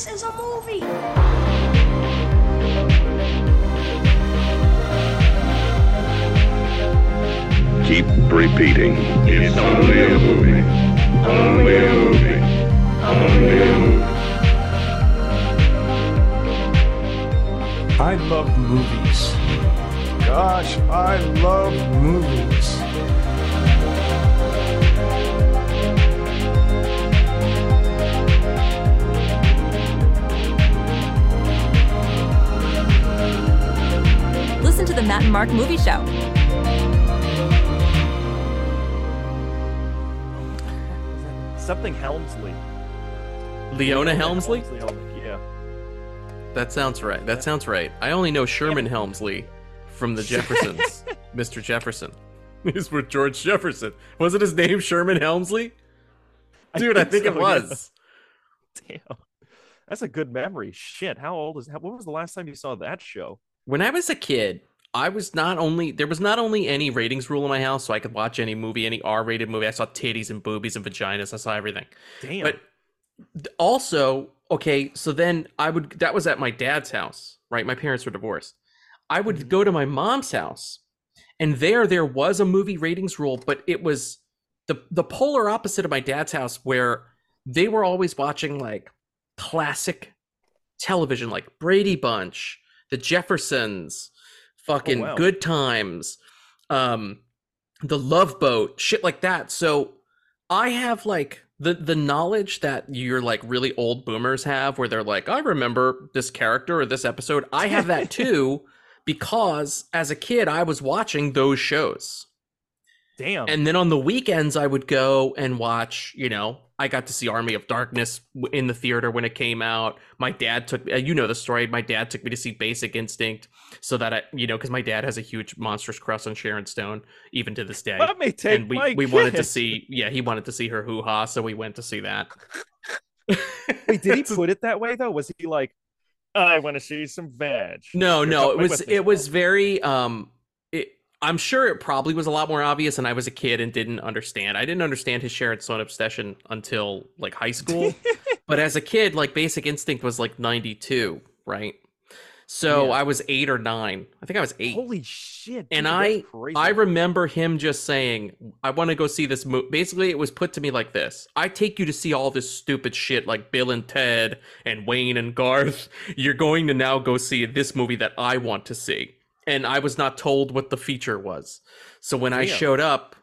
This is a movie. Keep repeating. It's only a movie. Only a movie. Only a movie. I love movies. Gosh, I love movies. To the Matt and Mark Movie Show. Something Helmsley. Leona Helmsley? Helmsley, Yeah. That sounds right. That sounds right. I only know Sherman Helmsley from the Jeffersons. Mr. Jefferson. He's with George Jefferson. Was it his name Sherman Helmsley? Dude, I think, think it so, yeah. was. Damn. That's a good memory. Shit. How old is how, what was the last time you saw that show? When I was a kid, I was not only there was not only any ratings rule in my house, so I could watch any movie, any R-rated movie. I saw titties and boobies and vaginas. I saw everything. Damn. But also, okay, so then I would that was at my dad's house, right? My parents were divorced. I would mm-hmm. go to my mom's house, and there there was a movie ratings rule, but it was the the polar opposite of my dad's house, where they were always watching like classic television, like Brady Bunch, The Jeffersons, fucking wow. Good Times, um, The Love Boat, shit like that. So I have like the the knowledge that you're like really old boomers have where they're like, I remember this character or this episode. I have that too because as a kid I was watching those shows. Damn. And then on the weekends I would go and watch, you know, I got to see Army of Darkness in the theater when it came out. My dad took uh, you know the story. My dad took me to see Basic Instinct so that I, you know, cuz my dad has a huge monstrous crush on Sharon Stone even to this day Let me take and we, my we wanted to see yeah he wanted to see her hoo ha so we went to see that Wait, did he put it that way though? Was he like, I want to see some veg? no Or no it was it was very um it, i'm sure it probably was a lot more obvious and i was a kid and didn't understand i didn't understand his sharon stone obsession until like high school but as a kid like basic instinct was like 92 right so Yeah. i was eight or nine i think i was eight Holy shit! and I. I remember him just saying, "I want to go see this movie." Basically, it was put to me like this: I take you to see all this stupid shit like Bill and Ted and Wayne and Garth. You're going to now go see this movie that I want to see, and I was not told what the feature was. So when I showed up,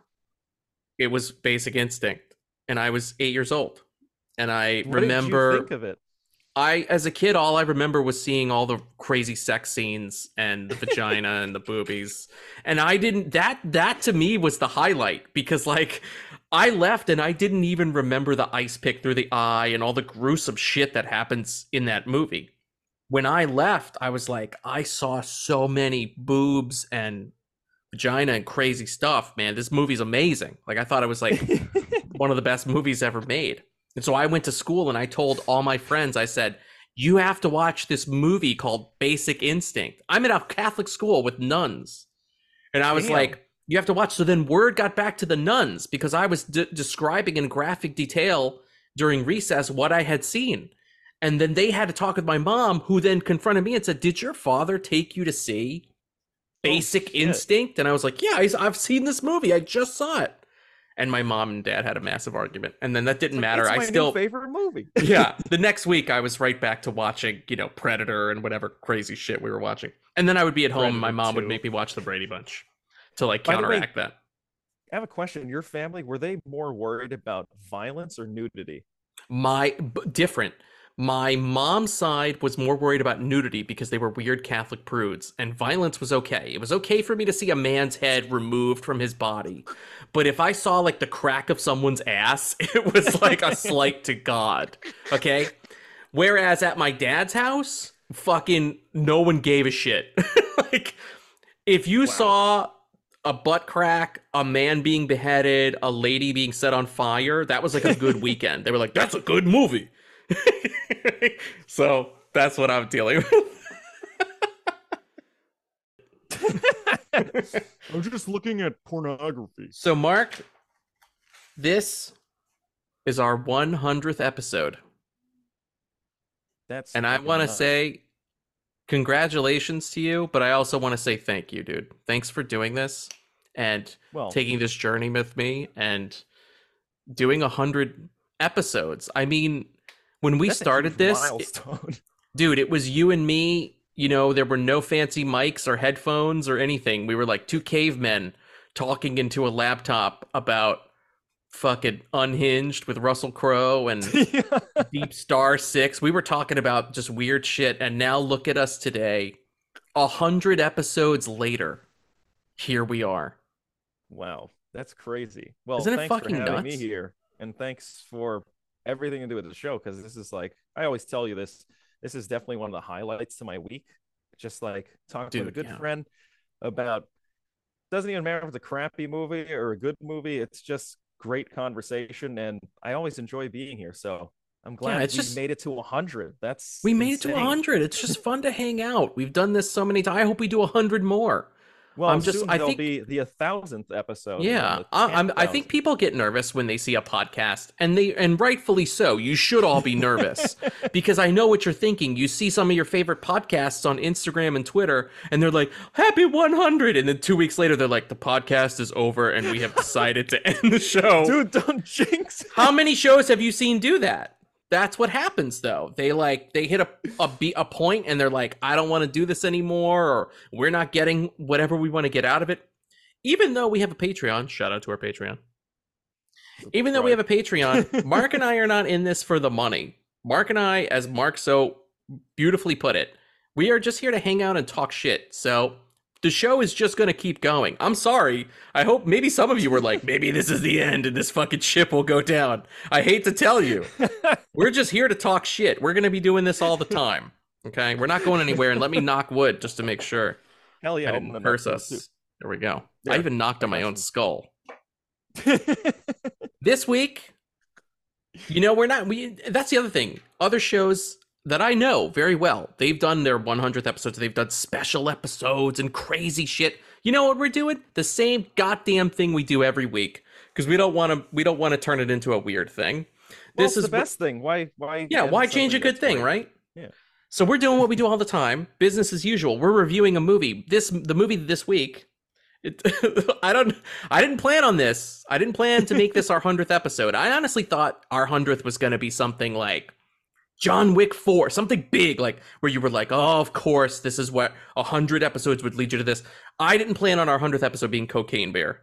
it was Basic Instinct, and I was eight years old, and I What remember. Did you think of it? I, as a kid, all I remember was seeing all the crazy sex scenes and the vagina and the boobies, and I didn't. That that to me was the highlight because like I left and I didn't even remember the ice pick through the eye and all the gruesome shit that happens in that movie. When I left, I was like, I saw so many boobs and vagina and crazy stuff. Man, this movie's amazing. Like I thought it was like one of the best movies ever made. And so I went to school and I told all my friends, I said, you have to watch this movie called Basic Instinct. I'm in a Catholic school with nuns. And I was Damn. like, you have to watch. So then word got back to the nuns because I was de- describing in graphic detail during recess what I had seen. And then they had to talk with my mom, who then confronted me and said, Did your father take you to see oh, Basic shit. Instinct? And I was like, Yeah, I, I've seen this movie. I just saw it. And my mom and dad had a massive argument. And then that didn't matter. It's I still favorite movie. yeah. The next week, I was right back to watching, you know, Predator and whatever crazy shit we were watching. And then I would be at home. and my Predator mom would make me watch the Brady Bunch to like By the way- counteract that. I have a question. Your family were they more worried about violence or nudity? My b- different. My mom's side was more worried about nudity because they were weird Catholic prudes, and violence was okay. It was okay for me to see a man's head removed from his body, but if I saw like the crack of someone's ass, it was like a slight to God. Okay. Whereas at my dad's house, fucking no one gave a shit. like, if you saw a butt crack, a man being beheaded, a lady being set on fire, that was like a good weekend. They were like, that's a good movie. so that's what I'm dealing with. I'm just looking at pornography. So, Mark, this is our 100th episode. That's And I want to say congratulations to you, but I also want to say thank you, dude. Thanks for doing this and well, taking this journey with me and doing a hundred episodes. I mean, when we that's started this, it- dude, it was you and me. You know, there were no fancy mics or headphones or anything. We were like two cavemen talking into a laptop about fucking unhinged with Russell Crowe and Deep Star Six. We were talking about just weird shit, and now look at us today. A hundred episodes later, here we are. Wow, that's crazy. Well, Isn't it thanks fucking for having me here, and thanks for everything to do with the show because this is like I always tell you this. This is definitely one of the highlights to my week. Just like talking with a good yeah. friend about doesn't even matter if it's a crappy movie or a good movie. It's just great conversation, and I always enjoy being here. So I'm glad it's we just- made it to 100. That's We made it to insane. 100. It's just fun to hang out. We've done this so many times. I hope we do 100 more. Well, I'm just- I think- be the thousandth episode. Yeah, I, I'm, I think people get nervous when they see a podcast, and they and rightfully so. You should all be nervous because I know what you're thinking. You see some of your favorite podcasts on Instagram and Twitter, and they're like, "Happy 100," and then two weeks later, they're like, "The podcast is over, and we have decided to end the show." dude, don't jinx. it. How many shows have you seen do that? That's what happens though. They like they hit a a, be- a point and they're like, I don't want to do this anymore, or we're not getting whatever we want to get out of it. Even though we have a Patreon, shout out to our Patreon. Even though we have a Patreon, Mark and I are not in this for the money. Mark and I, as Mark so beautifully put it, we are just here to hang out and talk shit. So the show is just going to keep going. I'm sorry. I hope maybe some of you were like, maybe this is the end and this fucking ship will go down. I hate to tell you. We're just here to talk shit. We're going to be doing this all the time. Okay. We're not going anywhere. And let me knock wood just to make sure Hell yeah, I didn't curse us. There we go. I even knocked on my own skull. This week, you know, we're not, we, that's the other thing. Other shows that I know very well, they've done their 100th episodes, they've done special episodes and crazy shit. You know what we're doing? The same goddamn thing we do every week because we don't want to, we don't want to turn it into a weird thing. Well, this is the best thing. Why? Why? Yeah, why change a good thing, right? Yeah. So we're doing what we do all the time, business as usual. We're reviewing a movie. This the movie this week. It, I don't. I didn't plan on this. I didn't plan to make this our hundredth episode. I honestly thought our hundredth was going to be something like John Wick Four, something big, like where you were like, "Oh, of course, this is what a hundred episodes would lead you to this." I didn't plan on our hundredth episode being Cocaine Bear.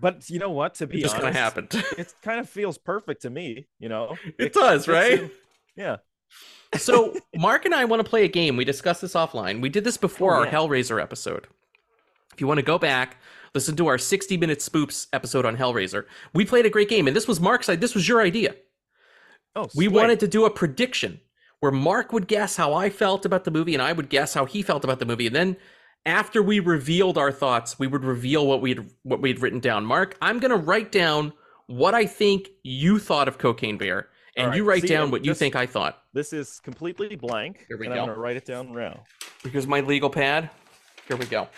But you know what? To It be just kind of happened. it kind of feels perfect to me. You know, it does, right? Yeah. so Mark and I want to play a game. We discussed this offline. We did this before Oh, our yeah. Hellraiser episode. If you want to go back, listen to our 60 minute spoops episode on Hellraiser. We played a great game, and this was Mark's idea. This was your idea. Oh, We wanted to do a prediction where Mark would guess how I felt about the movie, and I would guess how he felt about the movie, and then after we revealed our thoughts, we would reveal what we'd what we'd written down. Mark, I'm gonna write down what I think you thought of Cocaine Bear, and right. you write See, down and what you think I thought. This is completely blank. Here we and go. I'm gonna write it down now. Here's my legal pad. Here we go.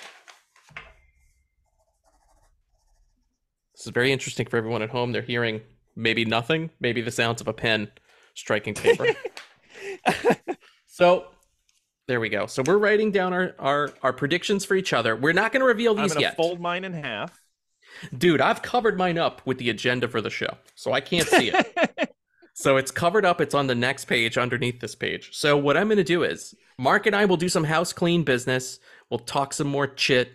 This is very interesting for everyone at home. They're hearing maybe nothing, maybe the sounds of a pen striking paper. so there we go. So we're writing down our, our, our predictions for each other. We're not going to reveal I'm these yet. fold mine in half. Dude, I've covered mine up with the agenda for the show, so I can't see it. so it's covered up. It's on the next page underneath this page. So what I'm going to do is Mark and I will do some house clean business. We'll talk some more chit,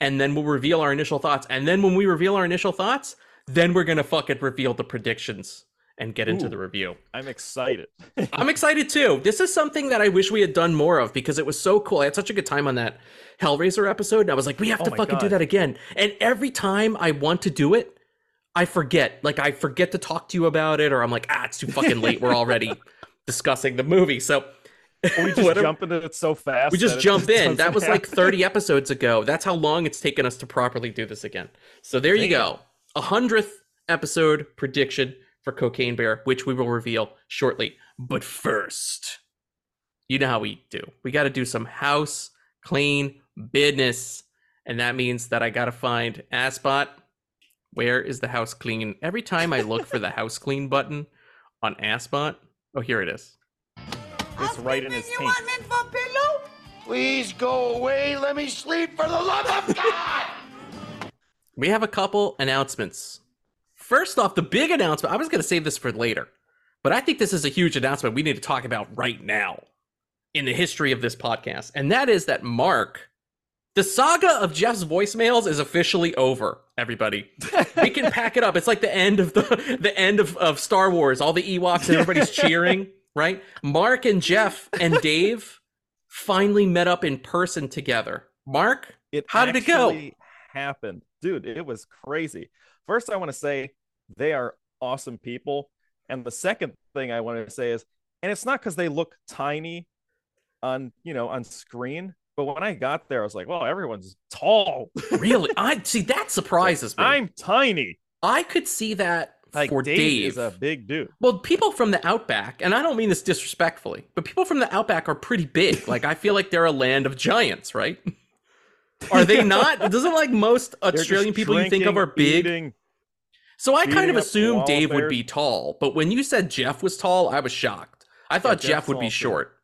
and then we'll reveal our initial thoughts. And then when we reveal our initial thoughts, then we're going to fucking reveal the predictions and get into the review. I'm excited. I'm excited too. This is something that I wish we had done more of because it was so cool. I had such a good time on that Hellraiser episode, and I was like, we have Oh to my fucking do that again. And every time I want to do it, I forget. Like I forget to talk to you about it, or I'm like, ah, it's too fucking late. We're already discussing the movie. So Or we just jump into it so fast. we just jump in. That was like 30 episodes ago. That's how long it's taken us to properly do this again. So there you go. A hundredth episode prediction for Cocaine Bear, which we will reveal shortly. But first, you know how we do. We got to do some house clean business. And that means that I got to find Aspot. Where is the house clean? Every time I look for the house clean button on Aspot, oh, here it is. Is face right in his taint. Please go away. Let me sleep for the love of God. We have a couple announcements. First off, the big announcement. I was going to save this for later, but I think this is a huge announcement we need to talk about right now in the history of this podcast. And that is that Mark, the saga of Jeff's voicemails is officially over, everybody. we can pack it up. It's like the end of the the end of, of Star Wars. All the Ewoks and everybody's cheering, right? Mark and Jeff and Dave finally met up in person together. Mark, It How did it go? Happened, dude. It was crazy. First, I want to say they are awesome people, and the second thing I want to say is, and it's not because they look tiny on you know on screen, but when I got there, I was like, well, everyone's tall. really? I see that surprises me. I'm tiny. I could see that Like for Dave, Dave. is a big dude. Well, people from the outback, and I don't mean this disrespectfully, but people from the outback are pretty big. Like I feel like they're a land of giants, right? Are they not? Doesn't like most Australian people you think of are big? eating. So I kind of assumed Dave would be tall, but when you said Jeff was tall, I was shocked. I thought Jeff's Jeff would be tall, too. short.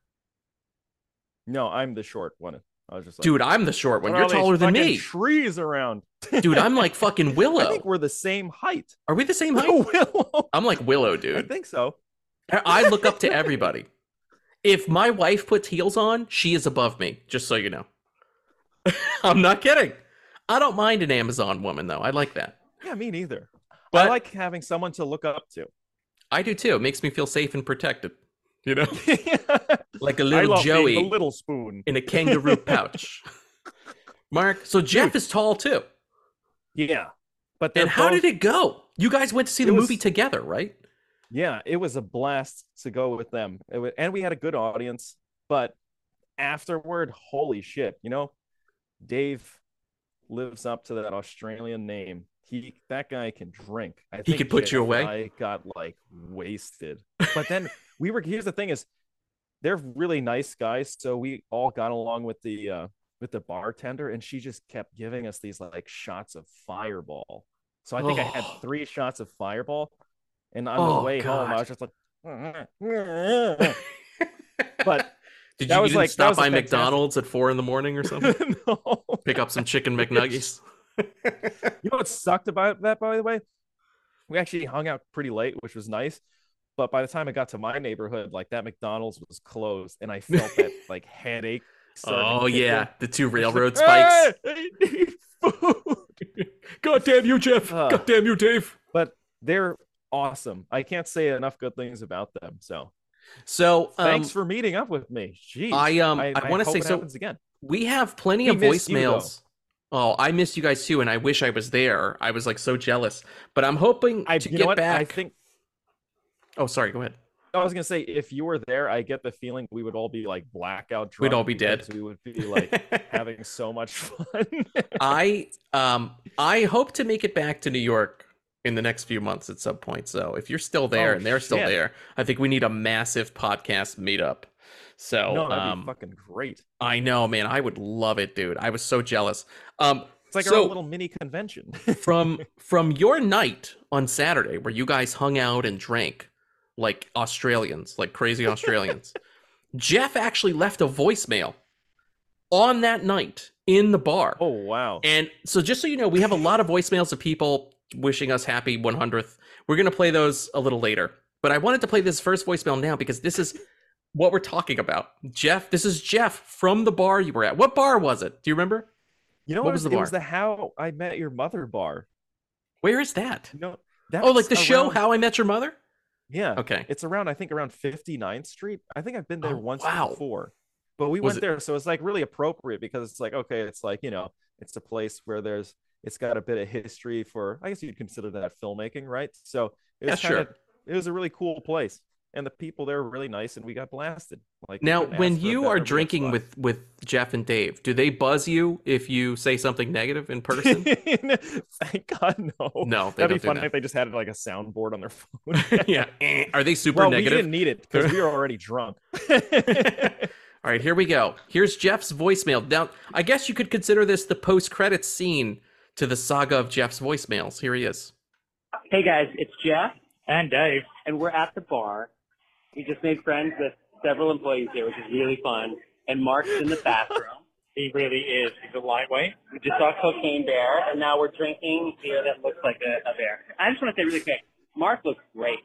No, I'm the short one. I was just like, Dude, I'm the short one. You're are all these taller than me. Trees around. Dude, I'm like fucking Willow. I think we're the same height. Are we the same height? Willow. I'm like Willow, dude. I think so. I look up to everybody. If my wife puts heels on, she is above me, just so you know. I'm not kidding. I don't mind an Amazon woman though. I like that. Yeah, me neither. But- I like having someone to look up to. I do too. It makes me feel safe and protected. You know? Like a little Joey the little spoon. in a kangaroo pouch. Mark, so Jeff is tall too. Yeah, but And how both- did it go? You guys went to see It the was- movie together, right? Yeah, it was a blast to go with them, It wa- and we had a good audience. But afterward, holy shit! You know, Dave lives up to that Australian name. He that guy can drink. I think he could put you away? I got like wasted, but then we were. Here's the thing: is they're really nice guys, so we all got along with the uh with the bartender, and she just kept giving us these like shots of Fireball. So I think I had Oh. three shots of Fireball, and on Oh, the way home, I was just like. Mm, mm, mm, Did that you, was you like- stop by fantastic- McDonald's at four in the morning or something? no. Pick up some chicken McNuggets. You know what sucked about that, by the way? We actually hung out pretty late, which was nice. But by the time I got to my neighborhood, like that McDonald's was closed, and I felt that like headache. Oh yeah, the two railroad spikes. like, "Ah, I need food." God damn you, Jeff. Uh. God damn you, Dave. But they're awesome. I can't say enough good things about them. So So um, thanks for meeting up with me. Jeez, I, um, I wanna say it so- again. we have plenty We of voicemails. oh, I miss you guys too, and I wish I was there. I was like so jealous. But I'm hoping I to get back. I think Oh, sorry. Go ahead. I was gonna say if you were there, I get the feeling we would all be like blackout drunk. We'd all be dead. We would be like having so much fun. I um I hope to make it back to New York in the next few months at some point. So if you're still there Oh, and they're still shit. there, I think we need a massive podcast meetup. So no, that'd um, be fucking great. I know, man. I would love it, dude. I was so jealous. Um, It's like so- our little mini convention. from from your night on Saturday where you guys hung out and drank like Australians, like crazy Australians. Jeff actually left a voicemail on that night in the bar. oh wow. And so just so you know, we have a lot of voicemails of people wishing us happy 100th. We're going to play those a little later. But I wanted to play this first voicemail now because this is what we're talking about. Jeff, this is Jeff from the bar you were at. What bar was it? Do you remember? You know what what? was was the it was the How I Met Your Mother bar. Where is that? You know that Oh, like the show How I Met Your Mother? Yeah. Okay. It's around I think around 59th Street. I think I've been there Oh, once wow. before. But we Was went it- there, so it's like really appropriate because it's like okay, it's like you know, it's a place where there's it's got a bit of history for I guess you'd consider that filmmaking, right? So it Yeah, was sure. kinda, it was a really cool place, and the people there were really nice, and we got blasted. Like Now, when ask for a you are drinking with with Jeff and Dave, do they buzz you if you say something negative in person? Thank God, no. No, That'd be fun that. if they just had like a soundboard on their phone. yeah. Are they super well, we didn't need it because we were already drunk. All right, here we go. Here's Jeff's voicemail. Now, I guess you could consider this the post-credits scene to the saga of Jeff's voicemails. Here he is. Hey guys, it's Jeff, And Dave. and we're at the bar. We just made friends with several employees here, which is really fun. And Mark's in the bathroom. He really is. He's a lightweight. We just saw Cocaine Bear, and now we're drinking beer that looks like a, a bear. I just want to say really quick, Mark looks great.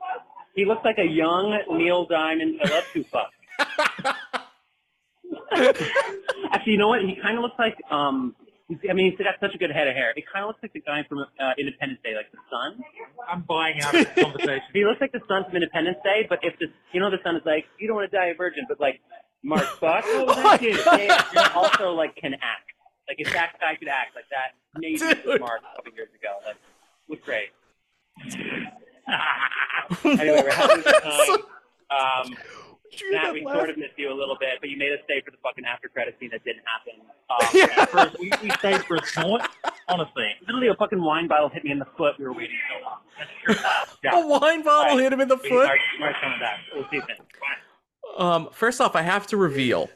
He looks like a young Neil Diamond Phillips who fucked. Actually, you know what? He kind of looks like um. I mean, he's got such a good head of hair. It kind of looks like the guy from uh, Independence Day, like the sun. I'm buying out of this conversation. He looks like the son from Independence Day, but if the you know the son is like, you don't want to die a virgin, but like Mark Buck, oh. Yeah, you're also like can act. Like if that guy could act like that, maybe was Mark a couple years ago. Like was great. anyway, we're having a good time. Um, Matt, we sort of missed you a little bit, but you made us stay for the fucking after credit scene that didn't happen. Um, For, we, we stayed for a snort. Honestly. literally, a fucking wine bottle hit me in the foot. We were waiting so long. Yeah. A wine bottle hit him in the We- foot. Mark- Mark's coming back. We'll see you soon. Bye. Um, first off, I have to reveal.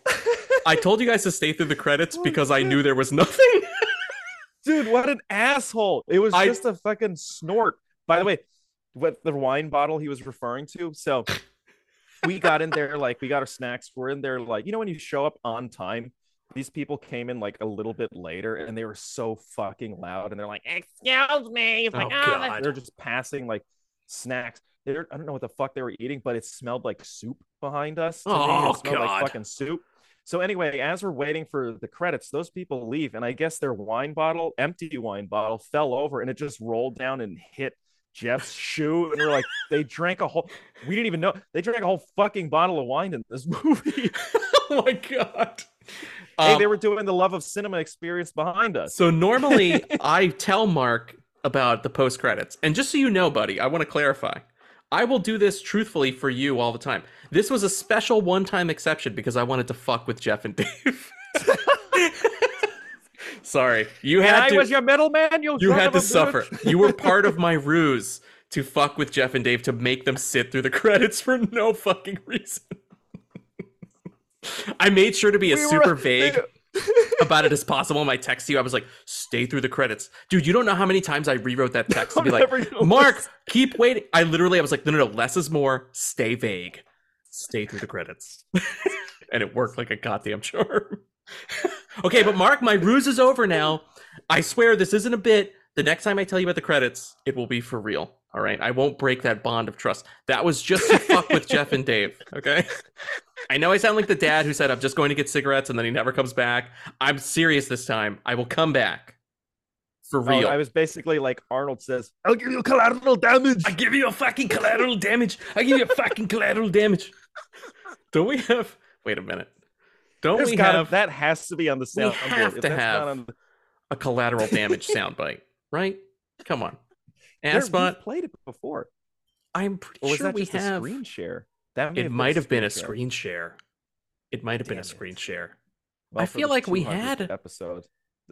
I told you guys to stay through the credits because I knew there was nothing. Dude, what an asshole. It was I- just a fucking snort. By the way, what the wine bottle he was referring to. So we got in there, like, we got our snacks. We're in there, like, you know, when you show up on time, these people came in like a little bit later and they were so fucking loud and they're like, Excuse me. It's like, Oh, "Oh," God. they're just passing like snacks. They're, I don't know what the fuck they were eating, but it smelled like soup behind us. To me. Oh, it smelled God. like fucking soup. So anyway, as we're waiting for the credits, those people leave, and I guess their wine bottle, empty wine bottle, fell over and it just rolled down and hit Jeff's shoe. And we're like, they drank a whole. We didn't even know they drank a whole fucking bottle of wine in this movie. oh my god. hey, Um, they were doing the love of cinema experience behind us. So normally I tell Mark about the post credits. And just so you know, buddy, I want to clarify. I will do this truthfully for you all the time. This was a special one-time exception because I wanted to fuck with Jeff and Dave. Sorry. You And had I to was your middleman. You, you had to suffer. You were part of my ruse to fuck with Jeff and Dave to make them sit through the credits for no fucking reason. I made sure to be as We were- super vague about it as possible in my text to you. I was like, stay through the credits. Dude, you don't know how many times I rewrote that text to be like, Mark, listen." keep waiting. I literally I was like, no, no, no, less is more. Stay vague. Stay through the credits. and it worked like a goddamn charm. Okay, but Mark, my ruse is over now. I swear this isn't a bit. The next time I tell you about the credits, it will be for real. All right. I won't break that bond of trust. That was just to fuck with Jeff and Dave. Okay. I know I sound like the dad who said, I'm just going to get cigarettes and then he never comes back. I'm serious this time. I will come back. For Oh, real. I was basically like Arnold says, "I'll give you collateral damage." I give you a fucking collateral damage. I give you a fucking collateral damage. Don't we have? Wait a minute. Don't There's we gotta- have that has to be on the We have If to that's have on the- a collateral damage soundbite, right? Come on, There, we've played it before. I'm pretty Or was sure that we just have. a screen share? That It might have been a screen share. It might have been a screen share. Well, I feel like we 200th had- episode.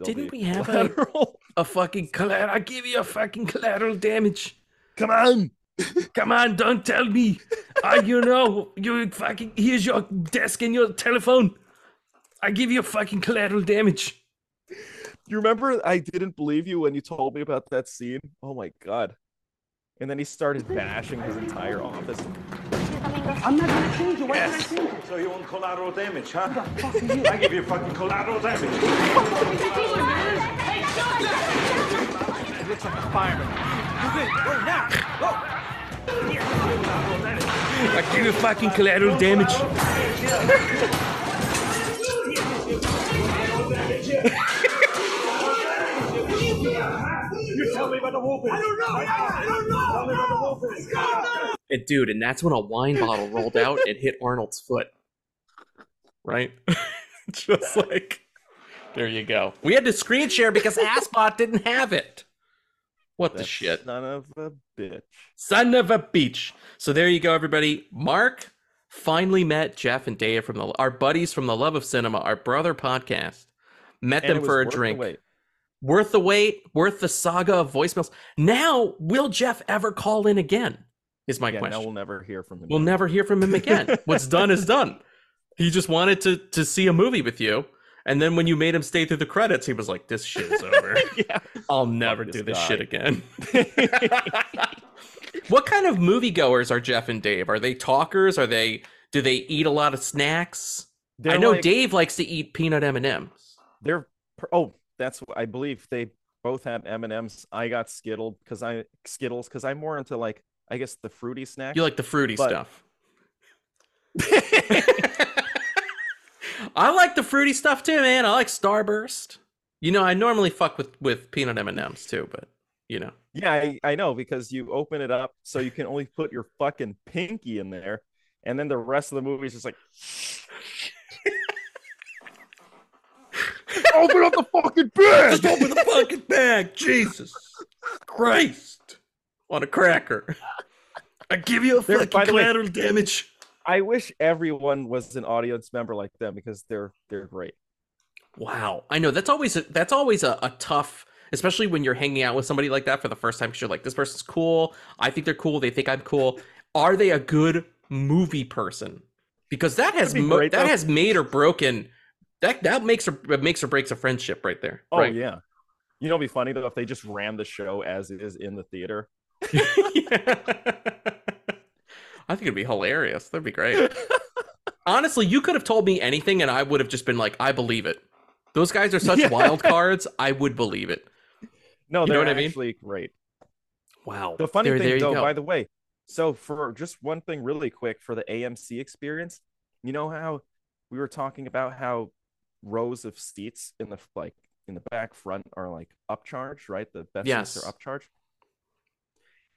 Didn't we have a- collateral. A fucking collateral. I give you a fucking collateral damage. Come on. Come on, don't tell me. I, you know, you fucking. Here's your desk and your telephone. I give you a fucking collateral damage. You remember I didn't believe you when you told me about that scene? Oh my god. And then he started bashing his entire office. I'm not gonna change you. Why should I change you? So you want collateral damage, huh? The fuck are you? I give you fucking collateral damage. It looks like a fireman. Move in. Go now. Go. I give you fucking collateral damage. You tell me about the wolf I don't know. I don't know. Tell me about the wolf And dude, and that's when a wine bottle rolled out and hit Arnold's foot. Right? Just like there you go. We had to screen share because Asbot didn't have it. What the shit? Son of a bitch. Son of a beach. So there you go, everybody. Mark finally met Jeff and Dave from the our buddies from the Love of Cinema, our brother podcast. Met And them for a worth the drink. Worth the wait, worth the saga of voicemails. Now, will Jeff ever call in again? Is my Yeah, question. now we'll never hear from him. We'll never hear from him again. What's done is done. He just wanted to to see a movie with you. And then when you made him stay through the credits, he was like, This shit is over. yeah. I'll never this do this guy." shit again. what kind of moviegoers are Jeff and Dave? Are they talkers? Are they Do they eat a lot of snacks? They're I know like- Dave likes to eat peanut M and M's. They're oh, that's what I believe they both had M and M's. I got Skittled because I Skittles because I'm more into like I guess the fruity snack. You like the fruity But- stuff. I like the fruity stuff too, man. I like Starburst. You know, I normally fuck with with peanut M and M's too, but you know, Yeah, I, I know because you open it up so you can only put your fucking pinky in there, and then the rest of the movie is just like Open up the fucking bag. just open the fucking bag, Jesus Christ, on a cracker. I give you a There- fucking by the way- collateral damage. I wish everyone was an audience member like them because they're they're great. Wow, I know that's always a, that's always a, a tough, especially when you're hanging out with somebody like that for the first time. Because you're like, this person's cool. I think they're cool. They think I'm cool. Are they a good movie person? Because that has That'd be mo- great, that has made or broken. That that makes or makes or breaks a friendship right there. Oh right? yeah. You know, it'd be funny though if they just ran the show as it is in the theater. I think it'd be hilarious. That'd be great. Honestly, you could have told me anything, and I would have just been like, I believe it. Those guys are such Yeah. wild cards. I would believe it. No, You know they're what I mean? actually great. Wow. The funny There- there thing, you though, by the way, so for just one thing, really quick, for the AMC experience, you know how we were talking about how rows of seats in the like in the back front are like upcharged, right? The best seats are upcharged.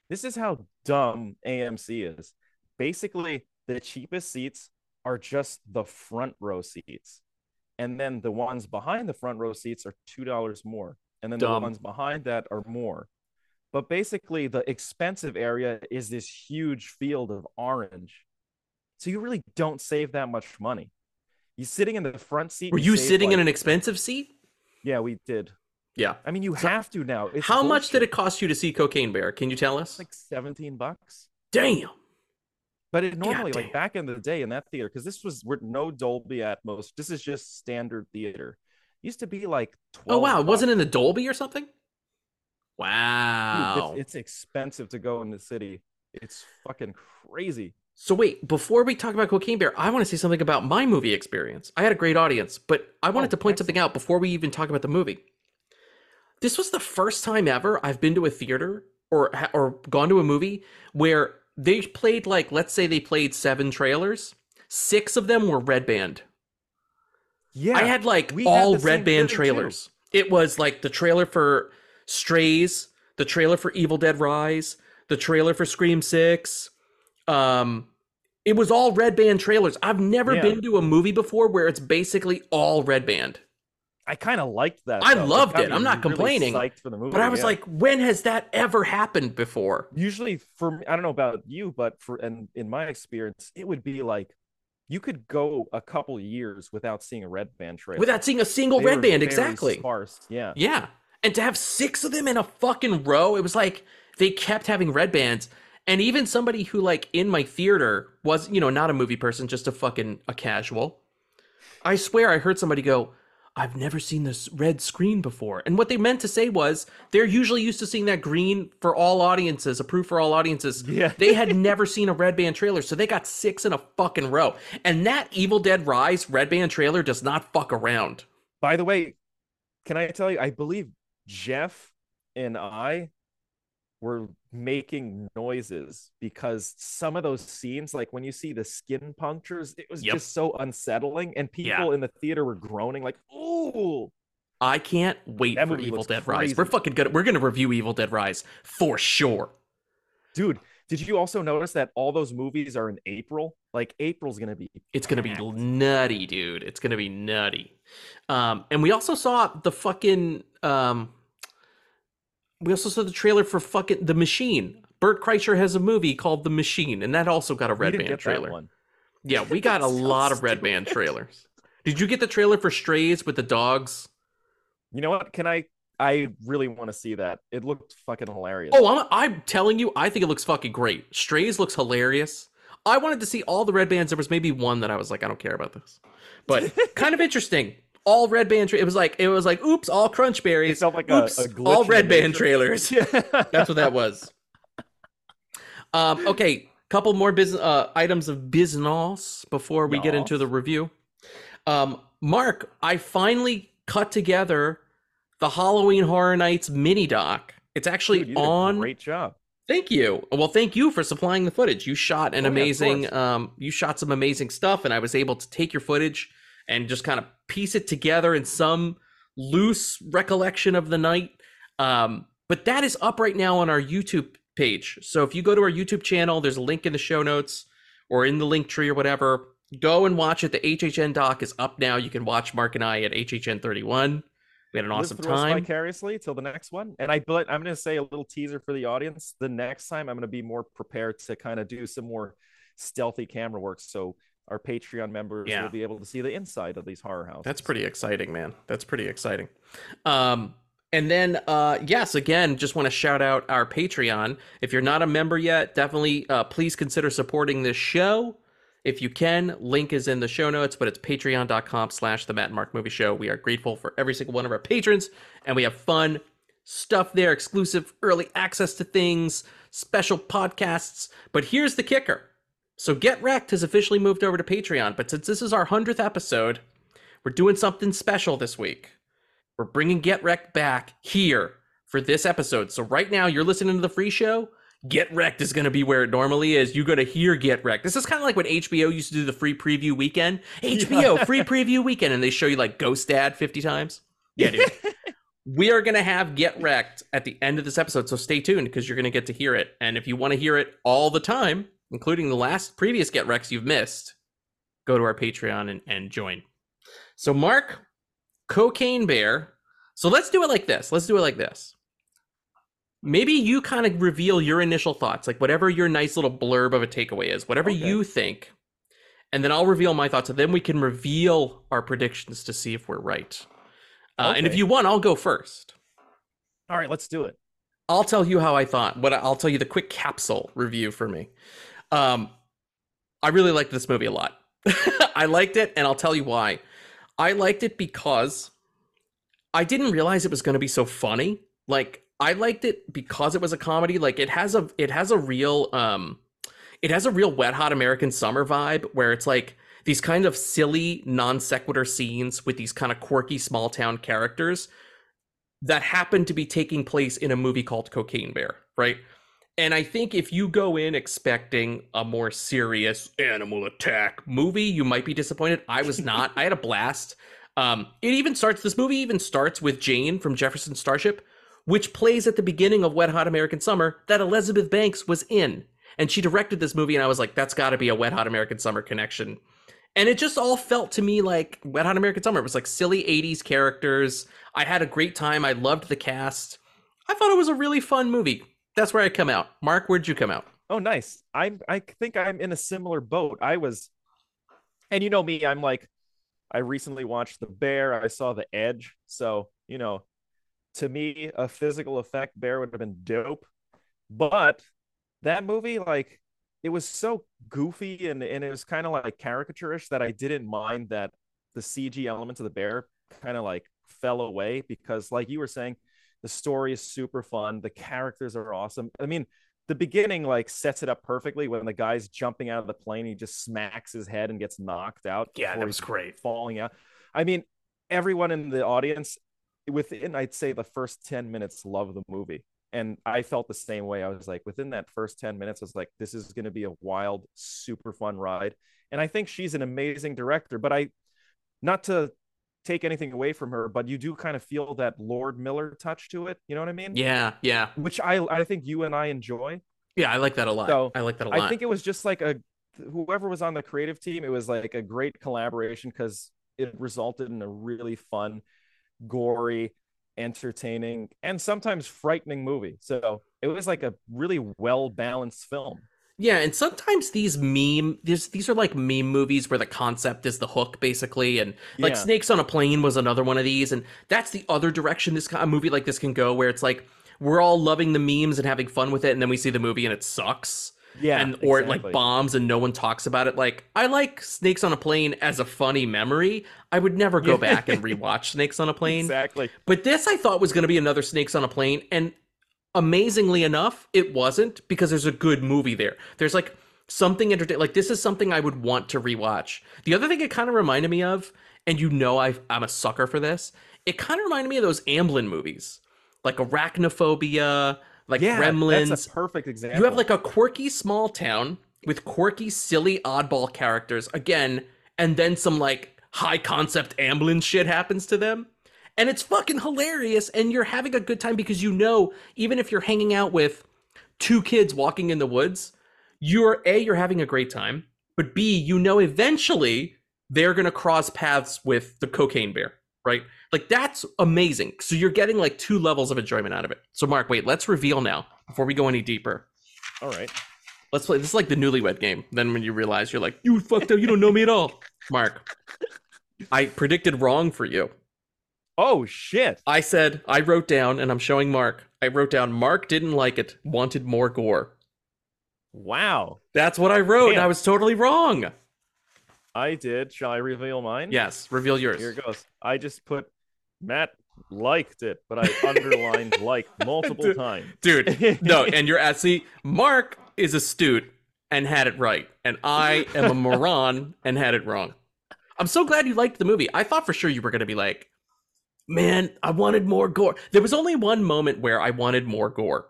This is how dumb AMC is. Basically, the cheapest seats are just the front row seats, and then the ones behind the front row seats are two dollars more, and then Dumb. the ones behind that are more. But basically, the expensive area is this huge field of orange. So you really don't save that much money. You sitting in the front seat. Were you sitting in an expensive seat? Yeah, we did. Yeah. I mean, you So- have to now. It's How much did it cost you to see Cocaine Bear? Can you tell us? Like seventeen bucks. Damn. But it normally, damn. like back in the day in that theater, because this was we're no Dolby Atmos. This is just standard theater. Used to be like twelve. Oh wow, it wasn't in the Dolby or something? Dude, Wow. it's, it's expensive to go in the city. It's fucking crazy. So wait, before we talk about Cocaine Bear, I want to say something about my movie experience. I had a great audience, but I wanted Oh, to point something out before we even talk about the movie. This was the first time ever I've been to a theater or or gone to a movie where they played like let's say they played seven trailers, six of them were red band. Yeah, I had like we had all red band theater, too. trailers. It was like the trailer for Strays, the trailer for Evil Dead Rise, the trailer for Scream 6. Um it was all red band trailers. I've never Yeah. been to a movie before where it's basically all red band. I kind of liked that. I though. loved it. I'm not really complaining. psyched for the movie, But I was yeah. like, when has that ever happened before? usually for me, I don't know about you, but for and in my experience, it would be like you could go a couple years without seeing a red band trailer. Without seeing a single They red band, exactly. Sparse. Yeah. Yeah. And to have six of them in a fucking row, it was like they kept having red bands. And even somebody who, like, in my theater was, you know, not a movie person, just a fucking a casual. I swear I heard somebody go, I've never seen this red screen before. And what they meant to say was they're usually used to seeing that green for all audiences, approved for all audiences. Yeah. They had never seen a red band trailer, so they got six in a fucking row. And that Evil Dead Rise red band trailer does not fuck around. By the way, can I tell you? I believe Jeff and I were making noises because some of those scenes, like when you see the skin punctures, it was Yep. just so unsettling, and people in the theater were groaning like, "Ooh!" I can't wait That for Evil Dead Rise. We're fucking good. We're gonna review Evil Dead Rise for sure. Dude, did you also notice that all those movies are in April? Like April's gonna be It's gonna be nutty, dude. It's gonna be nutty. Um, and we also saw the fucking um, we also saw the trailer for fucking The Machine. Bert Kreischer has a movie called The Machine, and that also got a red band trailer. one. Yeah, we got a lot of red band trailers. Did you get the trailer for Strays with the dogs? You know what? Can I? I really want to see that. It looked fucking hilarious. Oh, I'm, I'm telling you, I think it looks fucking great. Strays looks hilarious. I wanted to see all the red bands. There was maybe one that I was like, I don't care about this, but kind of interesting. All red band. Tra- it was like it was like, oops, all crunch berries. It like oops, a glitch all red band trailers. yeah. That's what that was. Um, okay, couple more business uh, items of business before we get into the review. Um, Mark, I finally cut together the Halloween Horror Nights mini doc. It's actually Dude, a on. great job. Thank you. Well, thank you for supplying the footage. You shot an Oh, amazing, course. um, you shot some amazing stuff, and I was able to take your footage and just kind of piece it together in some loose recollection of the night. Um, but that is up right now on our YouTube page. So if you go to our YouTube channel, there's a link in the show notes or in the link tree or whatever. Go and watch it. The HHN doc is up now. You can watch Mark and I at HHN 31. We had an awesome time. vicariously till the next one. And I, but I'm going to say a little teaser for the audience. The next time, I'm going to be more prepared to kind of do some more stealthy camera work, so our Patreon members Yeah. will be able to see the inside of these horror houses. That's pretty exciting, man. That's pretty exciting. Um, and then, uh, yes, again, just want to shout out our Patreon. If you're not a member yet, definitely uh, please consider supporting this show. If you can, link is in the show notes, but it's patreon.com slash the Matt and Mark Movie Show. We are grateful for every single one of our patrons, and we have fun stuff there, exclusive early access to things, special podcasts. But here's the kicker. So Get Rec'd has officially moved over to Patreon, but since this is our 100th episode, we're doing something special this week. We're bringing Get Rec'd back here for this episode. So right now, you're listening to the free show. Get Rec'd is going to be where it normally is. You're going to hear Get Rec'd. This is kind of like when HBO used to do the free preview weekend. HBO free preview weekend, and they show you like Ghost Dad 50 times. Yeah, dude. we are going to have Get Rec'd at the end of this episode. So stay tuned because you're going to get to hear it. And if you want to hear it all the time, including the last previous Get Wrecks you've missed, go to our Patreon and, and join. So, Mark, Cocaine Bear. So let's do it like this. Let's do it like this. Maybe you kind of reveal your initial thoughts, like whatever your nice little blurb of a takeaway is, whatever Okay. you think. And then I'll reveal my thoughts, and then we can reveal our predictions to see if we're right. Uh, And if you want, I'll go first. All right, let's do it. I'll tell you how I thought. What I'll tell you the quick capsule review for me. Um, I really liked this movie a lot. I liked it, and I'll tell you why. I liked it because I didn't realize it was going to be so funny. Like I liked it because it was a comedy. Like it has a it has a real um it has a real wet hot American summer vibe where it's like these kind of silly non sequitur scenes with these kind of quirky small town characters that happen to be taking place in a movie called Cocaine Bear, right? And I think if you go in expecting a more serious animal attack movie, you might be disappointed. I was not. I had a blast. Um, it even starts. This movie even starts with Jane from Jefferson Starship, which plays at the beginning of Wet Hot American Summer that Elizabeth Banks was in, and she directed this movie. And I was like, that's got to be a Wet Hot American Summer connection. And it just all felt to me like Wet Hot American Summer. It was like silly 80s characters. I had a great time. I loved the cast. I thought it was a really fun movie. That's where I come out. Mark, where'd you come out? Oh, nice. I'm. I think I'm in a similar boat. I was, and you know me. I'm like, I recently watched The Bear. I saw The Edge. So you know, to me, a physical effect bear would have been dope. But that movie, like, it was so goofy and and it was kind of like caricaturish that I didn't mind that the CG elements of the bear kind of like fell away because, like you were saying, the story is super fun. The characters are awesome. I mean, the beginning like sets it up perfectly when the guy's jumping out of the plane. He just smacks his head and gets knocked out. Yeah, that was great. falling out. I mean, everyone in the audience within I'd say the first 10 minutes love the movie. And I felt the same way. I was like, within that first 10 minutes, I was like, this is going to be a wild, super fun ride. And I think she's an amazing director, but I, not to take anything away from her, but you do kind of feel that Lord Miller touch to it. You know what I mean? Yeah, yeah, Which I, I think you and I enjoy. yeah. I like that a lot. So, I like that a lot. I think it was just like a whoever was on the creative team, it was like a great collaboration because it resulted in a really fun, gory, entertaining, and sometimes frightening movie. So it was like a really well balanced film. Yeah, and sometimes these meme these these are like meme movies where the concept is the hook basically and like Yeah. Snakes on a Plane was another one of these and that's the other direction this kind of movie like this can go where it's like we're all loving the memes and having fun with it and then we see the movie and it sucks. Yeah, and or it like bombs and no one talks about it. Like I like Snakes on a Plane as a funny memory. I would never go back and rewatch Snakes on a Plane. Exactly. But this I thought was going to be another Snakes on a Plane, and amazingly enough, it wasn't because there's a good movie there. There's like something entertaining. Like this is something I would want to rewatch. The other thing it kind of reminded me of, and you know i I'm a sucker for this. It kind of reminded me of those Amblin movies, like Arachnophobia, like yeah, Gremlins. That's a perfect example. You have like a quirky small town with quirky, silly, oddball characters again, and then some like high concept Amblin shit happens to them. And it's fucking hilarious, and you're having a good time because you know, even if you're hanging out with two kids walking in the woods, you're A, you're having a great time, but B, you know eventually they're gonna cross paths with the cocaine bear, right? Like that's amazing. So you're getting like two levels of enjoyment out of it. So Mark, wait, let's reveal now before we go any deeper. All right. Let's play. This is like the newlywed game. Then when you realize you're like, you fucked up, you don't know me at all. Mark, I predicted wrong for you. Oh shit. I said I wrote down, and I'm showing Mark. I wrote down Mark didn't like it, wanted more gore. Wow. That's what I wrote. and Damn. I was totally wrong. I did. Shall I reveal mine? Yes, reveal yours. Here it goes. I just put Matt liked it, but I underlined like multiple Dude. times. Dude, no, and you're at see, Mark is astute and had it right, and I am a moron and had it wrong. I'm so glad you liked the movie. I thought for sure you were gonna be like, man, I wanted more gore. There was only one moment where I wanted more gore.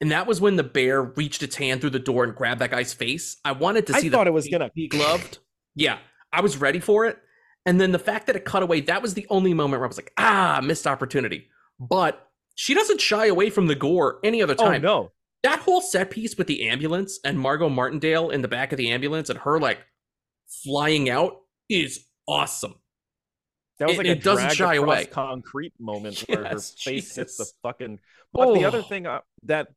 And that was when the bear reached its hand through the door and grabbed that guy's face. I wanted to see I thought it was gonna- be gloved. Yeah, I was ready for it. And then the fact that it cut away, that was the only moment where I was like, ah, missed opportunity. But she doesn't shy away from the gore any other Oh time. no. That whole set piece with the ambulance and Margot Martindale in the back of the ambulance and her like flying out is awesome. That was It- like it a doesn't drag shy away. concrete moment where her face hits the fucking. But the other Oh. thing uh, that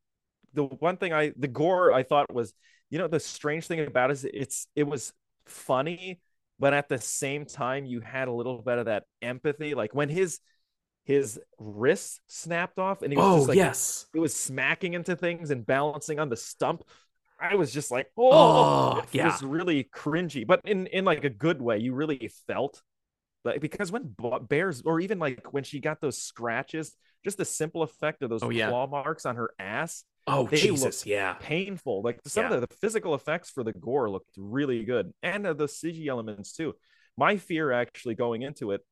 the one thing I the gore I thought was you know the strange thing about it is it's it was funny, but at the same time you had a little bit of that empathy, like when his his wrist snapped off and he was Oh, just like yes. it was smacking into things and balancing on the stump. I was just like, oh, Oh, it yeah. was really cringy, but in in like a good way. You really felt like because when bears, or even like when she got those scratches, just the simple effect of those Oh, yeah. claw marks on her ass, Oh, They Jesus. Yeah. painful. Like some Yeah. of the, the physical effects for the gore looked really good, and uh, the CG elements too. My fear actually going into it,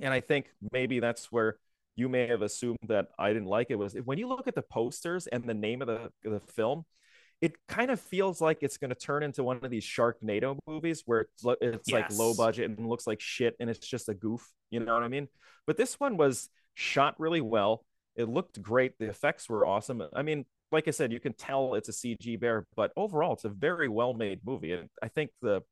and I think maybe that's where you may have assumed that I didn't like it was when you look at the posters and the name of the the film, it kind of feels like it's going to turn into one of these Sharknado movies where it's, lo- it's like low budget and looks like shit and it's just a goof. You know what I mean? But this one was shot really well. It looked great. The effects were awesome. I mean, like I said, you can tell it's a CG bear, but overall, it's a very well made movie. And I think the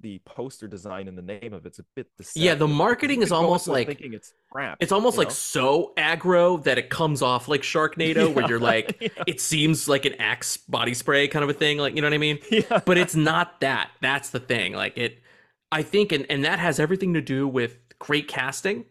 the poster design and the name of it's a bit deceptive. Yeah, the marketing is almost like- thinking it's crap. It's almost like know? so aggro that it comes off like Sharknado, where you're like, Yeah. it seems like an Axe body spray kind of a thing. Like, you know what I mean? yeah. but it's not that that's the thing like it i think and, and that has everything to do with great casting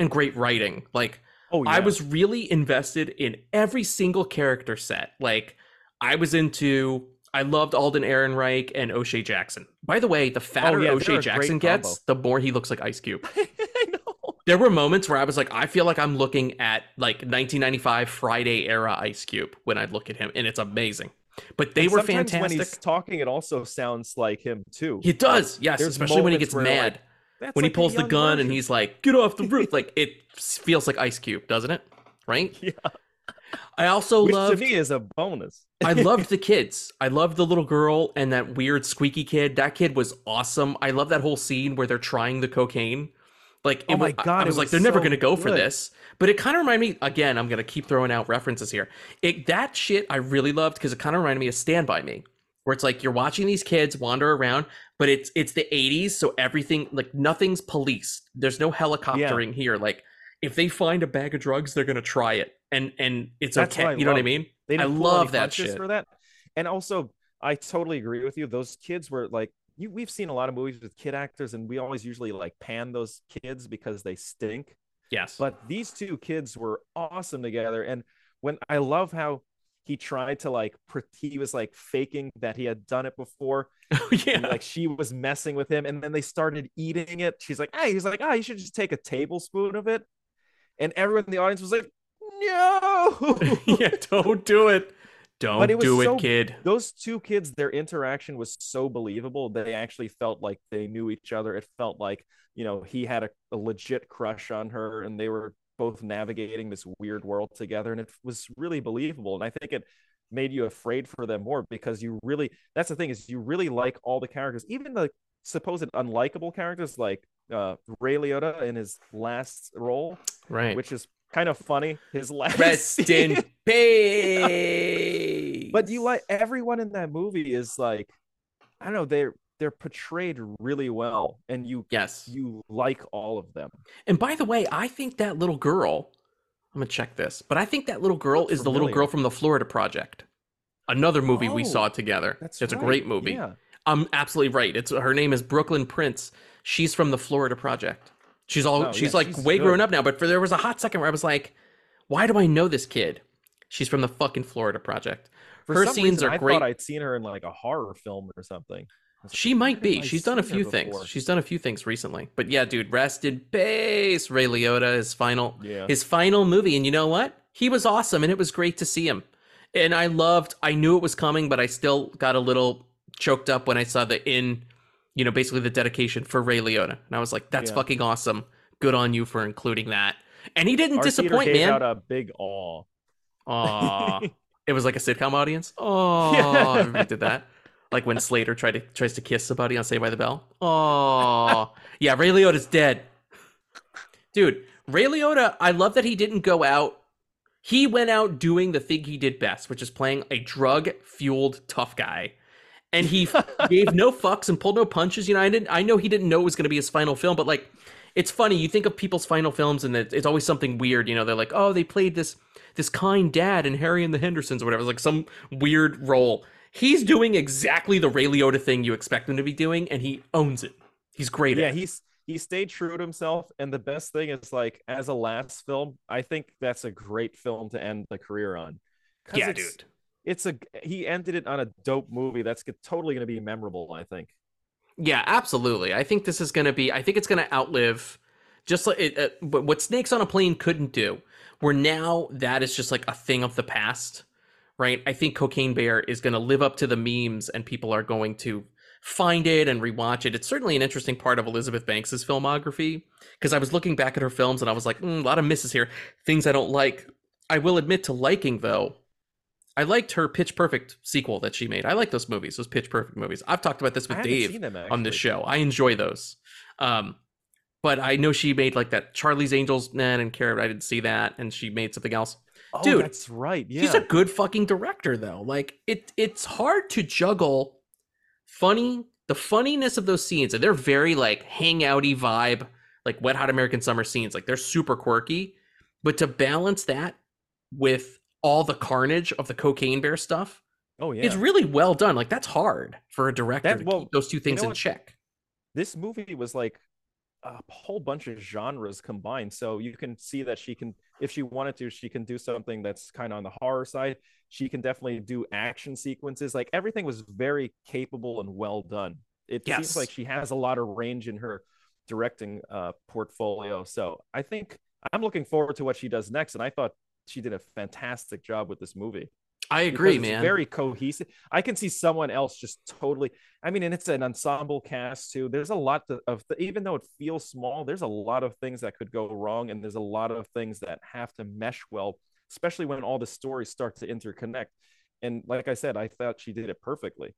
and great writing like oh, i was really invested in every single character set like i was into i loved alden ehrenreich and o'shea jackson by the way the fatter Oh, yeah, o'shea jackson gets the more he looks like ice cube I know. there were moments where i was like i feel like i'm looking at like 1995 friday era ice cube when i look at him and it's amazing but they And were fantastic When he's talking, it also sounds like him too. he does, yes, There's especially when he gets mad. like, when he like a pulls the gun and he's like, "Get off the roof!" like it feels like Ice Cube, doesn't it? Right? Yeah. I also which loved. to me is a bonus. I loved the kids. I loved the little girl and that weird squeaky kid. That kid was awesome. I love that whole scene where they're trying the cocaine. Like, Oh my was, I- God, I it was like, they're never gonna go for this. But it kind of reminded me again. I'm gonna keep throwing out references here. It that shit I really loved because it kind of reminded me of Stand by Me, where it's like you're watching these kids wander around, but it's it's the 80s, so everything like nothing's policed. There's no helicoptering here. Like if they find a bag of drugs, they're gonna try it, and and it's That's okay. You know what I mean? They I didn't love that shit. for that. And also, I totally agree with you. Those kids were like, you, we've seen a lot of movies with kid actors, and we always usually like pan those kids because they stink. Yes. But these two kids were awesome together. And when I love how he tried to like, he was like faking that he had done it before. yeah. And, like she was messing with him, and then they started eating it. She's like, "Hey," he's like, "Ah, you should just take a tablespoon of it." And everyone in the audience was like, "No." yeah, don't do it. Don't it do it, so- kid. those two kids their interaction was so believable they actually felt like they knew each other it felt like you know he had a, a legit crush on her and they were both navigating this weird world together and it was really believable and i think it made you afraid for them more because you really that's the thing is you really like all the characters even the supposed unlikable characters like uh ray liotta in his last role Right. which is kind of funny his last Rest scene. in peace. but you like everyone in that movie is like i don't know they're they're portrayed really well and you yes. you like all of them And by the way, I think that little girl. I'm gonna check this, but I think that little girl Looks is the little girl from the Florida Project. Another movie we Oh, saw together. that's it's a great movie. yeah I'm absolutely right. It's her name is Brooklyn Prince. She's from the Florida Project. She's all Oh, she's yeah, like she's way good. grown up now, but for there was a hot second where I was like, why do I know this kid? She's from the fucking Florida Project. for her scenes reason, are I great. I thought i'd seen her in like a horror film or something She might be. She's done a few things. She's done a few things recently. But yeah, dude, rest in peace, Ray Liotta. His final, Yeah. his final movie, and you know what? He was awesome, and it was great to see him. And I loved. I knew it was coming, but I still got a little choked up when I saw the in, you know, basically the dedication for Ray Liotta, and I was like, "That's Yeah. fucking awesome. Good on you for including that." And he didn't Our disappoint, man. out a big awe Aw. it was like a sitcom audience. Oh, Yeah. everybody did that. Like when Slater tried to tries to kiss somebody on Saved by the Bell. Oh, yeah. Ray Liotta's dead, dude. Ray Liotta. I love that he didn't go out. He went out doing the thing he did best, which is playing a drug fueled tough guy. And he gave no fucks and pulled no punches. You know, I didn't. I know he didn't know it was going to be his final film, but like, it's funny. You think of people's final films, and it's always something weird. You know, they're like, oh, they played this this kind dad in Harry and the Hendersons or whatever. It's like some weird role. He's doing exactly the Ray Liotta thing you expect him to be doing, and he owns it. He's great yeah he's he stayed true to himself and the best thing is like as a last film i think that's a great film to end the career on. Yeah, dude. It's a he ended it on a dope movie that's totally going to be memorable i think Yeah, absolutely. I think this is going to be. I think it's going to outlive just like it, uh, what Snakes on a Plane couldn't do. Where now that is just like a thing of the past, right? I think Cocaine Bear is going to live up to the memes, and people are going to find it and rewatch it. It's certainly an interesting part of Elizabeth Banks's filmography because I was looking back at her films and I was like, "Mm, a lot of misses here, things I don't like. I will admit to liking though. I liked her Pitch Perfect sequel that she made. I like those movies, those Pitch Perfect movies. I've talked about this with Dave them, on this show. I enjoy those. Um, but I know she made like that Charlie's Angels. Nah, I didn't care. I didn't see that, and she made something else. oh, Dude, that's right yeah She's a good fucking director, though. Like it, it's hard to juggle funny, the funniness of those scenes, and they're very like hangouty vibe, like Wet Hot American Summer scenes. Like they're super quirky, but to balance that with all the carnage of the Cocaine Bear stuff, oh yeah it's really well done. Like that's hard for a director That- to well, keep those two things know in what? check. this movie was like a whole bunch of genres combined so you can see that she can if she wanted to she can do something that's kind of on the horror side she can definitely do action sequences like everything was very capable and well done it Yes. seems like she has a lot of range in her directing uh portfolio so i think i'm looking forward to what she does next and i thought she did a fantastic job with this movie I agree, it's man. Very cohesive. I can see someone else just totally. I mean, and it's an ensemble cast too. There's a lot of even though it feels small, there's a lot of things that could go wrong, and there's a lot of things that have to mesh well, especially when all the stories start to interconnect. And like I said, I thought she did it perfectly.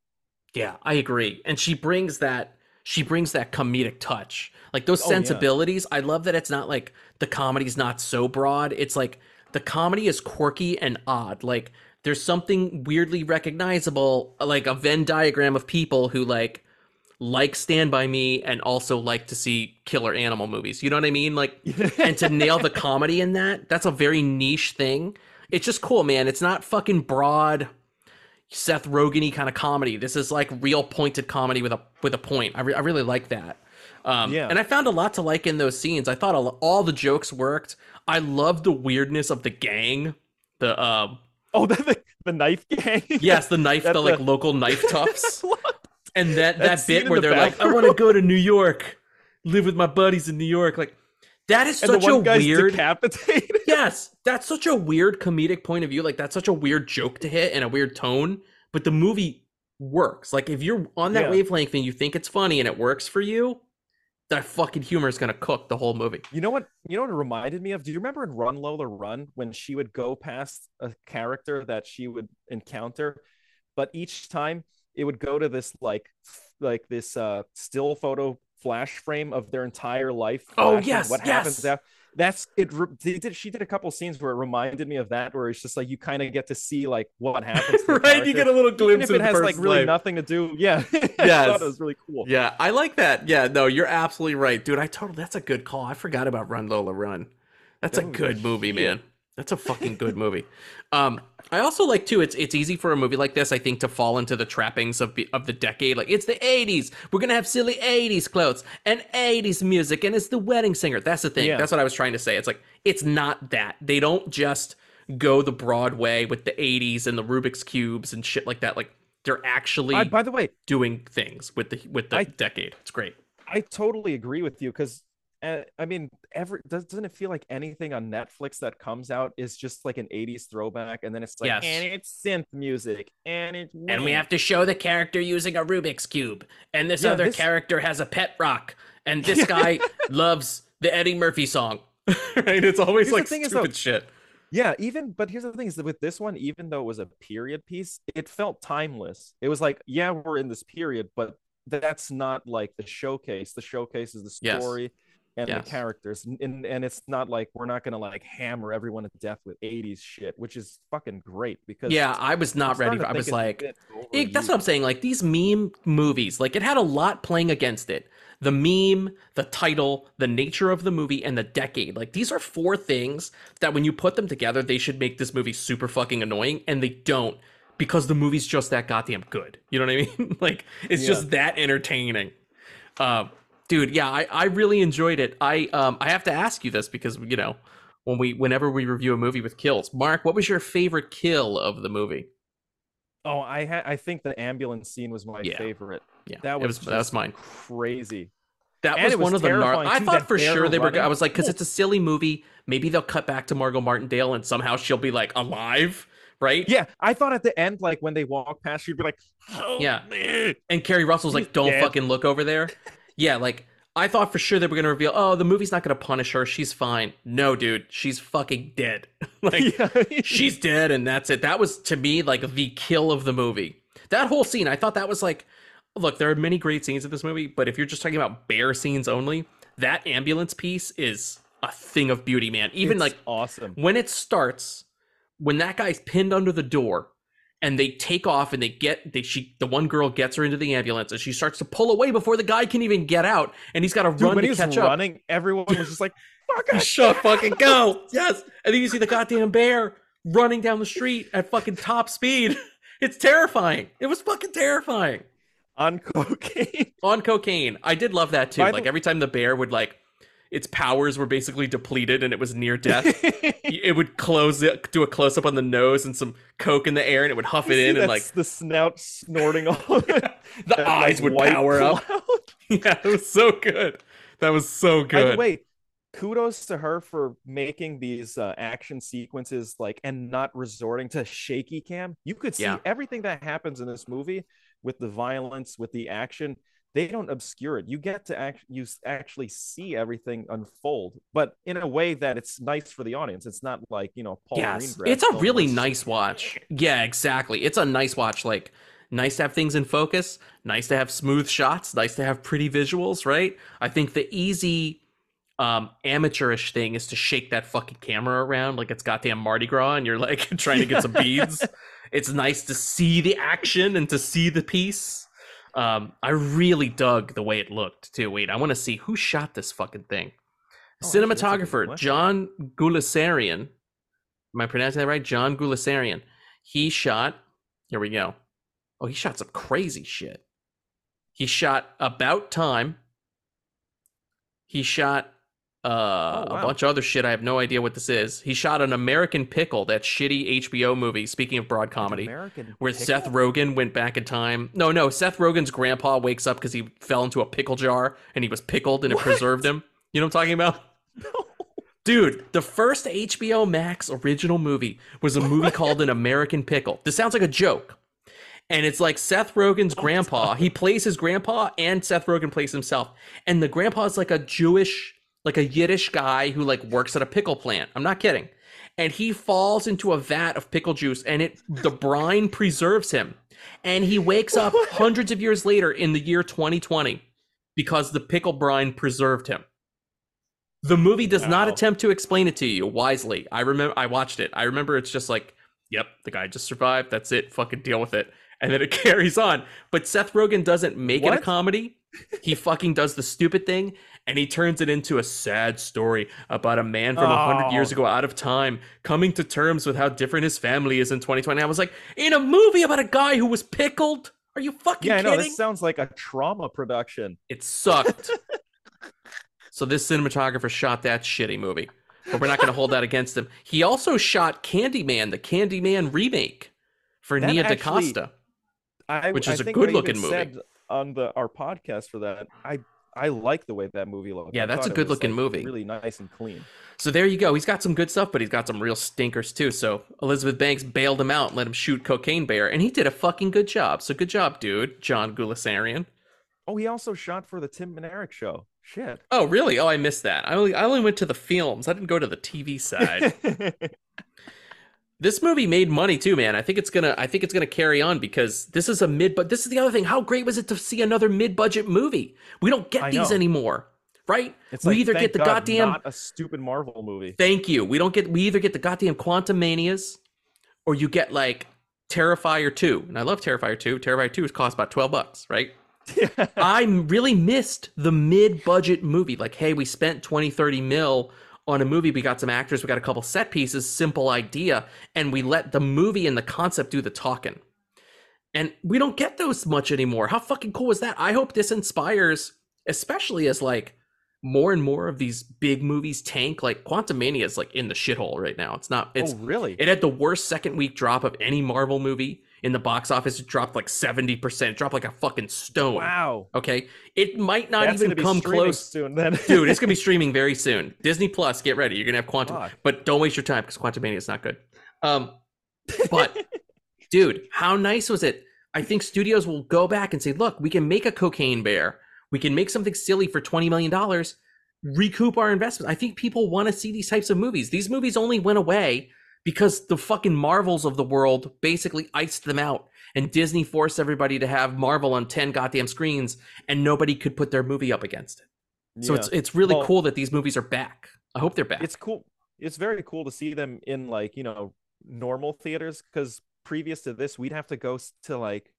Yeah, I agree. And she brings that she brings that comedic touch. Like those Oh, yeah. sensibilities. I love that it's not like the comedy's not so broad. It's like the comedy is quirky and odd. Like there's something weirdly recognizable, like a Venn diagram of people who like like Stand by Me and also like to see killer animal movies. You know what I mean? Like and to nail the comedy in that, that's a very niche thing. It's just cool, man. It's not fucking broad Seth Rogen kind of comedy. This is like real pointed comedy with a with a point. I, re- I really like that. Um, Yeah. And I found a lot to like in those scenes. I thought all, all the jokes worked. I love the weirdness of the gang. The um, Oh, the, the, the knife gang. yes, the knife, That's the like local knife toughs, and that That that bit where the they're like, "I want to go to New York, live with my buddies in New York." Like, That is such a weird. decapitated. yes, that's such a weird comedic point of view. Like that's such a weird joke to hit and a weird tone. But the movie works. Like if you're on that Yeah. wavelength and you think it's funny and it works for you, that fucking humor is gonna cook the whole movie. You know what? You know what it reminded me of? Do you remember in Run Lola Run when she would go past a character that she would encounter, but each time it would go to this like like this uh still photo flash frame of their entire life. Oh, yes, what happens yes. That's it. did. She did a couple scenes where it reminded me of that, where it's just like you kind of get to see like what happens. right? You get a little glimpse. Even if it has like really life. nothing to do. Yeah, yeah, it was really cool. Yeah, I like that. Yeah, no, you're absolutely right, dude. I totally that's a good call. I forgot about Run Lola Run. That's a good movie, shit. man. That's a fucking good movie. Um, I also like too. It's it's easy for a movie like this, I think, to fall into the trappings of the of the decade. Like it's the '80s. We're gonna have silly '80s clothes and '80s music, and it's the wedding singer. That's the thing. Yeah. That's what I was trying to say. It's like it's not that. They don't just go the Broadway with the '80s and the Rubik's cubes and shit like that. Like they're actually I, by the way, doing things with the with the I- decade. It's great. I totally agree with you because I mean, every does, doesn't it feel like anything on Netflix that comes out is just like an '80s throwback, and then it's like, Yes. and it's synth music, and it's And we have to show the character using a Rubik's cube. And this Yeah, other this- character has a pet rock. And this guy loves the Eddie Murphy song. right? It's always Here's like thing is, stupid though, shit. Yeah, even but here's the thing is that with this one, even though it was a period piece, it felt timeless. It was like, yeah, we're in this period, but that's not like the showcase. The showcase is the Yes. And Yes. the characters, and, and it's not like we're not gonna like hammer everyone to death with '80s shit, which is fucking great because Yeah, I was I'm not ready. For, I was like, it, that's what I'm saying. Like these meme movies, like it had a lot playing against it. The meme, the title, the nature of the movie, and the decade. Like these are four things that when you put them together, they should make this movie super fucking annoying, and they don't because the movie's just that goddamn good. You know what I mean? like it's Yeah. just that entertaining. Um, dude, yeah, I, I really enjoyed it. I um I have to ask you this because you know when we whenever we review a movie with kills, Mark, what was your favorite kill of the movie? Oh, I ha- I think the ambulance scene was my Yeah. favorite. Yeah, That was, that was just mine. Crazy. That And was, was one of the. Nar- I thought for sure they were. running. I was like, because it's a silly movie. Maybe they'll cut back to Margot Martindale and somehow she'll be like alive, right? Yeah, I thought at the end, like when they walk past, she'd be like, "Help Yeah. me." And Keri Russell's like, "Don't dead. fucking look over there." yeah, like I thought for sure they were gonna reveal. Oh, the movie's not gonna punish her. She's fine. No, dude, she's fucking dead. like Yeah. she's dead, and that's it. That was to me like the kill of the movie. That whole scene, I thought that was like, look, there are many great scenes in this movie, but if you're just talking about bear scenes only, that ambulance piece is a thing of beauty, man. Even It's like awesome. when it starts, when that guy's pinned under the door and they take off and they get they she the one girl gets her into the ambulance and she starts to pull away before the guy can even get out and he's got to Dude, run when to he was catch up. running, everyone was just like, "Fuck it." Shut fucking go. Yes. And then you see the goddamn bear running down the street at fucking top speed. It's terrifying. It was fucking terrifying. on cocaine. On cocaine. I did love that too. By the- like every time the bear would like its powers were basically depleted and it was near death. it would close it, do a close up on the nose and some coke in the air, and it would huff it in, and like the snout snorting all the that, eyes like, would power up. Yeah, it was so good. That was so good. Wait, kudos to her for making these uh, action sequences like and not resorting to shaky cam. You could see Yeah. everything that happens in this movie with the violence, with the action. They don't obscure it. You get to act, you actually see everything unfold, but in a way that it's nice for the audience. It's not like you know Paul yes, Greengrass it's a really it's nice watch. Yeah, exactly. It's a nice watch. Like nice to have things in focus. Nice to have smooth shots. Nice to have pretty visuals. Right. I think the easy um amateurish thing is to shake that fucking camera around like it's goddamn Mardi Gras and you're like trying to get some beads. It's nice to see the action and to see the piece. Um, I really dug the way it looked too. Wait, I want to see who shot this fucking thing. Oh, actually, that's a good Cinematographer. John Guleserian. Am I pronouncing that right? John Guleserian. He shot. Here we go. Oh, he shot some crazy shit. He shot About Time. He shot uh, a wow. bunch of other shit. I have no idea what this is. He shot an American Pickle, that shitty HBO movie. Speaking of broad comedy, American where Pickle? Seth Rogen went back in time. No, no, Seth Rogen's grandpa wakes up because he fell into a pickle jar and he was pickled and it What? preserved him. You know what I'm talking about? No. Dude, the first HBO Max original movie was a movie called An American Pickle. This sounds like a joke. And it's like Seth Rogen's grandpa. He plays his grandpa and Seth Rogen plays himself. And the grandpa is like a Jewish, like a Yiddish guy who like works at a pickle plant. I'm not kidding. And he falls into a vat of pickle juice and it the brine preserves him. And he wakes up hundreds of years later in the year 2020 because the pickle brine preserved him. The movie does not attempt to explain it to you wisely. I remember I watched it. I remember it's just like, yep, the guy just survived. That's it. Fucking deal with it. And then it carries on. But Seth Rogen doesn't make it a comedy. He fucking does the stupid thing and he turns it into a sad story about a man from a hundred years Oh. ago out of time coming to terms with how different his family is in 2020. I was like, in a movie about a guy who was pickled? Are you fucking Yeah, I know. kidding? This sounds like a Troma production. It sucked. so this cinematographer shot that shitty movie. But we're not going to hold that against him. He also shot Candyman, the Candyman remake for That Nia DaCosta. I, Which is a good-looking movie. Said on the our podcast for that, I I like the way that movie looked. Yeah, I that's a was, good-looking like, movie. Really nice and clean. So there you go. He's got some good stuff, but he's got some real stinkers too. So Elizabeth Banks bailed him out and let him shoot Cocaine Bear, and he did a fucking good job. So good job, dude, John Guleserian. Oh, he also shot for the Tim and Eric show. Shit. Oh, really? Oh, I missed that. I only I only went to the films. I didn't go to the TV side. this movie made money too, man. I think it's gonna I think it's gonna carry on because this is a mid but this is the other thing. How great was it to see another mid-budget movie? We don't get I these know. anymore. Right? it's we like, either get the God, goddamn not a stupid Marvel movie. Thank you. We don't get we either get the goddamn Quantumanias or you get like Terrifier 2. And I love Terrifier 2. Terrifier 2 is cost about 12 bucks, right? I really missed the mid-budget movie. Like, hey, we spent 20, 30 mil on a movie. We got some actors, we got a couple set pieces, simple idea, and we let the movie and the concept do the talking. And we don't get those much anymore. How fucking cool is that? I hope this inspires, especially as like more and more of these big movies tank. Like Quantumania is like in the shithole right now. It's not. It's oh, really? it had the worst second week drop of any Marvel movie in the box office. It dropped like 70%. It dropped like a fucking stone. wow. Okay. It might not That's even come close. soon. Then, Dude, it's going to be streaming very soon. Disney Plus, get ready. You're going to have Quantum. Fuck. But don't waste your time because Quantumania is not good. Um, but, dude, how nice was it? I think studios will go back and say, look, we can make a cocaine bear. We can make something silly for $20 million, recoup our investment. I think people want to see these types of movies. These movies only went away because the fucking Marvels of the world basically iced them out. And Disney forced everybody to have Marvel on 10 goddamn screens, and nobody could put their movie up against it. So Yeah. it's it's really Well- cool that these movies are back. I hope they're back. it's cool. It's very cool to see them in like you know normal theaters because previous to this, we'd have to go to like,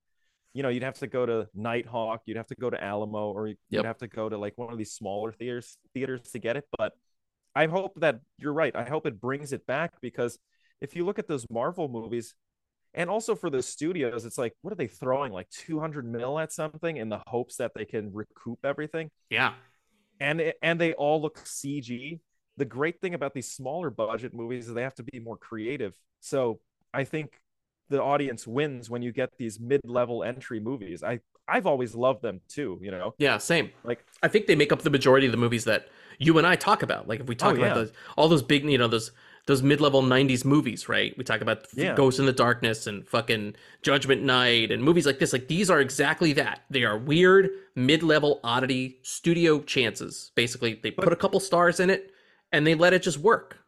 you know, you'd have to go to Nitehawk, you'd have to go to Alamo, or you'd Yep. have to go to like one of these smaller theaters theaters to get it. But I hope that you're right. I hope it brings it back because if you look at those Marvel movies, and also for the studios, it's like, what are they throwing like 200 mil at something in the hopes that they can recoup everything? yeah. and it- and they all look CG. The great thing about these smaller budget movies is they have to be more creative. So I think the audience wins when you get these mid-level entry movies. I I've always loved them too. You know, Yeah, same. like I think they make up the majority of the movies that you and I talk about. Like if we talk Oh, about yeah. those all those big, you know, those those mid-level 90s movies, right? We talk about Yeah. Ghost in the Darkness and fucking Judgment Night and movies like this. Like these are exactly that. They are weird mid-level oddity studio chances. Basically, they put a couple stars in it and they let it just work.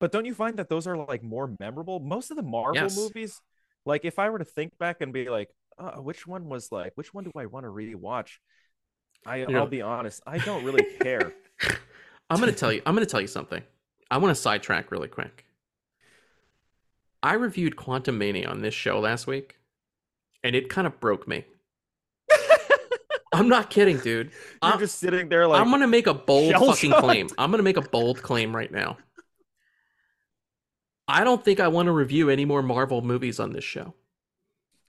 but don't you find that those are like more memorable? Most of the Marvel Yes. movies, like if I were to think back and be like, uh, which one was like, which one do I want to rewatch? I know- I'll be honest, I don't really care. I'm gonna tell you. I'm gonna tell you something. I want to sidetrack really quick. I reviewed Quantumania on this show last week, and it kind of broke me. I'm not kidding, dude. You're I'm, just sitting there like, I'm gonna make a bold fucking shocked. claim. I'm gonna make a bold claim right now. I don't think I want to review any more Marvel movies on this show.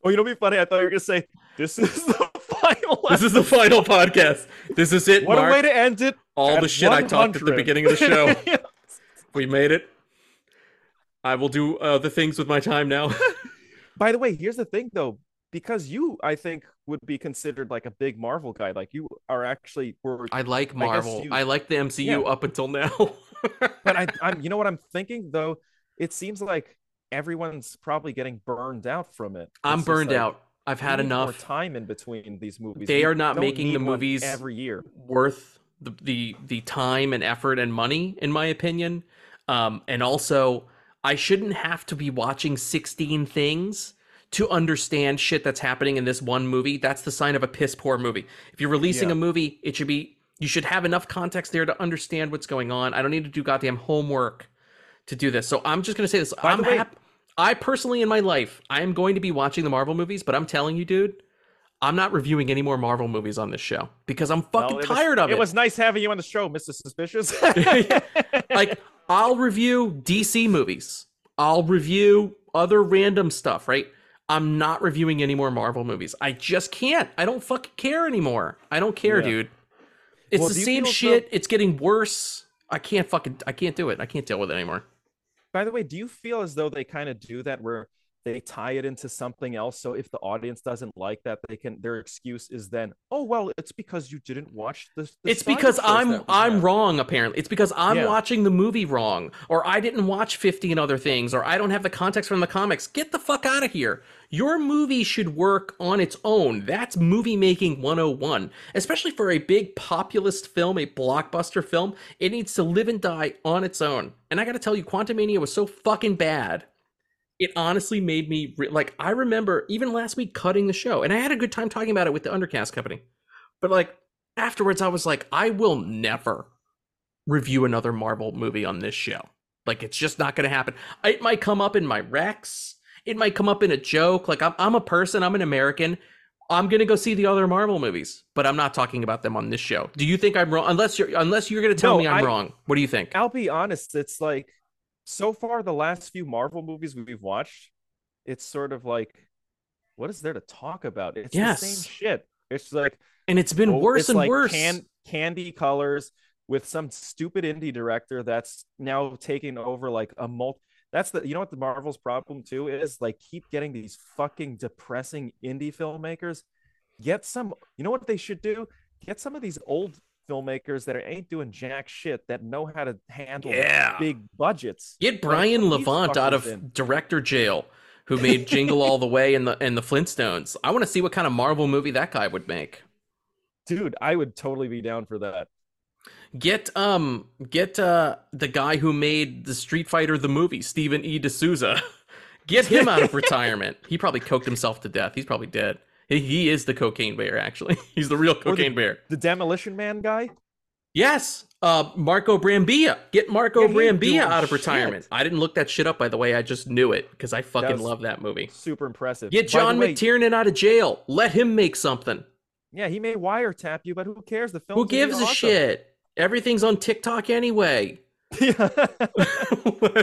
oh, you know, be funny. I thought you were gonna say this is the final. This is the final podcast. This is it. What Mark. a way to end it. All the shit I talked at the beginning of the show. We made it. I will do uh, other things with my time now. By the way, here's the thing though. because you I think would be considered like a big Marvel guy. Like you are actually were I like I Marvel. you- I, like the MCU Yeah. up until now. but I I'm you know what I'm thinking though? It seems like everyone's probably getting burned out from it. I'm burned like, out. I've had need more enough. time in between these movies. They We are not making the movies every year. worth the, the the time and effort and money in my opinion um and also i shouldn't have to be watching 16 things to understand shit that's happening in this one movie. That's the sign of a piss poor movie. If you're releasing Yeah. a movie it should be you should have enough context there to understand what's going on. I don't need to do goddamn homework to do this. So i'm just going to say this. By i'm the way- hap- i personally in my life i am going to be watching the marvel movies but i'm telling you dude i'm not reviewing any more marvel movies on this show because i'm fucking it was- tired of it It was nice having you on the show, Mr. Suspicious. like I'll review DC movies. I'll review other random stuff, right? I'm not reviewing any more Marvel movies. I just can't. I don't fucking care anymore. I don't care, Yeah. dude. It's Well, the same shit. It's getting worse. I can't fucking I can't do it. I can't deal with it anymore. By the way, do you feel as though they kind of do that where they tie it into something else? So if the audience doesn't like that, they can their excuse is then, oh well, it's because you didn't watch this. It's because I'm I'm wrong apparently. It's because I'm Yeah. watching the movie wrong or I didn't watch 15 other things or I don't have the context from the comics. Get the fuck out of here. Your movie should work on its own. That's movie making 101. Especially for a big populist film, a blockbuster film, it needs to live and die on its own. And I got to tell you Quantumania was so fucking bad. It honestly made me re- like I remember even last week cutting the show and I had a good time talking about it with the Undercast company. But like afterwards I was like, I will never review another Marvel movie on this show. Like it's just not gonna happen. It might come up in my Rex. It might come up in a joke. Like I'm I'm a person, I'm an American. I'm gonna go see the other Marvel movies, but I'm not talking about them on this show. Do you think I'm wrong? Unless you're unless you're gonna tell No, me I'm I- wrong. What do you think? I'll be honest. It's like so far the last few Marvel movies we've watched, it's sort of like, what is there to talk about? It's the same shit. It's like And it's been oh, worse it's and like worse. Can, candy colors with some stupid indie director that's now taking over like a multi. That's the you know what the Marvel's problem too is like keep getting these fucking depressing indie filmmakers. Get some. You know what they should do? Get some of these old filmmakers that ain't doing jack shit that know how to handle Yeah. big budgets. Get Brian these Levant out of in. director jail, who made Jingle All the Way and the and the Flintstones. I want to see what kind of Marvel movie that guy would make. dude. I would totally be down for that. Get um get uh the guy who made the Street Fighter the movie, Stephen E. D'Souza. Get him out of retirement. He probably coked himself to death. He's probably dead. He, he is the cocaine bear, actually. He's the real Or the- cocaine bear. The Demolition Man guy. Yes. Uh Marco Brambilla. Get Marco Yeah, Brambilla out of shit. retirement. I didn't look that shit up, by the way. I just knew it because I fucking love that movie. Super impressive. Get John way, McTiernan out of jail. Let him make something. Yeah, he may wiretap you, but who cares? The film. Who gives a shit? Everything's on TikTok anyway. let,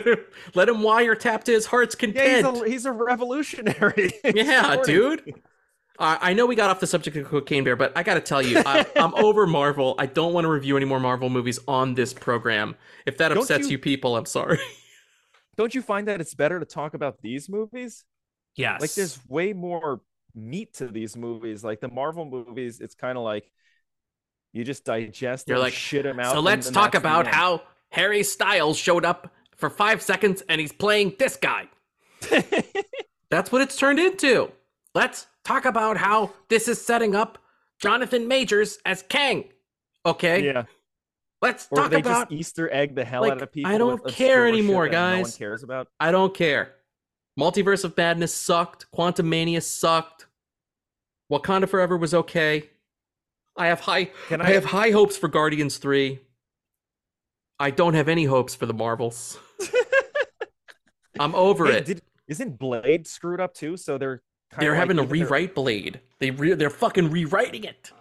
him, let him wiretap to his heart's yeah, he's content. a, he's a revolutionary. Yeah, dude. I I know we got off the subject of Cocaine Bear, but I got to tell you, I, I'm over Marvel. I don't want to review any more Marvel movies on this program. If that Don't upsets you- you people, I'm sorry. Don't you find that it's better to talk about these movies? Yes. Like, there's way more meat to these movies. Like the Marvel movies, it's kind of like you just digest. You're them, like, shit them out. So let's talk about how Harry Styles showed up for five seconds and he's playing this guy. That's what it's turned into. Let's talk about how this is setting up Jonathan Majors as Kang. Okay. yeah. Let's Or talk they about. just Easter egg the hell like, out of people. I don't care anymore, that No one guys. cares about. I don't care. Multiverse of Madness sucked. Quantumania sucked. Wakanda Forever was okay. I have high. Can I I? have high hopes for Guardians 3. I don't have any hopes for the Marvels. I'm over Hey, it. did- isn't Blade screwed up too? So they're they're like having to rewrite Blade. They re- they're fucking rewriting it.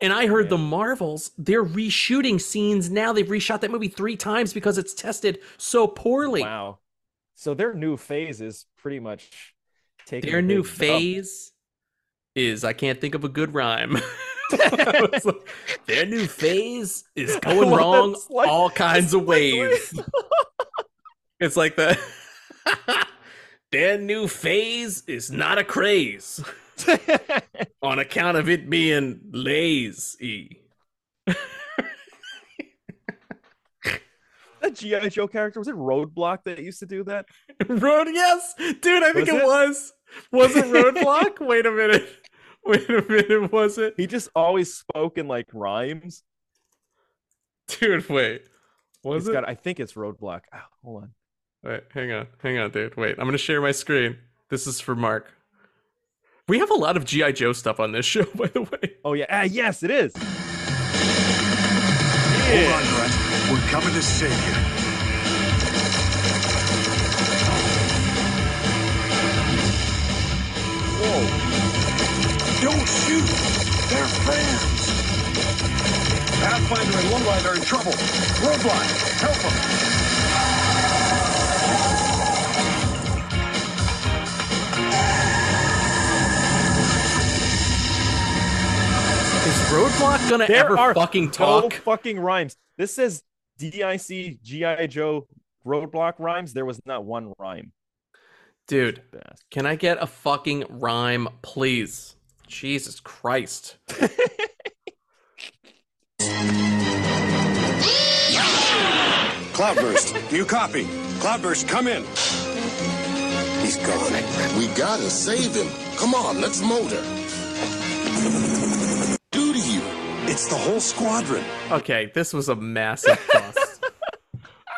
And I heard the Marvels, they're reshooting scenes now. They've reshot that movie 3 times because it's tested so poorly. Wow. So their new phase is pretty much taking Their new phase is I can't think of a good rhyme. Like, Their new phase is going Well, wrong like- all kinds of ways. It's like the Their new phase is not a craze on account of it being lazy. that GI Joe character was it Roadblock that used to do that? Road, yes, dude. I think Was it, it? was. Was it Roadblock? Wait a minute. Wait a minute. Was it, He just always spoke in like rhymes. dude? Wait. Was He's it? got, I think it's Roadblock. Ah, hold on. Wait, hang on, hang on, dude. Wait, I'm gonna share my screen. This is for Mark. We have a lot of GI Joe stuff on this show, by the way. Oh yeah, ah, yes, it is. Hold on, Brett. We're coming to save you. Whoa. Don't shoot. They're friends. Pathfinder and Lowlight are in trouble. Roadblock, help them. Is Roadblock gonna There ever are fucking No talk? fucking rhymes. This says DIC GI Joe Roadblock rhymes. There was not one rhyme. Dude, can I get a fucking rhyme, please? Jesus Christ. Cloudburst, do you copy? Cloudburst, come in. He's gone. We gotta save him. Come on, let's motor. Do to you. It's the whole squadron. Okay, this was a massive bust.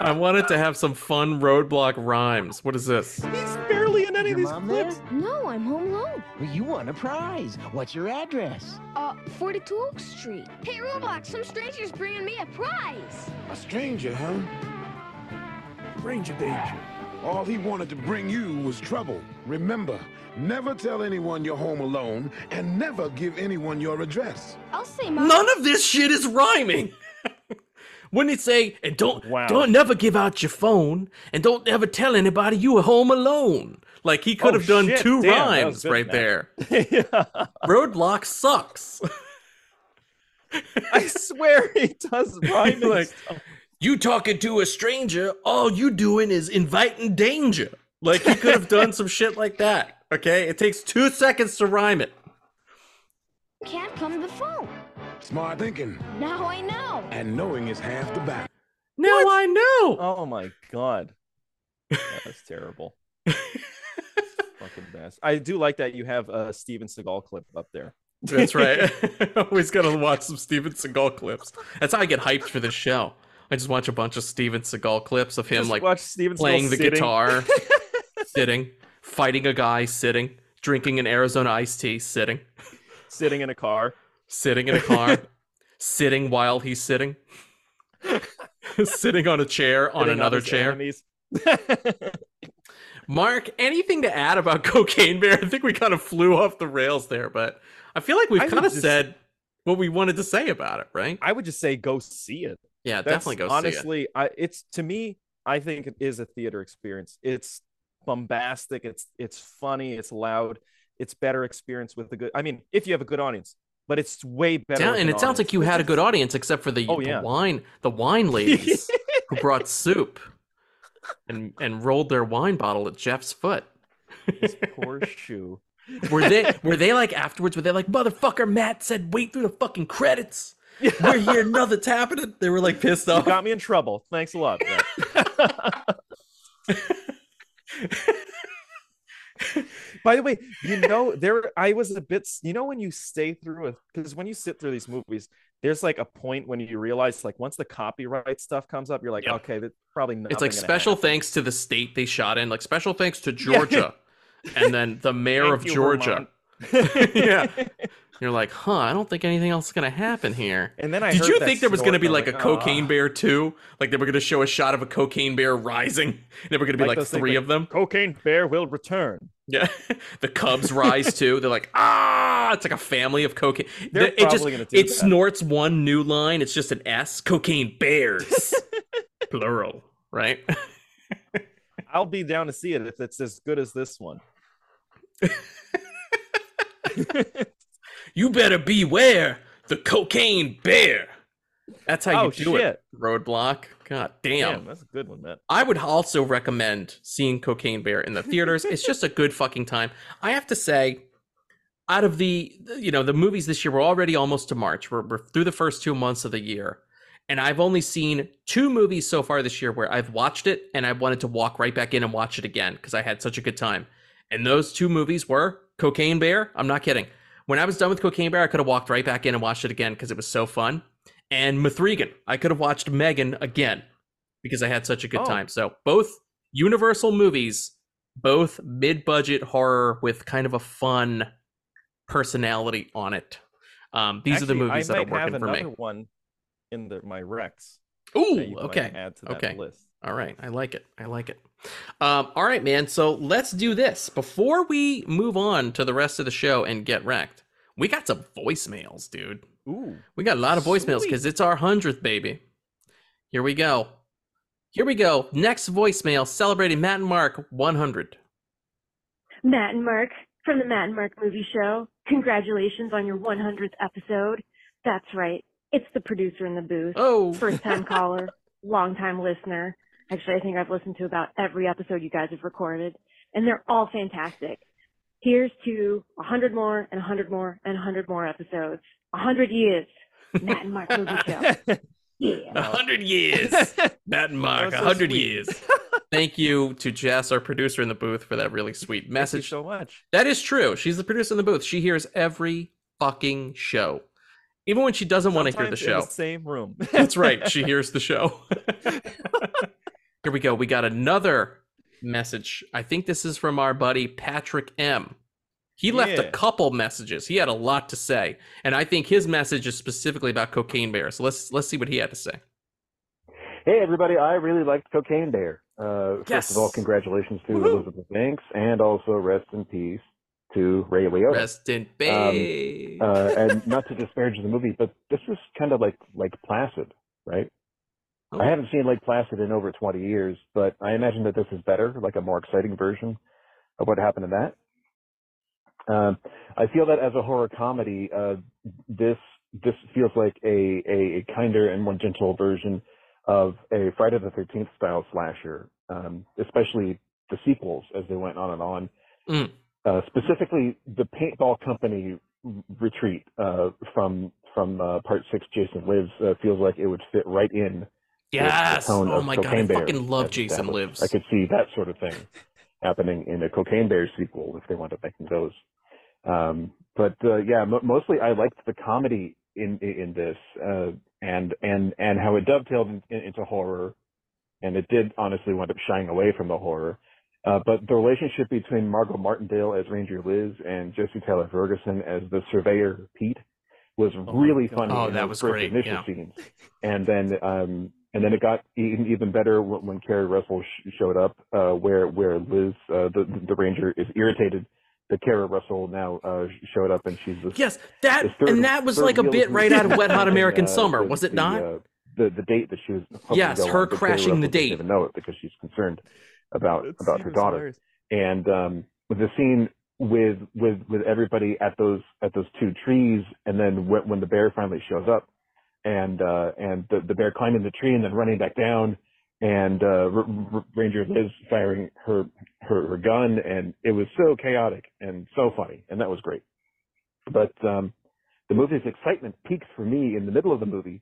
I wanted to have some fun roadblock rhymes. What is this? He's barely in any of these clips. there? No, I'm home alone. Well, you won a prize. What's your address? Uh, 42 Oak Street. Hey, Roadblock, some stranger's bringing me a prize. A stranger, huh? Stranger danger. All he wanted to bring you was trouble. Remember, never tell anyone you're home alone and never give anyone your address. I'll say my. None of this shit is rhyming. Wouldn't it say, and don't Wow. don't never give out your phone, and don't ever tell anybody you were home alone. Like he could Oh, have done shit. two Damn, rhymes good, right Matt. there. yeah. Roadblock sucks. I swear he does rhyming Like- stuff. You talking to a stranger, all you doing is inviting danger. Like he could have done some shit like that. Okay, it takes two seconds to rhyme it. Can't come to the phone. Smart thinking. Now I know. And knowing is half the battle. Now I know. Oh my god. That was terrible. Fucking best. I do like that you have a Steven Seagal clip up there. That's right. Always gotta watch some Steven Seagal clips. That's how I get hyped for this show. I just watch a bunch of Steven Seagal clips of him Just like watch Steven Seagal playing the sitting. guitar, sitting, fighting a guy, sitting, drinking an Arizona iced tea, sitting, sitting in a car. sitting in a car, sitting while he's sitting, sitting on a chair on hitting another his chair. Mark, anything to add about Cocaine Bear? I think we kind of flew off the rails there, but I feel like we've I kind of just- said what we wanted to say about it, right? I would just say go see it. Yeah, definitely go see it. honestly, I it's to me, I think it is a theater experience. It's bombastic, it's it's funny, it's loud, it's better experience with a good I mean, if you have a good audience, but it's way better. Yeah, and an it sounds like you had a good audience, except for the, Oh, the yeah. wine, the wine ladies who brought soup and and rolled their wine bottle at Jeff's foot. His poor shoe. Were they were they like afterwards? Were they like motherfucker? Matt said wait through the fucking credits. We're here, nothing's happening. They were like pissed You off. got me in trouble. Thanks a lot. By the way, you know, there I was a bit you know when you stay through it because when you sit through these movies, there's like a point when you realize like once the copyright stuff comes up, you're like, Yep. okay, that's probably not It's like special thanks to the state they shot in, like special thanks to Georgia, and then the mayor Thank of you, Georgia. yeah, you're like, huh? I don't think anything else is gonna happen here. And then I Did heard you that think there was going to be and I like a like, cocaine "Ah." bear too? Like they were going to show a shot of a cocaine bear rising. And there were going to be like, those things, three like, of them. Cocaine Bear will return. Yeah, the cubs rise too. They're like, ah! It's like a family of cocaine. They're The- it just probably gonna do it that. snorts one new line. It's just an S. Cocaine bears, plural. Right? I'll be down to see it if it's as good as this one. You better beware the cocaine bear. That's how you Oh, do it. Roadblock. God damn. Damn, that's a good one, man. I would also recommend seeing Cocaine Bear in the theaters. it's just a good fucking time. I have to say, out of the you know the movies this year, we're already almost to March. We're, we're through the first two months of the year, and I've only seen two movies so far this year where I've watched it and I wanted to walk right back in and watch it again because I had such a good time. And those two movies were Cocaine Bear. I'm not kidding. When I was done with Cocaine Bear, I could have walked right back in and watched it again because it was so fun. And Mithrigan, I could have watched Megan again because I had such a good Oh. time. So both Universal movies, both mid-budget horror with kind of a fun personality on it. Um, these are the movies that are working for me. one in the, my Rex. Ooh, that you might okay. Add to that Okay. list. All right, I like it. I like it. Um, all right, man. So let's do this before we move on to the rest of the show and Get Rec'd. We got some voicemails, dude. Ooh, We got a lot of voicemails because it's our hundredth, baby. Here we go. Here we go. Next voicemail celebrating Matt and Mark 100. Matt and Mark from the Matt and Mark Movie Show. Congratulations on your 100th episode. That's right. It's the producer in the booth. Oh, First time caller, long time listener. Actually, I think I've listened to about every episode you guys have recorded, and they're all fantastic. Here's to 100 more and 100 more and 100 more episodes. 100 years. Matt and Mark Movie Show. Yeah. A hundred years. Matt and Mark, a so hundred sweet. years. Thank you to Jess, our producer in the booth, for that really sweet message. Thank you so much. That is true. She's the producer in the booth. She hears every fucking show. Even when she doesn't want to hear the Sometimes in show. same room. That's right. She hears the show. Here we go. We got another message. I think this is from our buddy Patrick M. He left a couple messages. He had a lot to say, and I think his message is specifically about Cocaine Bear. So let's let's see what he had to say. Hey everybody, I really liked Cocaine Bear. Uh, first of all, congratulations to Woohoo. Elizabeth Banks, and also rest in peace to Ray Liotta. Rest in peace. uh, and not to disparage the movie, but this was kind of like Lake Placid, right? I haven't seen Lake Placid in over 20 years, but I imagine that this is better, like a more exciting version of what happened in that. Um, I feel that as a horror comedy, uh, this this feels like a, a a kinder and more gentle version of a Friday the 13th style slasher, um, especially the sequels as they went on and on. Mm. Uh, specifically, the Paintball Company retreat uh, from from uh, Part Six, Jason Lives, uh, feels like it would fit right in. Yes. Oh my god, I fucking love as Jason. Lives. I could see that sort of thing happening in a Cocaine Bear sequel if they wound up making those. Um, but uh, yeah, mo mostly I liked the comedy in in this, uh, and and and how it dovetailed in, in, into horror, and it did honestly wind up shying away from the horror. Uh, but the relationship between Margot Martindale as Ranger Liz and Jesse Tyler Ferguson as the surveyor Pete was really funny. Oh, that was great, Initial yeah. scenes, and then um, and then it got even even better when, when Keri Russell sh- showed up, uh, where where Liz, uh, the the Ranger, is irritated that Keri Russell now uh, showed up and she's this Yes, that this third- and that was like a bit right out of Wet Hot American uh, Summer, the- was it the, not? uh, the the date that she was Yes, to go her on, crashing the Russell doesn't date. Even know it because she's concerned about That about her daughter. hilarious. And um, with the scene with with with everybody at those at those two trees, and then when, when the bear finally shows up, and uh, and the, the bear climbing the tree and then running back down, and uh, R- R- Ranger Liz firing her, her her gun, and it was so chaotic and so funny, and that was great. But um, the movie's excitement peaks for me in the middle of the movie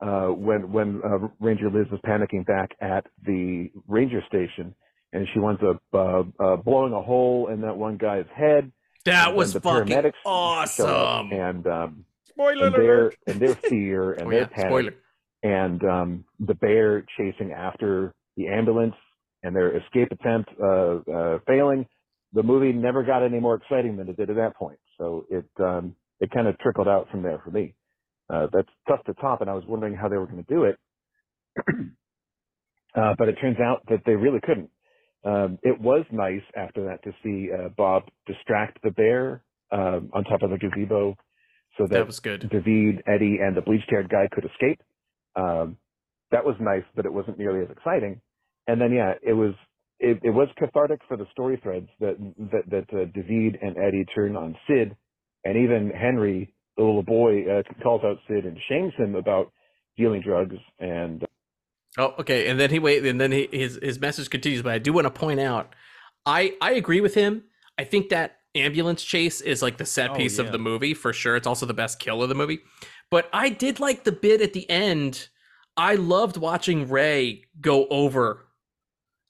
uh, when when uh, Ranger Liz was panicking back at the ranger station, and she winds up uh, uh, blowing a hole in that one guy's head. That was fucking paramedics show up, awesome. and um, Spoiler and their alert. and their fear and Oh, their yeah, panic, spoiler. and um, the bear chasing after the ambulance and their escape attempt uh, uh, failing. The movie never got any more exciting than it did at that point. So it um, it kind of trickled out from there for me. Uh, that's tough to top, and I was wondering how they were going to do it. uh, but it turns out that they really couldn't. Um, it was nice after that to see uh, Bob distract the bear um, on top of the gazebo, so that, That was good. David, Eddie, and the bleached-haired guy could escape. Um, that was nice, but it wasn't nearly as exciting. And then, yeah, it was it, it was cathartic for the story threads that that, that uh, David and Eddie turn on Sid, and even Henry, the little boy, uh, calls out Sid and shames him about dealing drugs and Oh, okay. And then he wait, and then he, his his message continues. But I do want to point out, I I agree with him. I think that ambulance chase is like the set Oh, piece yeah. of the movie for sure. It's also the best kill of the movie. But I did like the bit at the end. I loved watching Ray go over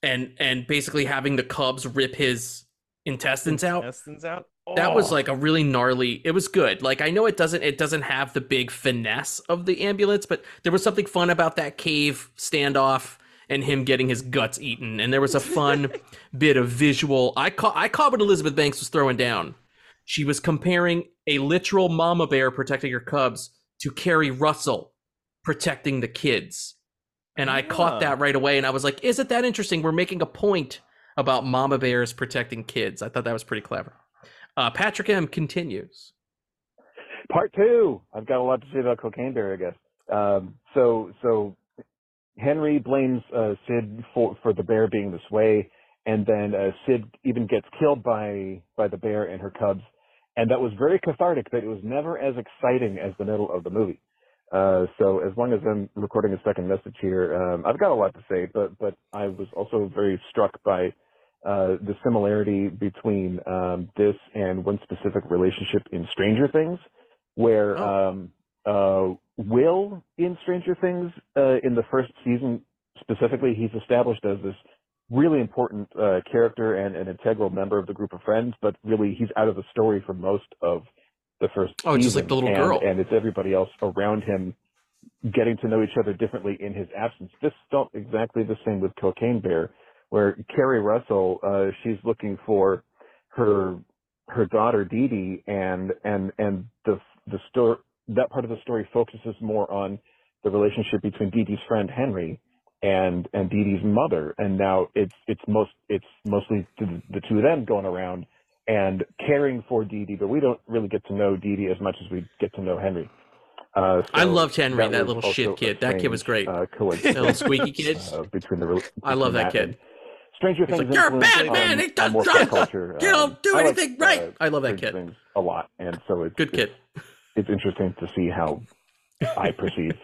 and and basically having the cubs rip his intestines out. Intestines out. That was Oh. like a really gnarly. It was good. Like I know it doesn't it doesn't have the big finesse of the ambulance, but there was something fun about that cave standoff and him getting his guts eaten. And there was a fun bit of visual. I caught I caught what Elizabeth Banks was throwing down. She was comparing a literal mama bear protecting her cubs to Keri Russell protecting the kids. And I Ah. caught that right away and I was like, isn't that interesting? We're making a point about mama bears protecting kids. I thought that was pretty clever. Uh, Patrick M continues. Part two. I've got a lot to say about Cocaine Bear, I guess. Um, so, so Henry blames uh, Sid for for the bear being this way, and then uh, Sid even gets killed by by the bear and her cubs, and that was very cathartic. But it was never as exciting as the middle of the movie. Uh, so as long as I'm recording a second message here, um, I've got a lot to say, but but I was also very struck by uh, the similarity between um, this and one specific relationship in Stranger Things, where um, uh, Will in Stranger Things uh, in the first season specifically, he's established as this really important uh, character and an integral member of the group of friends, but really he's out of the story for most of the first. Oh, just like the little and- girl. and it's everybody else around him getting to know each other differently in his absence. This felt exactly the same with Cocaine Bear, where Keri Russell, uh, she's looking for her her daughter Dee Dee, and and and the the story that part of the story focuses more on the relationship between Dee Dee's friend Henry and and Dee Dee's mother, and now it's it's most it's mostly the, the two of them going around and caring for Dee Dee, but we don't really get to know Dee Dee as much as we get to know Henry. Uh, I so loved Henry, that was little shit kid. That kid was great. Uh, That little squeaky kid. uh, between the rel- I love between that kid. Stranger He's Things like, "You're a bad man, he does drugs, culture. you don't um, do I like, anything right." uh, I love that kid. A lot, and so it's Good kid. It's interesting to see how I perceive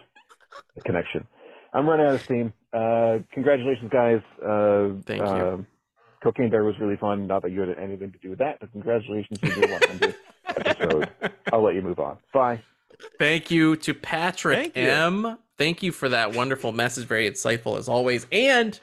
the connection. I'm running out of steam. Uh, congratulations, guys. Uh, Thank you. uh, Cocaine Bear was really fun. Not that you had anything to do with that, but congratulations on your 100th episode. I'll let you move on. Bye. Thank you to Patrick Thank you. M. Thank you for that wonderful message. Very insightful as always. And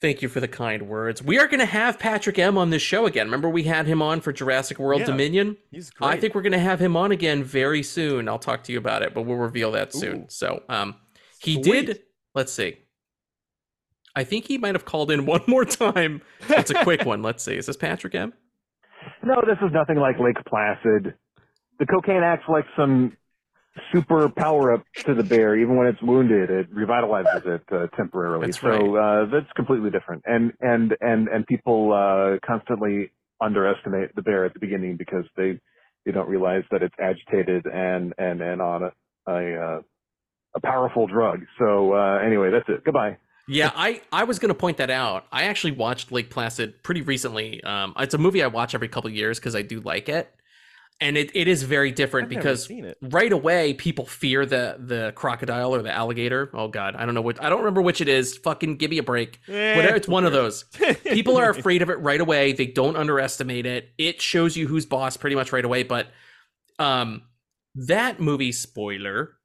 thank you for the kind words. We are going to have Patrick M on this show again. Remember, we had him on for Jurassic World Yeah, Dominion? He's great. I think we're going to have him on again very soon. I'll talk to you about it, but we'll reveal that soon. So, um, he Sweet. did. Let's see. I think he might have called in one more time. It's a quick one. Let's see. Is this Patrick M? No, this is nothing like Lake Placid. The cocaine acts like some super power up to the bear. Even when it's wounded, it revitalizes it uh, temporarily. That's so uh, that's completely different. And and and and people uh, constantly underestimate the bear at the beginning because they they don't realize that it's agitated and and and on a a, uh, a powerful drug. So uh, anyway, that's it. Goodbye. Yeah, I, I was going to point that out. I actually watched Lake Placid pretty recently. Um, it's a movie I watch every couple of years because I do like it, and it, it is very different I've because right away people fear the the crocodile or the alligator. Oh God, I don't know what I don't remember which it is. Fucking give me a break. Eh, Whatever, it's one of those. People are afraid of it right away. They don't underestimate it. It shows you who's boss pretty much right away. But um, that movie spoiler,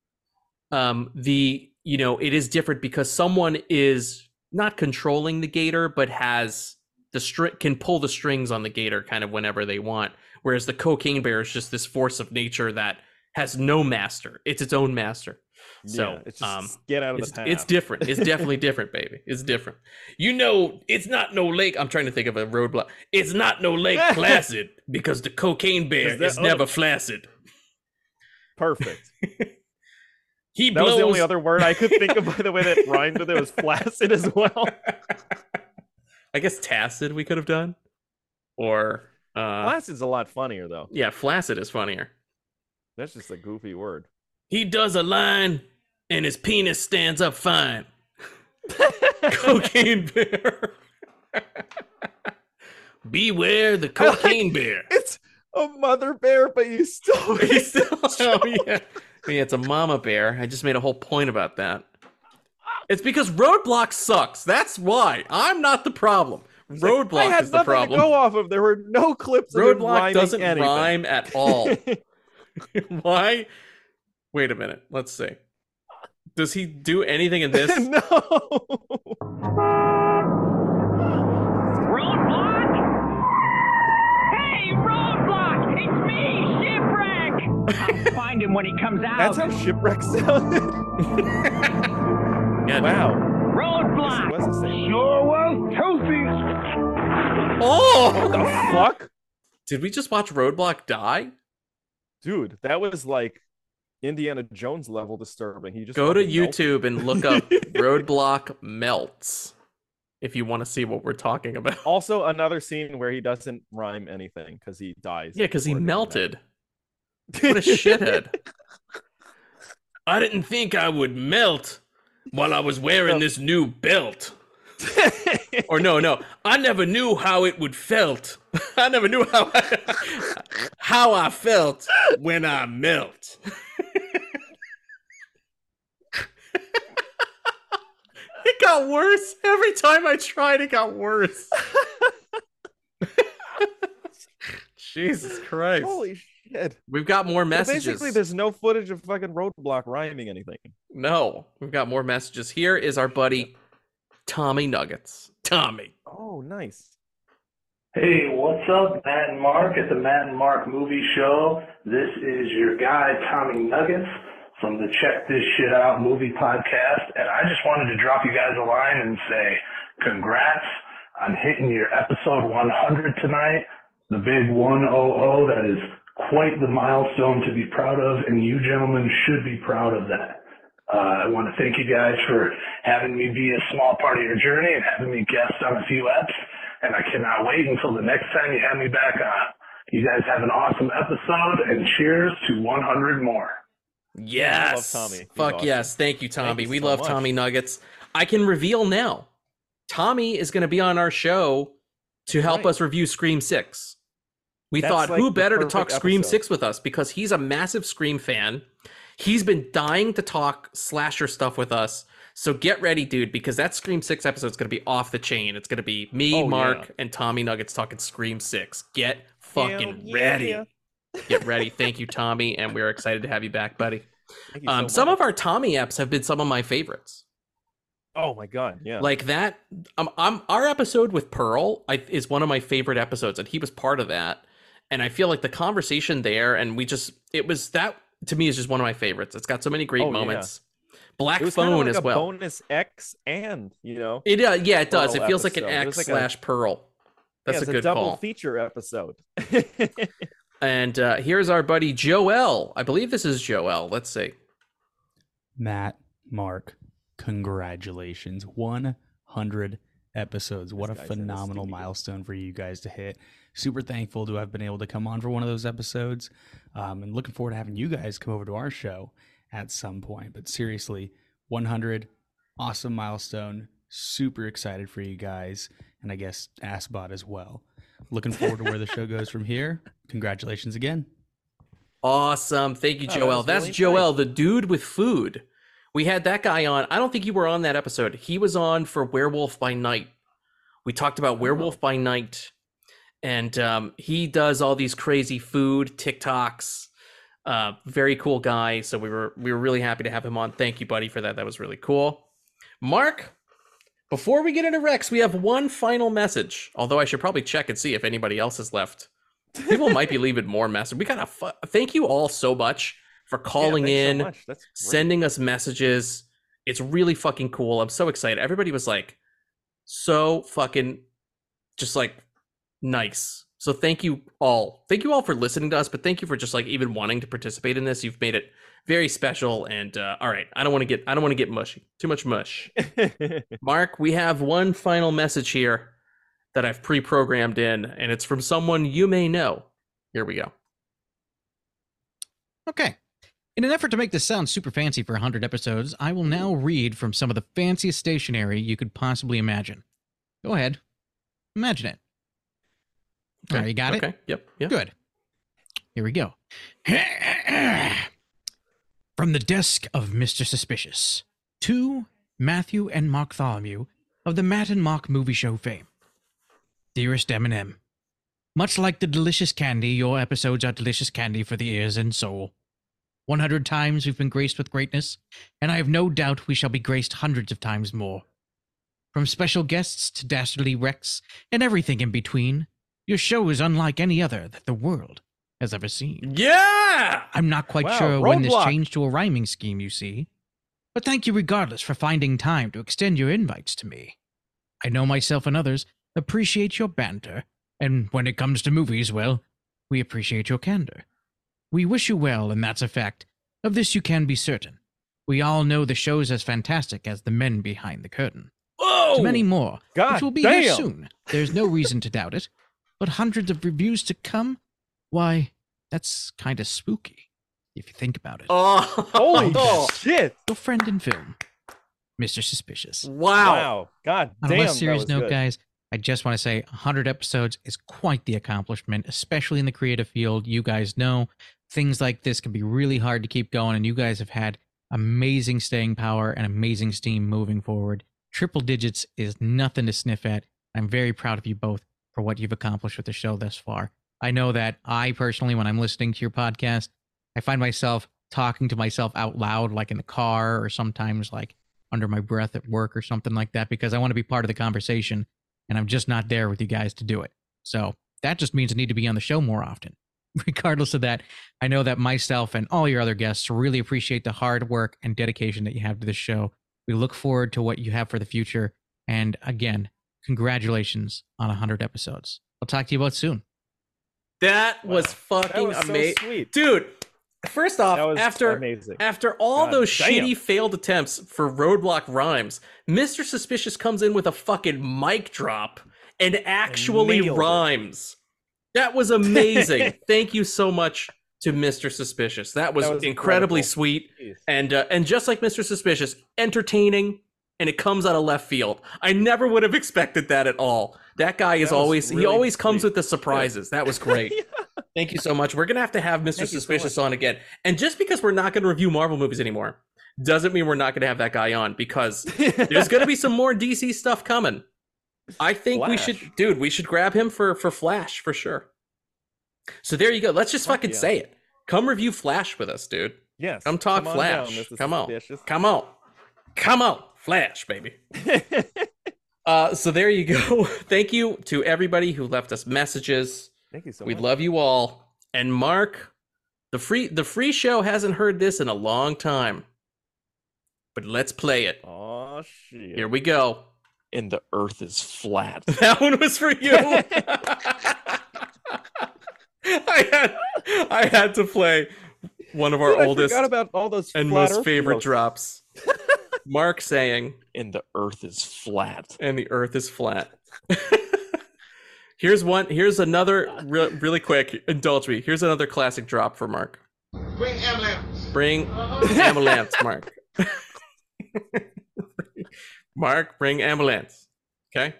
um, the you know it is different because someone is not controlling the gator, but has the string can pull the strings on the gator kind of whenever they want. Whereas the cocaine bear is just this force of nature that has no master. It's its own master. So Yeah, it's just um, get out of it's, the path. it's different. It's definitely different, baby. It's different. You know, it's not no lake. I'm trying to think of a roadblock. It's not no Lake Placid because the cocaine bear Is that- is never oh. flaccid. Perfect. He That was the only other word I could think of, by the way, that rhymed with it was flaccid as well. I guess tacid we could have done, or uh, Flaccid's a lot funnier though. yeah, flaccid is funnier. That's just a goofy word. He does a line, and his penis stands up fine. cocaine bear. Beware the cocaine bear. It's a mother bear, but you still He's still- oh, yeah. Yeah, it's a mama bear. I just made a whole point about that. It's because Roadblock sucks. That's why. I'm not the problem. Roadblock I had is the problem. to go off of. There were no clips. of him Roadblock doesn't anything. rhyme at all. why? Wait a minute. Let's see. Does he do anything in this? no. Roadblock! Hey, Roadblock! It's me, Shipwreck! I'll find him when he comes out. That's how shipwreck sounded. Yeah, wow. Roadblock! Was the same. Sure was toasty! Oh! What the fuck? Did we just watch Roadblock die? Dude, that was like Indiana Jones level disturbing. He just Go to fucking. YouTube and look up Roadblock melts if you want to see what we're talking about. Also, another scene where he doesn't rhyme anything because he dies. Yeah, because he melted. What a shithead. I didn't think I would melt while I was wearing this new belt. or no, no, I never knew how it would felt. I never knew how I, how I felt when I melt. it got worse every time I tried. It got worse. Jesus Christ! Holy shit. We've got more So messages. basically, there's no footage of fucking Roadblock rhyming anything. No, we've got more messages. Here is our buddy Tommy Nuggets. Tommy. Oh, nice. Hey, what's up, Matt and Mark at the Matt and Mark Movie Show? This is your guy, Tommy Nuggets from the Check This Shit Out movie podcast, and I just wanted to drop you guys a line and say congrats on hitting your episode 100 tonight, the big 100 that is quite the milestone to be proud of, and you gentlemen should be proud of that. Uh, I want to thank you guys for having me be a small part of your journey and having me guest on a few eps. And I cannot wait until the next time you have me back on. You guys have an awesome episode and cheers to 100 more. Yes. Tommy. He's Fuck awesome. yes. Thank you, Tommy. you we so love much. Tommy Nuggets. I can reveal now. Tommy is going to be on our show to help Right. us review Scream 6. We That's thought like who better to perfect talk Scream episode. 6 with us because he's a massive Scream fan. He's been dying to talk slasher stuff with us. So get ready, dude, because that Scream 6 episode is going to be off the chain. It's going to be me, Oh, Mark, yeah. and Tommy Nuggets talking Scream 6. Get fucking Hell ready. yeah. Get ready. Thank you, Tommy, and we're excited to have you back, buddy. Thank you Um, so some of our Tommy apps have been some of my favorites. Oh my god, yeah. Like that, um, I'm, our episode with Pearl I, is one of my favorite episodes, and he was part of that. And I feel like the conversation there, and we just, it was that to me is just one of my favorites. It's got so many great Oh, yeah. moments. Black it was kinda Phone like as a well. bonus X and you know It uh, yeah, it does. Pearl It feels like an X was like a- slash Pearl. That's yeah, a it's good double call. feature episode. And uh, here's our buddy Joel. I believe this is Joel. Let's see. Matt, Mark, congratulations. 100 episodes. What a This guy's phenomenal milestone for you guys to hit. Super thankful to have been able to come on for one of those episodes. Um, and looking forward to having you guys come over to our show at some point. But seriously, 100, awesome milestone. Super excited for you guys. And I guess Assbot as well. Looking forward to where the show goes from here. Congratulations again. Awesome. Thank you, Oh, that Joel. was That's really Joel, nice. the dude with food. We had that guy on. I don't think you were on that episode. He was on for Werewolf by Night. We talked about Werewolf by Night. And um, he does all these crazy food TikToks. Uh, very cool guy. So we were we were really happy to have him on. Thank you, buddy, for that. That was really cool. Mark, before we get into Rec's, we have one final message. Although I should probably check and see if anybody else has left. People might be leaving more messages. We gotta fu- thank you all so much for calling so in, great. sending us messages. It's really fucking cool. I'm so excited. Everybody was like so fucking just like nice. So thank you all. Thank you all for listening to us, but thank you for just like even wanting to participate in this. You've made it very special. And uh, all right, I don't want to get I don't want to get mushy. Too much mush. Mark, we have one final message here that I've pre-programmed in, and it's from someone you may know. Here we go. Okay. In an effort to make this sound super fancy for 100 episodes, I will now read from some of the fanciest stationery you could possibly imagine. Go ahead. Imagine it. All right, you got it? Okay. Yep. Yep. Good. Here we go. From the desk of Mr. Suspicious to Matthew and Marktholomew of the Matt and Mark movie show fame. Dearest M&M, much like the delicious candy, your episodes are delicious candy for the ears and soul. 100 times we've been graced with greatness, and I have no doubt we shall be graced hundreds of times more. From special guests to dastardly wrecks and everything in between, your show is unlike any other that the world has ever seen. Yeah! I'm not quite Wow, sure when this roadblock. changed to a rhyming scheme, you see. But thank you regardless for finding time to extend your invites to me. I know myself and others appreciate your banter, and when it comes to movies, well, we appreciate your candor. We wish you well, and that's a fact. Of this you can be certain. We all know the show's as fantastic as the men behind the curtain. Whoa! To many more, God which will be here soon. There's no reason to doubt it. But hundreds of reviews to come? Why, that's kind of spooky, if you think about it. Oh, Holy oh. shit! Your friend in film, Mr. Suspicious. Wow. Wow. God On damn. a serious note, good. guys, I just want to say 100 episodes is quite the accomplishment, especially in the creative field. You guys know things like this can be really hard to keep going, and you guys have had amazing staying power and amazing steam moving forward. Triple digits is nothing to sniff at. I'm very proud of you both for what you've accomplished with the show thus far. I know that I personally, when I'm listening to your podcast, I find myself talking to myself out loud, like in the car or sometimes like under my breath at work or something like that, because I want to be part of the conversation and I'm just not there with you guys to do it. So that just means I need to be on the show more often. Regardless of that, I know that myself and all your other guests really appreciate the hard work and dedication that you have to this show. We look forward to what you have for the future. And again, congratulations on 100 episodes. I'll talk to you about soon. That was fucking was so amazing, sweet. dude. First off, after amazing. after all God those damn. shitty failed attempts for roadblock rhymes, Mr. Suspicious comes in with a fucking mic drop and actually nailed it. rhymes. That was amazing. Thank you so much to Mr. Suspicious. That was, That was incredibly incredible. sweet Jeez. and uh, and just like Mr. Suspicious, entertaining, and it comes out of left field. I never would have expected that at all. That guy is That always he always comes sweet. with the surprises. That was great. Thank you so much. We're gonna have to have Mr. Thank you so Suspicious on again. And just because we're not gonna review Marvel movies anymore, doesn't mean we're not gonna have that guy on because there's gonna be some more DC stuff coming. I think we should, dude. We should grab him for for Flash for sure. So there you go. Let's just Fuck fucking yeah. say it. Come review Flash with us, dude. Yes. Come talk on down, Flash. Mr. Come on. Suspicious. Come on. Come on. Flash, baby. uh, so there you go. Thank you to everybody who left us messages. Thank you so we much. We love you all. And Mark, the free the free show hasn't heard this in a long time. But let's play it. Oh shit. Here we go. And the earth is flat. That one was for you. I had I had to play one of our Dude, oldest forgot about all those and most favorite jokes. drops. Mark saying, and the earth is flat. and the earth is flat. here's one, here's another re- really quick, indulge me. Here's another classic drop for Mark. Bring ambulance. Bring ambulance, Mark. Mark, bring ambulance. Okay?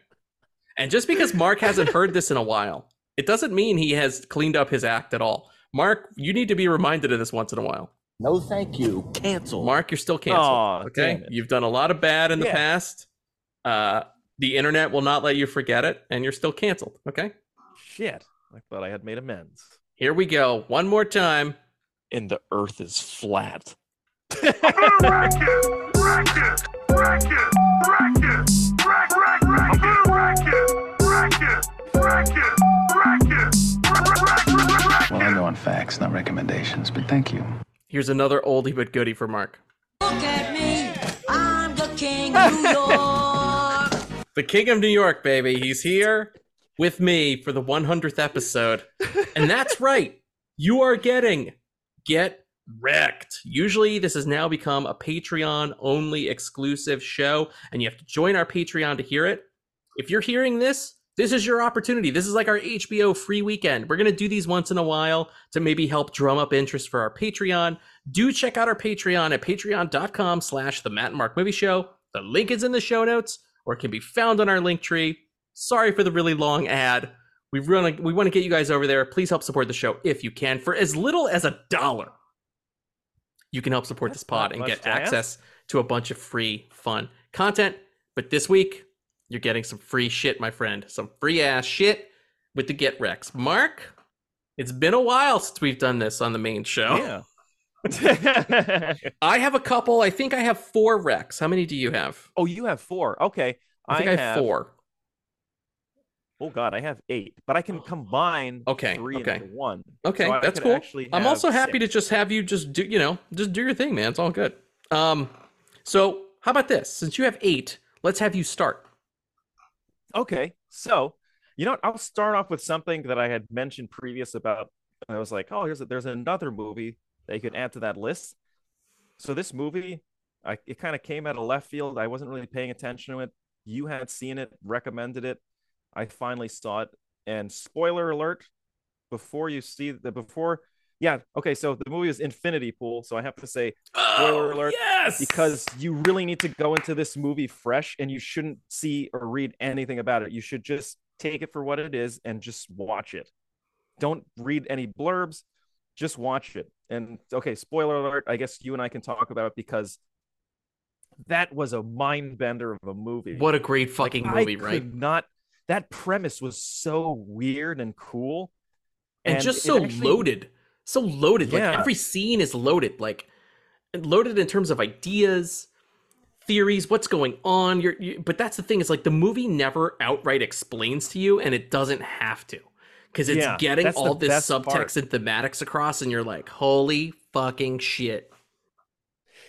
And just because Mark hasn't heard this in a while, it doesn't mean he has cleaned up his act at all. Mark, you need to be reminded of this once in a while. No, thank you. Cancel. Mark, you're still canceled. Aw, okay, you've done a lot of bad in the Yeah. past. Uh, the internet will not let you forget it, and you're still canceled. Okay, Shit. I thought I had made amends. here we go. One more time. And the earth is flat. Well, I go on facts, not recommendations, but thank you. Here's another oldie but goodie for Mark. Look at me, I'm the king of New York. The King of New York, baby. He's here with me for the 100th episode. And that's right. You are getting Get Rec'd. Usually, this has now become a Patreon only exclusive show, and you have to join our Patreon to hear it. If you're hearing this, this is your opportunity. This is like our HBO free weekend. We're going to do these once in a while to maybe help drum up interest for our Patreon. Do check out our Patreon at patreon.com slash the Matt and Mark Movie Show. The link is in the show notes or it can be found on our Linktree. Sorry for the really long ad. We really we want to get you guys over there. Please help support the show if you can for as little as a dollar. you can help support this pod and get to ask. access to a bunch of free, fun content. But this week, you're getting some free shit, my friend. Some free ass shit with the Get Rex. Mark, it's been a while since we've done this on the main show. Yeah. I have a couple. I think I have four Rec's. How many do you have? Oh, you have four. Okay. I think I, have four. Oh God, I have eight, but I can combine Okay, three okay. into one. Okay, So that's cool. I'm also happy six. to just have you just do, you know, just do your thing, man. It's all good. Um, so how about this? Since you have eight, let's have you start. Okay, so you know, what? I'll start off with something that I had mentioned previous about. I was like, oh, here's a, there's another movie that you could add to that list. So this movie, I it kind of came out of left field. I wasn't really paying attention to it. You had seen it, recommended it. I finally saw it, and spoiler alert: before you see the before, yeah, okay. So the movie is Infinity Pool. So I have to say, spoiler oh, alert, yes, because you really need to go into this movie fresh, and you shouldn't see or read anything about it. You should just take it for what it is and just watch it. Don't read any blurbs, just watch it. And okay, spoiler alert. I guess you and I can talk about it because that was a mind bender of a movie. What a great fucking Like, movie, I right? could Not that premise was so weird and cool, And, just so actually- loaded, so loaded. Like every scene is loaded, like loaded in terms of ideas, theories, what's going on. You're, you, but that's the thing is like the movie never outright explains to you, and it doesn't have to, because it's Yeah, getting all this subtext part. and thematics across, and you're like, holy fucking shit.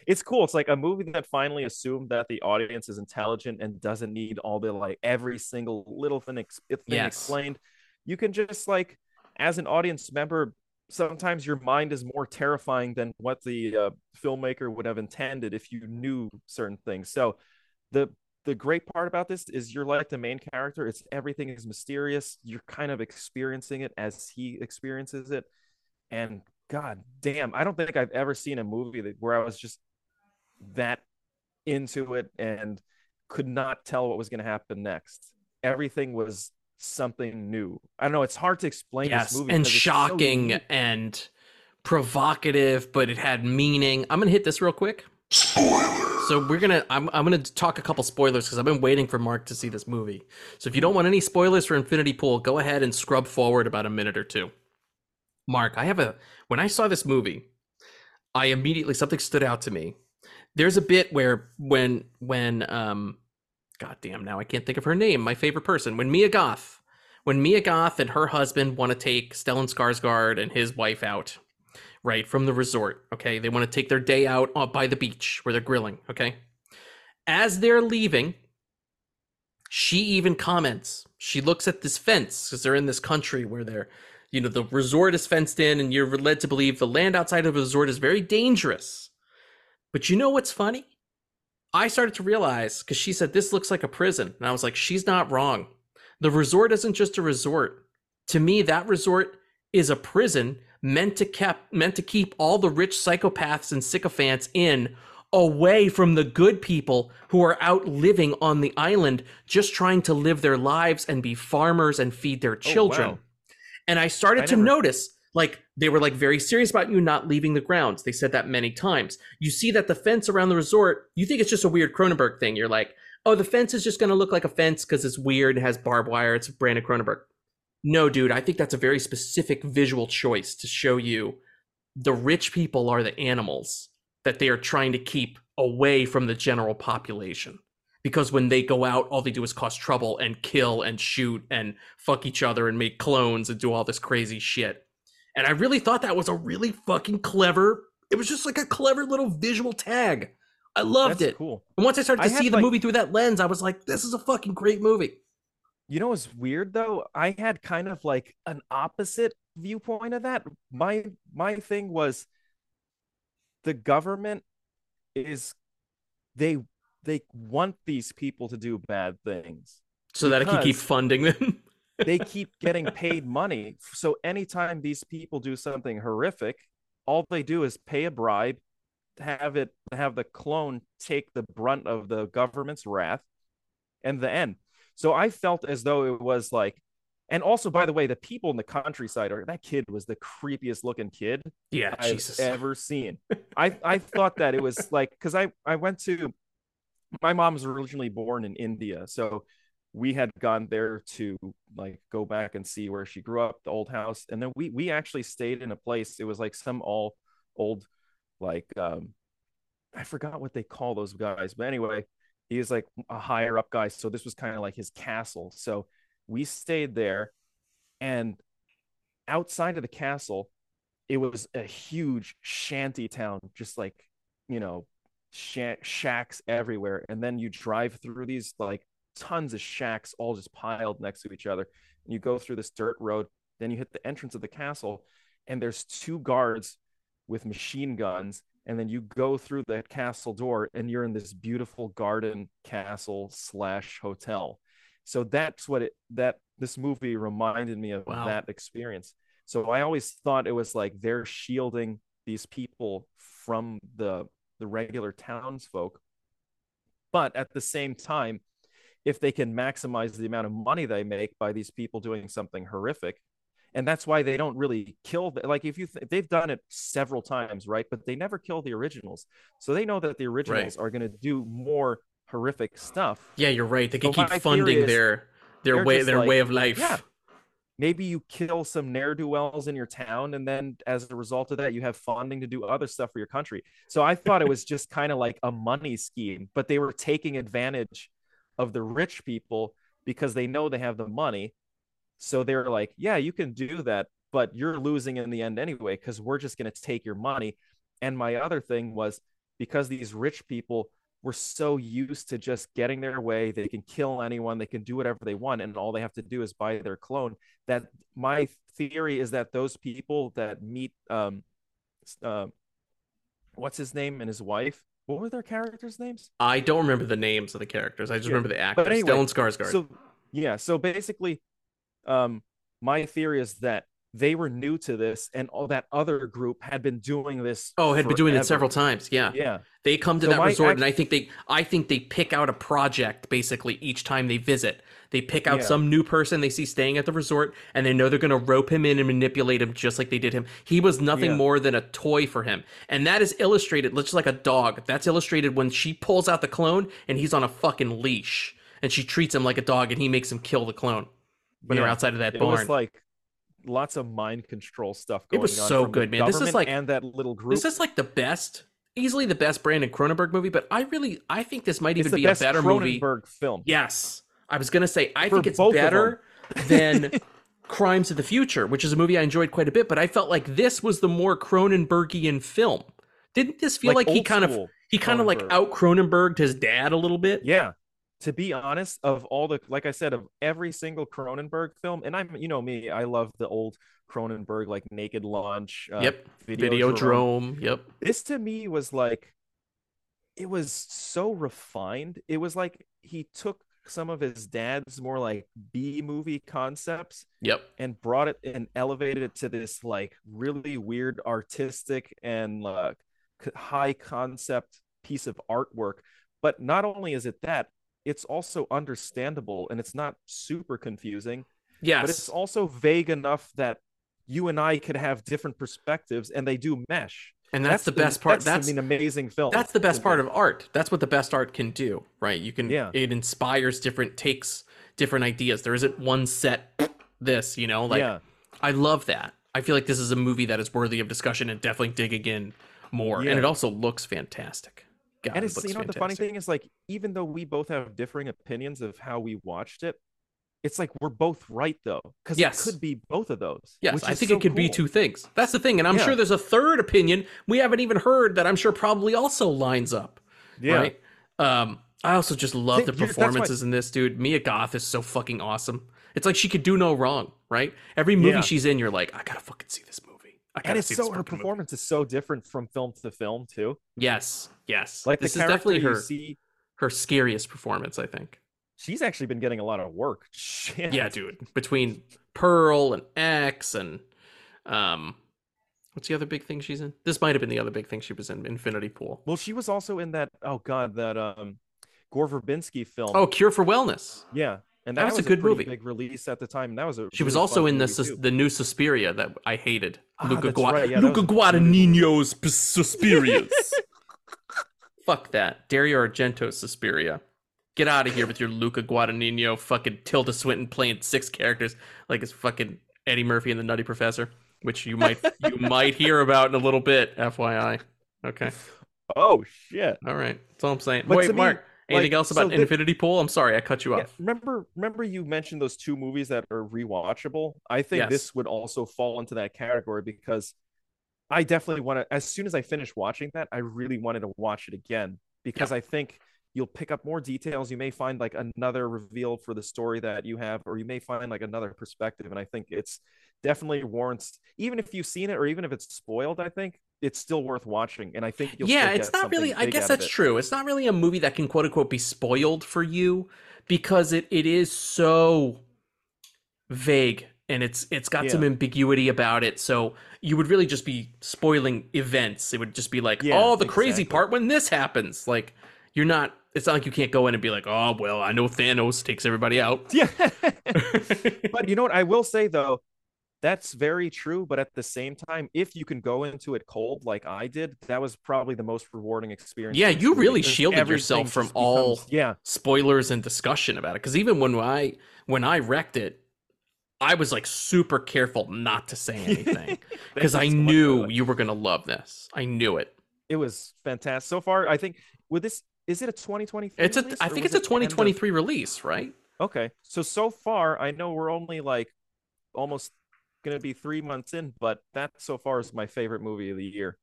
It's cool. It's like a movie that finally assumed that the audience is intelligent and doesn't need all the like every single little thing, ex- thing Yes. explained. You can just like, as an audience member, sometimes your mind is more terrifying than what the uh, filmmaker would have intended if you knew certain things. So, the the great part about this is you're like the main character. It's everything is mysterious. You're kind of experiencing it as he experiences it, and god damn, I don't think I've ever seen a movie that where I was just that into it and could not tell what was going to happen next. Everything was something new. I don't know. It's hard to explain yes, this movie and because it's so shocking and provocative, but it had meaning. I'm gonna hit this real quick. Spoiler. So we're gonna I'm I'm gonna talk a couple spoilers because I've been waiting for Mark to see this movie. So if you don't want any spoilers for Infinity Pool, go ahead and scrub forward about a minute or two. Mark, I have a when I saw this movie, I immediately something stood out to me. There's a bit where when when um God damn now I can't think of her name, my favorite person, when Mia Goth, when Mia Goth and her husband want to take Stellan Skarsgård and his wife out, right, from the resort, okay? They want to take their day out by the beach where they're grilling, okay? As they're leaving, she even comments. She looks at this fence because they're in this country where they're, you know, the resort is fenced in, and you're led to believe the land outside of the resort is very dangerous. But you know what's funny? I started to realize because she said this looks like a prison, and I was like, she's not wrong. The resort isn't just a resort. To me, that resort is a prison meant to kept meant to keep all the rich psychopaths and sycophants in away from the good people who are out living on the island just trying to live their lives and be farmers and feed their oh, children. wow. And I started I to never- notice like they were like very serious about you not leaving the grounds. They said that many times. You see that the fence around the resort, you think it's just a weird Cronenberg thing. You're like, oh, the fence is just going to look like a fence because it's weird, it has barbed wire, it's Brandon Cronenberg. No, dude, I think that's a very specific visual choice to show you the rich people are the animals that they are trying to keep away from the general population. Because when they go out, all they do is cause trouble and kill and shoot and fuck each other and make clones and do all this crazy shit. And I really thought that was a really fucking clever. It was just like a clever little visual tag. I loved That's it. cool. And once I started to had, see the like- movie through that lens, I was like, this is a fucking great movie. You know what's weird though? I had kind of like an opposite viewpoint of that. My my thing was the government is they they want these people to do bad things. So that it can keep funding them. they keep getting paid money. So anytime these people do something horrific, all they do is pay a bribe, have it have the clone take the brunt of the government's wrath, and the end. So I felt as though it was like, And also, by the way, the people in the countryside are that kid was the creepiest looking kid Yeah, I've Jesus. ever seen. I I thought that it was like because I I went to my mom was originally born in India, so we had gone there to like go back and see where she grew up, the old house, and then we we actually stayed in a place. It was like some all old like um I forgot what they call those guys, but anyway, he was like a higher up guy, so this was kind of like his castle. So we stayed there, and outside of the castle, it was a huge shanty town, just like you know, sha- shacks everywhere. And then you drive through these like tons of shacks, all just piled next to each other. And you go through this dirt road. Then you hit the entrance of the castle, and there's two guards with machine guns. And then you go through that castle door, and you're in this beautiful garden castle slash hotel. So that's what it that this movie reminded me of Wow. that experience. So I always thought it was like they're shielding these people from the the regular townsfolk. But at the same time, if they can maximize the amount of money they make by these people doing something horrific, and that's why they don't really kill the, like if you th- they've done it several times, right? But they never kill the originals, so they know that the originals are going to do more horrific stuff. Yeah, you're right. They can So keep funding their their way their like, way of life. Yeah. Maybe you kill some ne'er do wells in your town, and then as a result of that, you have funding to do other stuff for your country. So I thought it was just kind of like a money scheme, but they were taking advantage of the rich people because they know they have the money. So they're like, yeah, you can do that, but you're losing in the end anyway, because we're just going to take your money. And my other thing was because these rich people were so used to just getting their way, they can kill anyone, they can do whatever they want, and all they have to do is buy their clone. That my theory is that those people that meet, um, uh, what's his name and his wife, what were their characters' names? I don't remember the names of the characters. I just Yeah. remember the actors. But anyway, Stellan Skarsgård. So yeah, so basically, um, my theory is that they were new to this, and all that other group had been doing this. Oh, had been doing it several times. Yeah. Yeah. They come to So that my resort and I think they I think they pick out a project basically each time they visit. They pick out Yeah. some new person they see staying at the resort and they know they're going to rope him in and manipulate him just like they did him. He was nothing Yeah. more than a toy for him. And that is illustrated just like a dog. That's illustrated when she pulls out the clone and he's on a fucking leash and she treats him like a dog and he makes him kill the clone when they're outside of that it barn. was like lots of mind control stuff going on. It was on so good, man. This is like- and that little group. This is like the best, easily the best Brandon Cronenberg movie, but I really, I think this might even be a better movie. Cronenberg film. Yes, I was gonna say I For think it's better than Crimes of the Future, which is a movie I enjoyed quite a bit. But I felt like this was the more Cronenbergian film. Didn't this feel Like like, he kind of he kind of like out Cronenberged his dad a little bit? Yeah. To be honest, of all the like I said, of every single Cronenberg film, and I'm you know me, I love the old Cronenberg like Naked Lunch. Uh, Yep. Videodrome. Videodrome. Yep. This to me was like, it was so refined. It was like he took some of his dad's more like B movie concepts Yep. and brought it and elevated it to this like really weird artistic and like high concept piece of artwork but not only is it that it's also understandable and it's not super confusing Yes. but it's also vague enough that you and I could have different perspectives and they do mesh And that's, the best part. That's an amazing film That's the best part of art. That's what the best art can do, right? You can Yeah. it inspires different takes, different ideas. There isn't one set this, you know, like Yeah. I love that. I feel like this is a movie that is worthy of discussion and definitely digging in more. Yeah. And it also looks fantastic. God, and it's looks you know what the funny thing is like even though we both have differing opinions of how we watched it it's like we're both right though because Yes. it could be both of those Yes, which I think so it could be two things. That's the thing. And I'm Yeah. sure there's a third opinion we haven't even heard that I'm sure probably also lines up. Yeah. Right. Um, I also just love the that's why- performances in this, dude. Mia Goth is so fucking awesome. It's like she could do no wrong, right? Every movie Yeah. she's in, you're like, I gotta fucking see this movie. I and it's so her movie. performance is so different from film to film too Yes, yes. like this the is definitely her see her scariest performance, I think. she's actually been getting a lot of work Shit. Yeah, dude. Between Pearl and X and um what's the other big thing she's in? This might have been the other big thing she was in, Infinity Pool. well she was also in that oh god that um gore verbinski film Oh, Cure for Wellness. yeah and That that, was a good pretty movie. Big release at the time. and That was a. She was also in the sus- the new Suspiria that I hated. Ah, Luca, that's Gua- right, yeah, Luca Guadagnino's P- Suspirias. Fuck that. Dario Argento's Suspiria. Get out of here with your Luca Guadagnino fucking Tilda Swinton playing six characters like it's fucking Eddie Murphy and the Nutty Professor, which you might you might hear about in a little bit, FYI. Okay. Oh shit! All right, that's all I'm saying. But Wait, to me, Mark. Anything like, else about so the- Infinity Pool? I'm sorry, I cut you Yeah, off. remember, remember you mentioned those two movies that are rewatchable. I think Yes. this would also fall into that category because I definitely want to. As soon as I finish watching that, I really wanted to watch it again because I think you'll pick up more details. You may find like another reveal for the story that you have, or you may find like another perspective. And I think it's definitely warrants, even if you've seen it or even if it's spoiled. I think it's still worth watching. And I think you'll yeah, it's not really. I guess that's it. true. It's not really a movie that can quote unquote be spoiled for you because it, it is so vague and it's it's got some ambiguity about it. So you would really just be spoiling events. It would just be like, Yeah, oh, the crazy part when this happens. Like you're not. It's not like you can't go in and be like, oh well, I know Thanos takes everybody out. Yeah. but you know what? I will say though, that's very true. But at the same time, if you can go into it cold like I did, that was probably the most rewarding experience. Yeah, you really shielded yourself from just all yeah. spoilers and discussion about it. Because even when I when I wrecked it, I was like super careful not to say anything because I what knew you were gonna love this. I knew it. It was fantastic so far. I think with this, is it a 2023? It's a release, I think it's a it end of- 2023 release, right? Okay, so so far I know we're only like almost gonna be three months in, but that so far is my favorite movie of the year.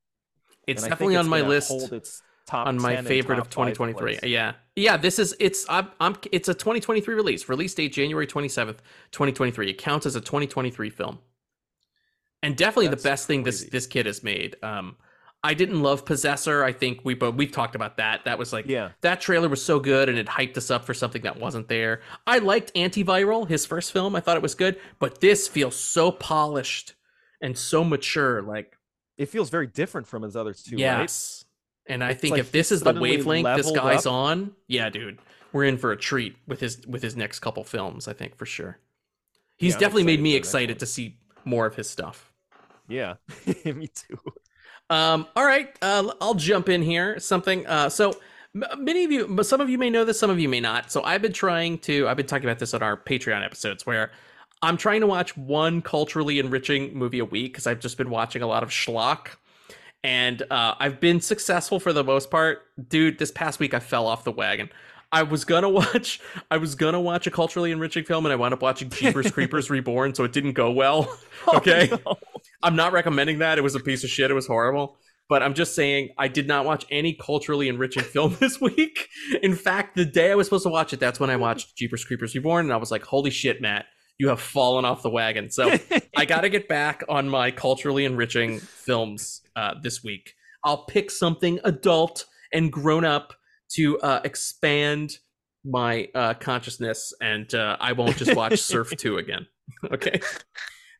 It's And definitely on my list its on my favorite of top five 2023. Yeah, yeah. This is it's I'm, I'm it's a 2023 release. Release date January 27th, 2023. It counts as a 2023 film, and definitely That's the best thing this this kid has made. Um, I didn't love Possessor. I think we but we've talked about that. That was like Yeah. that trailer was so good and it hyped us up for something that wasn't there. I liked Antiviral, his first film. I thought it was good, but this feels so polished and so mature. Like It feels very different from his others too, right? yes. And I It's think like if this is the wavelength this guy's up. on, yeah, dude, we're in for a treat with his with his next couple films. I think for sure. He's Yeah, definitely made me for the next excited to see more of his stuff. Yeah, me too. Um, all right, uh, I'll jump in here. Something. Uh, so many of you, but some of you may know this, some of you may not. So I've been trying to. I've been talking about this on our Patreon episodes, where I'm trying to watch one culturally enriching movie a week because I've just been watching a lot of schlock, and uh, I've been successful for the most part. Dude, this past week I fell off the wagon. I was gonna watch. I was gonna watch a culturally enriching film, and I wound up watching Jeepers Creepers Reborn, so it didn't go well. Okay. I'm not recommending that. It was a piece of shit. It was horrible. But I'm just saying, I did not watch any culturally enriching film this week. In fact, the day I was supposed to watch it, that's when I watched Jeepers Creepers Reborn, and I was like, "Holy shit, Matt, you have fallen off the wagon." So I got to get back on my culturally enriching films uh, this week. I'll pick something adult and grown up to uh, expand my uh, consciousness, and uh, I won't just watch Surf Two again. Okay.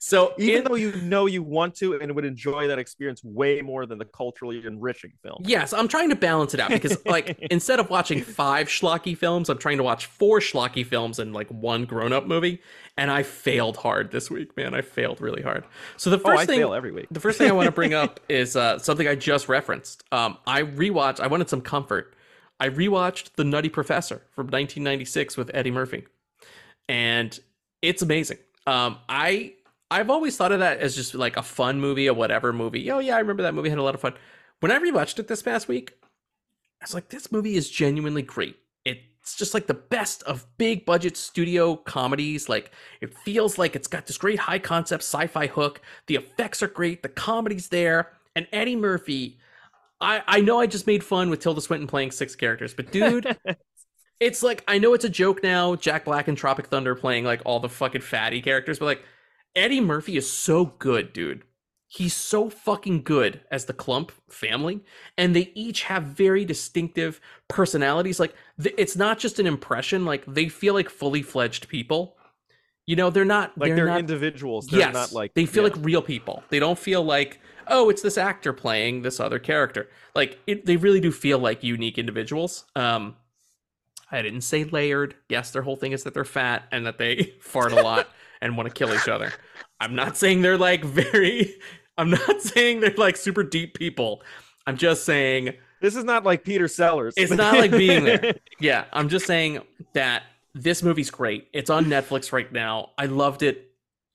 So Even though you know you want to and would enjoy that experience way more than the culturally enriching film. Yes, I'm trying to balance it out because, like, instead of watching five schlocky films, I'm trying to watch four schlocky films and like one grown-up movie, and I failed hard this week, man. I failed really hard. So the Oh, first I thing, fail every week. the first thing I want to bring up is uh, something I just referenced. Um, I rewatched. I wanted some comfort. I rewatched The Nutty Professor from 1996 with Eddie Murphy, and it's amazing. Um, I I've always thought of that as just like a fun movie, a whatever movie. Oh yeah, I remember that movie had a lot of fun. When I rewatched it this past week, I was like, this movie is genuinely great. It's just like the best of big budget studio comedies. Like it feels like it's got this great high concept sci-fi hook. The effects are great. The comedy's there. And Eddie Murphy, I I know I just made fun with Tilda Swinton playing six characters, but dude, it's like I know it's a joke now. Jack Black and Tropic Thunder playing like all the fucking fatty characters, but like Eddie Murphy is so good, dude. He's so fucking good as the Clump family, and they each have very distinctive personalities. Like th- it's not just an impression; like they feel like fully fledged people. You know, they're not Like they're, not, individuals. They're yes, not like they feel yeah. like real people. They don't feel like oh, it's this actor playing this other character. Like it, they really do feel like unique individuals. Um, I didn't say layered. Yes, their whole thing is that they're fat and that they fart a lot and want to kill each other. I'm not saying they're like very. I'm not saying they're like super deep people. I'm just saying This is not like Peter Sellers. it's not like being there. Yeah, I'm just saying that this movie's great. It's on Netflix right now. I loved it.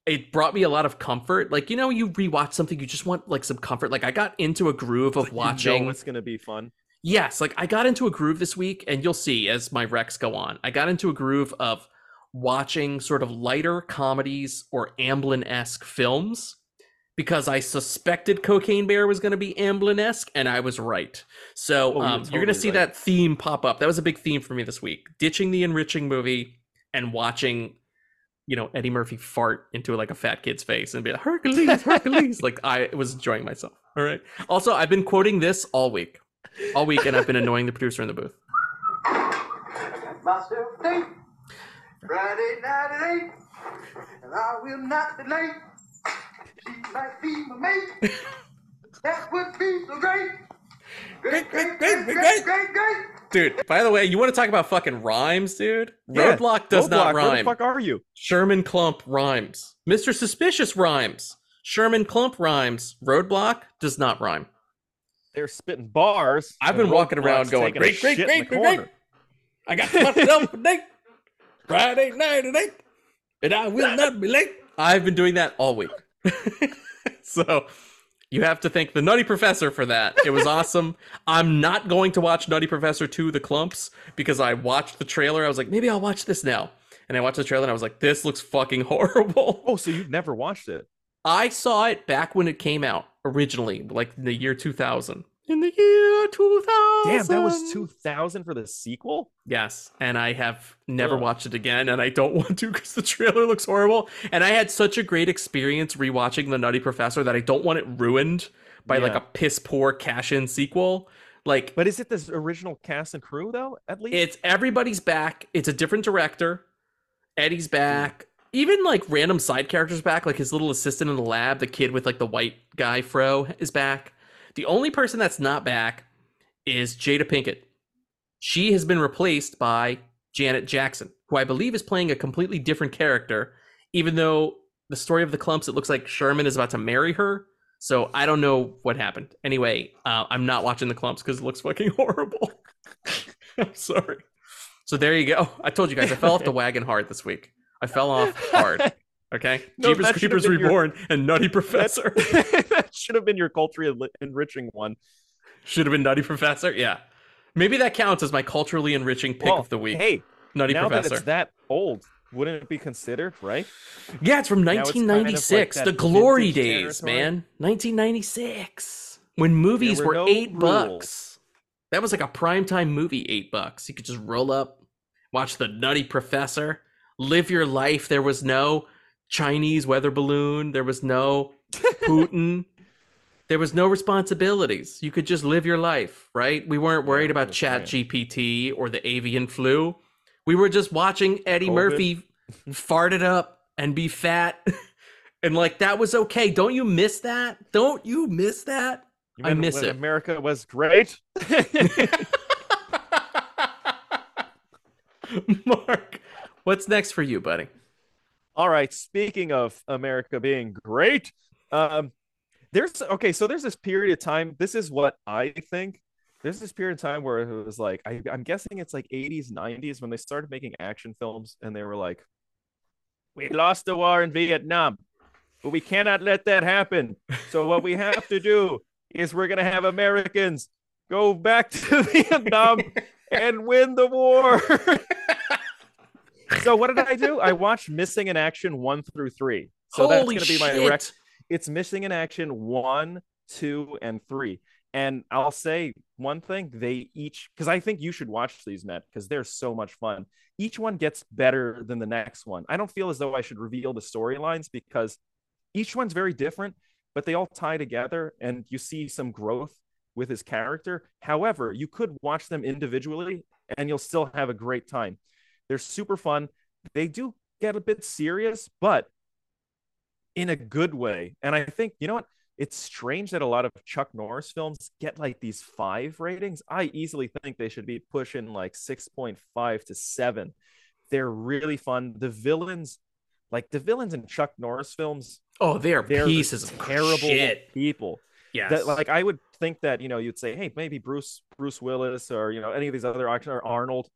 It brought me a lot of comfort. Like, you know, you rewatch something, you just want like some comfort. Like I got into a groove of watching You know it's gonna be fun. Yes, like I got into a groove this week, and you'll see as my recs go on. I got into a groove of watching sort of lighter comedies or Amblin esque films because I suspected Cocaine Bear was going to be Amblin esque, and I was right. So Oh, you're um, you're going to see right. that theme pop up. That was a big theme for me this week: ditching the enriching movie and watching. You know Eddie Murphy fart into like a fat kid's face and be like Hercules, Hercules. like I was enjoying myself. All right. Also, I've been quoting this all week, all week, and I've been annoying the producer in the booth. myself a date. Friday night at eight, and I will not be late. She might be my mate. That would be so great. Great, great, great, great, great, great. Dude, by the way, you want to talk about fucking rhymes, dude? Yeah, Roadblock does not Roadblock, where the fuck are you? Sherman Clump rhymes. Mr. Suspicious rhymes. Sherman Clump rhymes. Roadblock does not rhyme. They're spitting bars. I've been walking around going, taking great, great, great, great, great. I got myself a date. Friday night at eight, and I will not be late. I've been doing that all week. so you have to thank the Nutty Professor for that. It was awesome. I'm not going to watch Nutty Professor 2 The Clumps because I watched the trailer. I was like, maybe I'll watch this now. And I watched the trailer and I was like, this looks fucking horrible. Oh, so you've never watched it? I saw it back when it came out originally, like in the year 2000. In the year 2000. Damn, that was 2000 for the sequel? Yes, and I have never Ugh. watched it again, and I don't want to because the trailer looks horrible. And I had such a great experience rewatching The Nutty Professor that I don't want it ruined by like a piss poor cash in sequel. Like, But is it this original cast and crew though? At least it's everybody's back. It's a different director. Eddie's hmm. back. Even like random side characters back, like his little assistant in the lab, the kid with like the white guy fro is back. The only person that's not back is Jada Pinkett. She has been replaced by Janet Jackson, who I believe is playing a completely different character, even though the story of the clumps, it looks like Sherman is about to marry her. So I don't know what happened. Anyway, uh, I'm not watching the clumps because it looks fucking horrible. I'm sorry. So there you go. I told you guys I fell off the wagon hard this week. I fell off hard. Okay. No, Jeepers Creepers been your- Reborn and Nutty Professor. that should have been your culturally enriching one. Should have been Nutty Professor. Yeah. Maybe that counts as my culturally enriching pick Well, of the week. Hey, Nutty now Professor. that it's that old, wouldn't it be considered, right? Yeah, it's from Now it's kind of like 1996. the glory days, territory. man. 1996. When movies were, were no eight rules. bucks. That was like a primetime movie, eight bucks. You could just roll up, watch The Nutty Professor, live your life. There was no Chinese weather balloon. There was no Putin. there was no responsibilities. You could just live your life, right? We weren't worried about Chat GPT or the avian flu. We were just watching Eddie COVID. Murphy fart it up and be fat. and like that was okay. Don't you miss that? Don't you miss that? You I miss when it. America was great. Mark, what's next for you, buddy? All right. Speaking of America being great, um, there's okay. So there's this period of time. This is what I think. There's this period of time where it was like I, I'm guessing it's like 80s, 90s when they started making action films, and they were like, "We lost the war in Vietnam, but we cannot let that happen. So what we have to do is we're gonna have Americans go back to Vietnam and win the war." so what did I do? I watched Missing in Action one through three. So Holy that's gonna be my shit. rec- It's Missing in Action one, two, and three. And I'll say one thing: they each because I think you should watch these, Matt, because they're so much fun. Each one gets better than the next one. I don't feel as though I should reveal the storylines because each one's very different, but they all tie together, and you see some growth with his character. However, you could watch them individually, and you'll still have a great time. They're super fun. They do get a bit serious, but in a good way. And I think, you know what? it's strange that a lot of Chuck Norris films get like these five ratings. I easily think they should be pushing like 6.5 to 7. They're really fun. The villains, like the villains in Chuck Norris films, Oh, they are they're pieces of terrible shit. people. Yes. That like I would think that, you know, you'd say, hey, maybe Bruce Bruce Willis or you know any of these other actors or Arnold.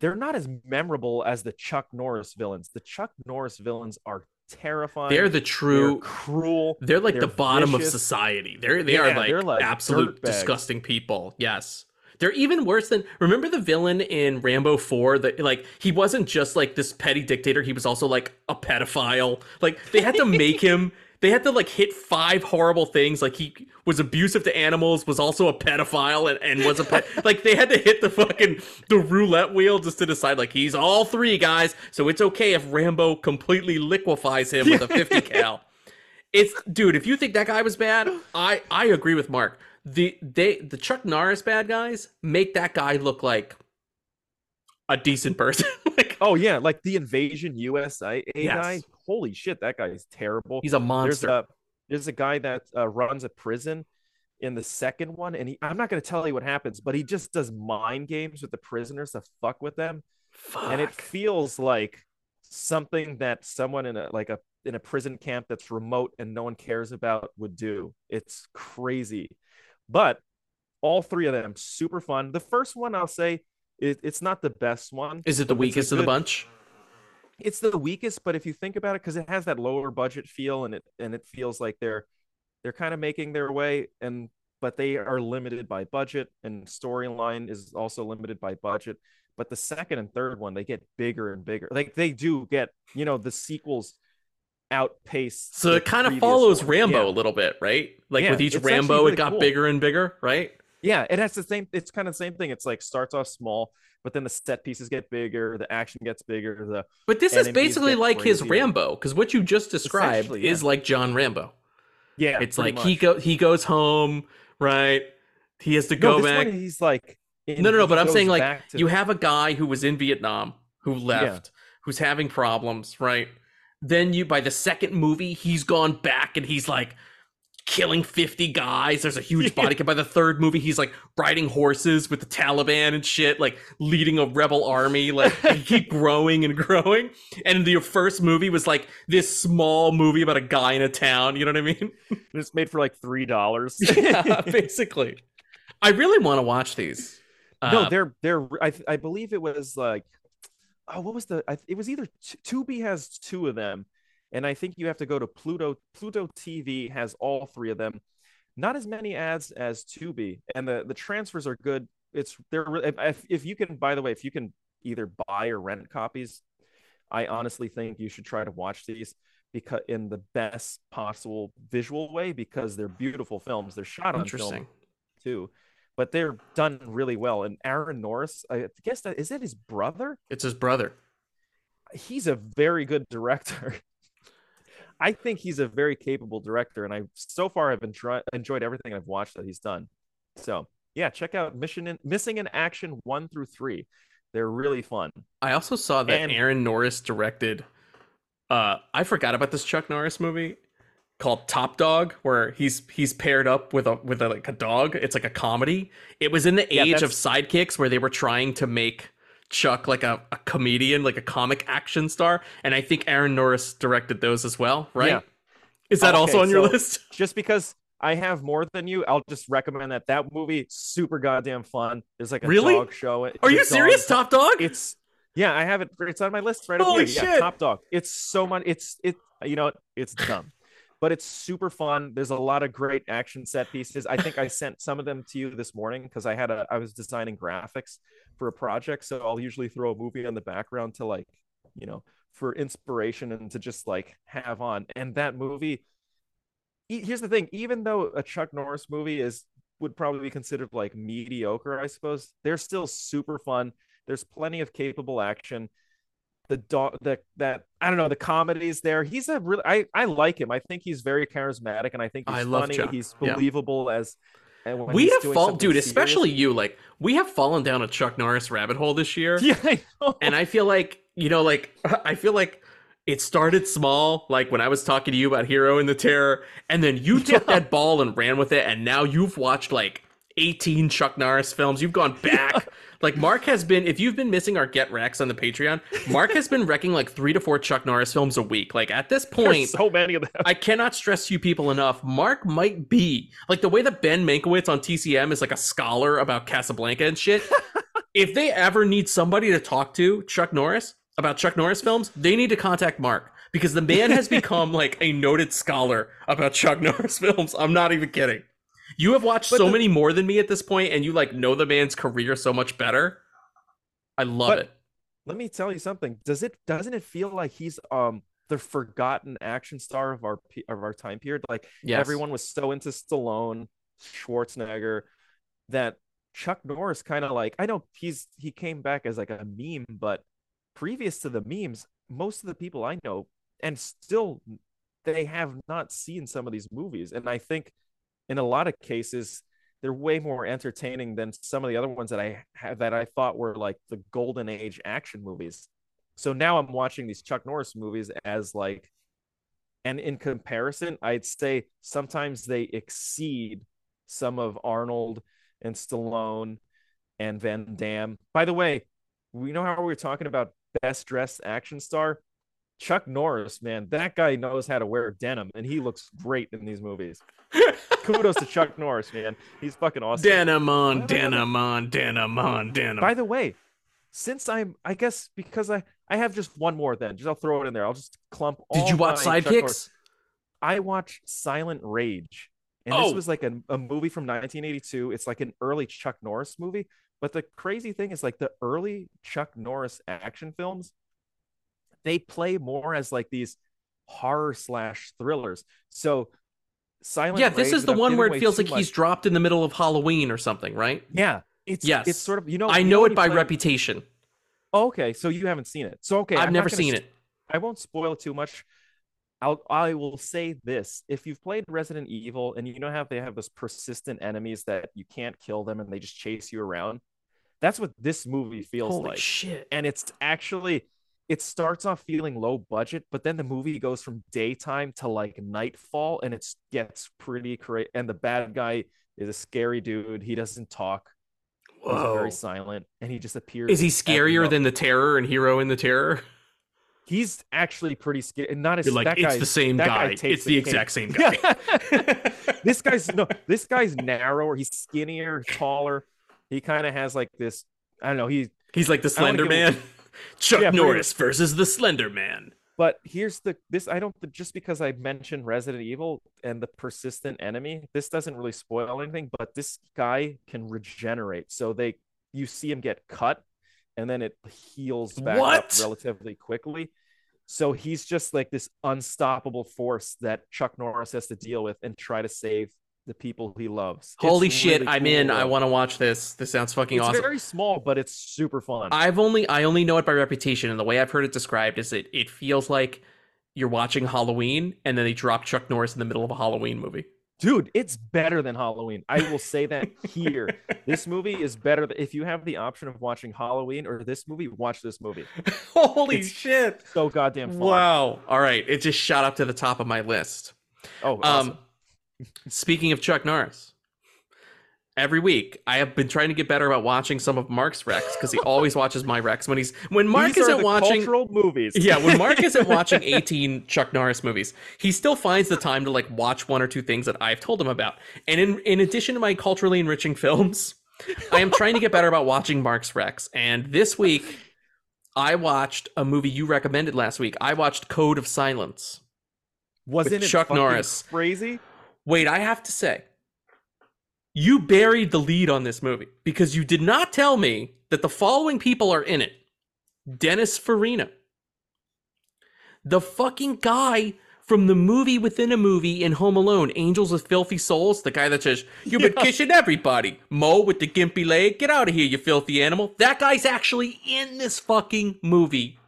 They're not as memorable as the Chuck Norris villains. The Chuck Norris villains are terrifying. They're the true They're cruel. They're like the they're bottom of society. They're they Yeah, are like, they're like absolute disgusting people. Yes. They're even worse than remember the villain in Rambo 4 that like he wasn't just like this petty dictator, he was also like a pedophile. Like they had to make him they had to like hit five horrible things like he was abusive to animals, was also a pedophile and, and was a pet like they had to hit the fucking the roulette wheel just to decide like he's all three guys, so it's okay if Rambo completely liquefies him with a 50 cal. It's dude, if you think that guy was bad, I I agree with Mark. The they the Chuck Norris bad guys make that guy look like a decent person. like Oh yeah, like the Invasion USA Yes. guy. Holy shit, that guy is terrible. He's a monster. There's a, there's a guy that uh, runs a prison in the second one, and he, I'm not going to tell you what happens, but he just does mind games with the prisoners to fuck with them, and it feels like something that someone in a like a in a prison camp that's remote and no one cares about would do. It's crazy, but all three of them super fun. The first one I'll say it, it's not the best one. Is it the but it's a weakest of the bunch? it's the weakest but if you think about it because it has that lower budget feel and it and it feels like they're they're kind of making their way and but they are limited by budget and storyline is also limited by budget but the second and third one they get bigger and bigger like they do get you know the sequels outpace So it kind of follows one. Rambo Yeah. a little bit, right? Like Yeah, with each Rambo, it got cool. bigger and bigger, right? Yeah, it has the same. It's kind of the same thing. It's like starts off small, but then the set pieces get bigger, the action gets bigger. The But this is basically like his. Rambo, because what you just described yeah. is like John Rambo. Yeah, it's like he go he goes home, right? He has to go this back. he's like in- no, no, no. But I'm saying like you have a guy who was in Vietnam who left, who's having problems, right? Then you by the second movie, he's gone back and he's like killing 50 guys. There's a huge body count. By the third movie, he's like riding horses with the Taliban and shit, like leading a rebel army. Like keep growing and growing. And the first movie was like this small movie about a guy in a town. You know what I mean? It's made for like three dollars. yeah, basically. I really want to watch these. no, Uh, they're they're. I I believe it was like, oh, what was the? I, it was either Tubi has two of them, and I think you have to go to Pluto. Pluto TV has all three of them. Not as many ads as Tubi, and the the transfers are good. It's they're if, if if you can. By the way, if you can either buy or rent copies, I honestly think you should try to watch these because in the best possible visual way because they're beautiful films. They're shot on film too, but they're done really well. And Aaron Norris, I guess that is it his brother. It's his brother. He's a very good director. I think he's a very capable director, and I so far have been enjoyed everything I've watched that he's done. So yeah, check out Mission in- Missing in Action one through three. They're really fun. I also saw that And- Aaron Norris directed. Uh, I forgot about this Chuck Norris movie called Top Dog, where he's he's paired up with a with a, like a dog. It's like a comedy. It was in the Yeah, age of sidekicks where they were trying to make Chuck like a, a comedian, like a comic action star, and I think Aaron Norris directed those as well. Right? Yeah. Is that Okay, also on your so list? Just because I have more than you, I'll just recommend that. That movie super goddamn fun. There's like a Really? dog show. It's Are you dog- serious? Top Dog? It's yeah, I have it. It's on my list right up Holy here. Yeah, shit. Top Dog. It's so much. It's it. You know, it's dumb, but it's super fun. There's a lot of great action set pieces. I think I sent some of them to you this morning because I had a. I was designing graphics for a project, so I'll usually throw a movie on the background to like, you know, for inspiration and to just like have on. And that movie. Here's the thing: even though a Chuck Norris movie is would probably be considered like mediocre, I suppose they're still super fun. There's plenty of capable action. The dog, the that I don't know, the comedies there. He's a really I I like him. I think he's very charismatic, and I think he's I love funny. He's Yeah. believable as. and when we have fallen, dude, serious. especially you. Like we have fallen down a Chuck Norris rabbit hole this year. Yeah, I and I feel like you know, like I feel like it started small, like when I was talking to you about Hero and the Terror, and then you took that ball and ran with it, and now you've watched like 18 Chuck Norris films. You've gone back. like Mark has been, if you've been missing our Get Rec'd on the Patreon, Mark has been wrecking like three to four Chuck Norris films a week. Like at this There's point, so many of them. I cannot stress to you people enough. Mark might be like the way that Ben Mankiewicz on TCM is like a scholar about Casablanca and shit. if they ever need somebody to talk to Chuck Norris about Chuck Norris films, they need to contact Mark because the man has become like a noted scholar about Chuck Norris films. I'm not even kidding. You have watched so many more than me at this point, and you like know the man's career so much better. I love But it. Let me tell you something. Does it doesn't it feel like he's um the forgotten action star of our of our time period? Like Yes. everyone was so into Stallone, Schwarzenegger that Chuck Norris kind of like I know he's he came back as like a meme, but previous to the memes, most of the people I know and still they have not seen some of these movies, and I think in a lot of cases they're way more entertaining than some of the other ones that I have that I thought were like the golden age action movies. So now I'm watching these Chuck Norris movies as like, and in comparison, I'd say sometimes they exceed some of Arnold and Stallone and Van Damme. By the way, we know how we were talking about best dressed action star. Chuck Norris, man, that guy knows how to wear denim, and he looks great in these movies. Kudos to Chuck Norris, man. He's fucking awesome. Denim on, denim on, denim on, denim. By the way, since I'm, I guess because I I have just one more, then just I'll throw it in there. I'll just clump. All Did you watch Sidekicks? I watched Silent Rage, and Oh. this was like a, a movie from 1982. It's like an early Chuck Norris movie. But the crazy thing is, like the early Chuck Norris action films, they play more as like these horror slash thrillers. So Silent yeah, this Rage, is the one where it feels like he's dropped in the middle of Halloween or something, right? Yeah, it's yes. it's sort of you know I know it by play- reputation. Oh, okay, so you haven't seen it. So okay, I've I'm never seen it. I won't spoil too much. I'll I will say this: if you've played Resident Evil and you know how they have those persistent enemies that you can't kill them and they just chase you around, that's what this movie feels Holy like. shit. And it's actually it starts off feeling low budget, but then the movie goes from daytime to like nightfall, and it gets pretty crazy. And the bad guy is a scary dude. He doesn't talk. He's very silent, and he just appears. Is he scarier than the Terror and Hero in the Terror? He's actually pretty scary. And Not as You're like, "It's guy- the same guy. takes It's the cake." exact same guy. Yeah. this guy's no. This guy's narrower. He's skinnier, taller. He kind of has like this. I don't know. He He's like the Slender Man. Chuck Yeah, Norris versus the Slender Man. But here's the this I don't just because I mentioned Resident Evil and the persistent enemy, this doesn't really spoil anything, but this guy can regenerate. So they you see him get cut and then it heals back What? up relatively quickly. So he's just like this unstoppable force that Chuck Norris has to deal with and try to save the people he loves. It's Holy shit, really I'm cool, in. I want to watch this. This sounds fucking It's awesome. It's very small, but it's super fun. I've only I only know it by reputation, and the way I've heard it described is it it feels like you're watching Halloween, and then they drop Chuck Norris in the middle of a Halloween movie. dude it's better than halloween i will say that here this movie is better if you have the option of watching halloween or this movie watch this movie Holy It's shit! so goddamn fun Wow. All right, it just shot up to the top of my list. oh awesome. Um, speaking of Chuck Norris, every week I have been trying to get better about watching some of Mark's Rec's because he always watches my Rec's when he's when Mark These isn't watching cultural movies Yeah, when Mark isn't watching 18 Chuck Norris movies, he still finds the time to like watch one or two things that I've told him about. And in in addition to my culturally enriching films, I am trying to get better about watching Mark's Rec's. And this week I watched a movie you recommended last week. I watched Code of Silence. wasn't it Chuck Norris. crazy Wait, I have to say, you buried the lead on this movie because you did not tell me that the following people are in it Dennis Farina, the fucking guy from the movie within a movie in Home Alone, Angels with Filthy Souls, the guy that says, You've been kissing everybody. Mo with the gimpy leg, get out of here, you filthy animal. That guy's actually in this fucking movie.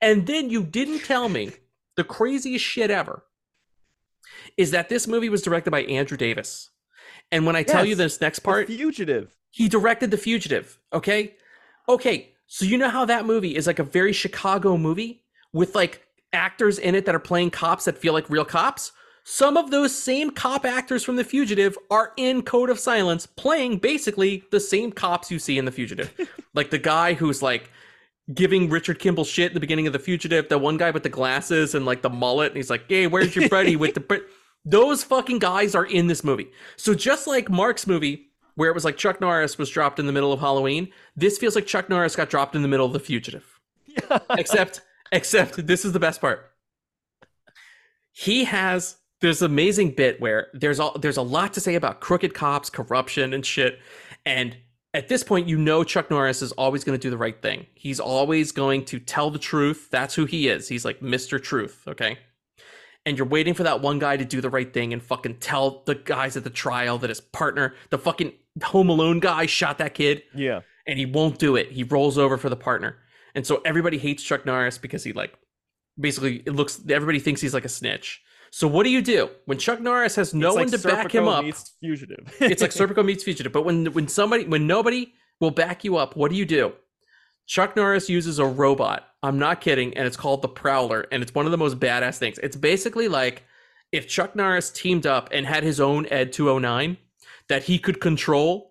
And then you didn't tell me the craziest shit ever is that this movie was directed by Andrew Davis. And when I tell you this next The part, fugitive he directed The Fugitive. Okay. Okay. So you know how that movie is like a very Chicago movie with like actors in it that are playing cops that feel like real cops. Some of those same cop actors from The Fugitive are in Code of Silence playing basically the same cops you see in The Fugitive. like the guy who's like giving Richard Kimball shit at the beginning of The Fugitive, the one guy with the glasses and like the mullet, and he's like, hey, where's your buddy with the. Br-? Those fucking guys are in this movie. So just like Mark's movie, where it was like Chuck Norris was dropped in the middle of Halloween, this feels like Chuck Norris got dropped in the middle of The Fugitive. except, except this is the best part. He has there's amazing bit where there's all there's a lot to say about crooked cops, corruption, and shit. And at this point, you know Chuck Norris is always going to do the right thing. He's always going to tell the truth. That's who he is. He's like Mr. Truth, okay? And you're waiting for that one guy to do the right thing and fucking tell the guys at the trial that his partner, the fucking Home Alone guy, shot that kid. Yeah. And he won't do it. He rolls over for the partner. And so everybody hates Chuck Norris because he like basically it looks everybody thinks he's like a snitch. So what do you do when Chuck Norris has no one to back him Serpico up? meets Fugitive. it's like Serpico meets Fugitive. But when when somebody when nobody will back you up, what do you do? Chuck Norris uses a robot. I'm not kidding, and it's called the Prowler, and it's one of the most badass things. It's basically like if Chuck Norris teamed up and had his own Ed 209 that he could control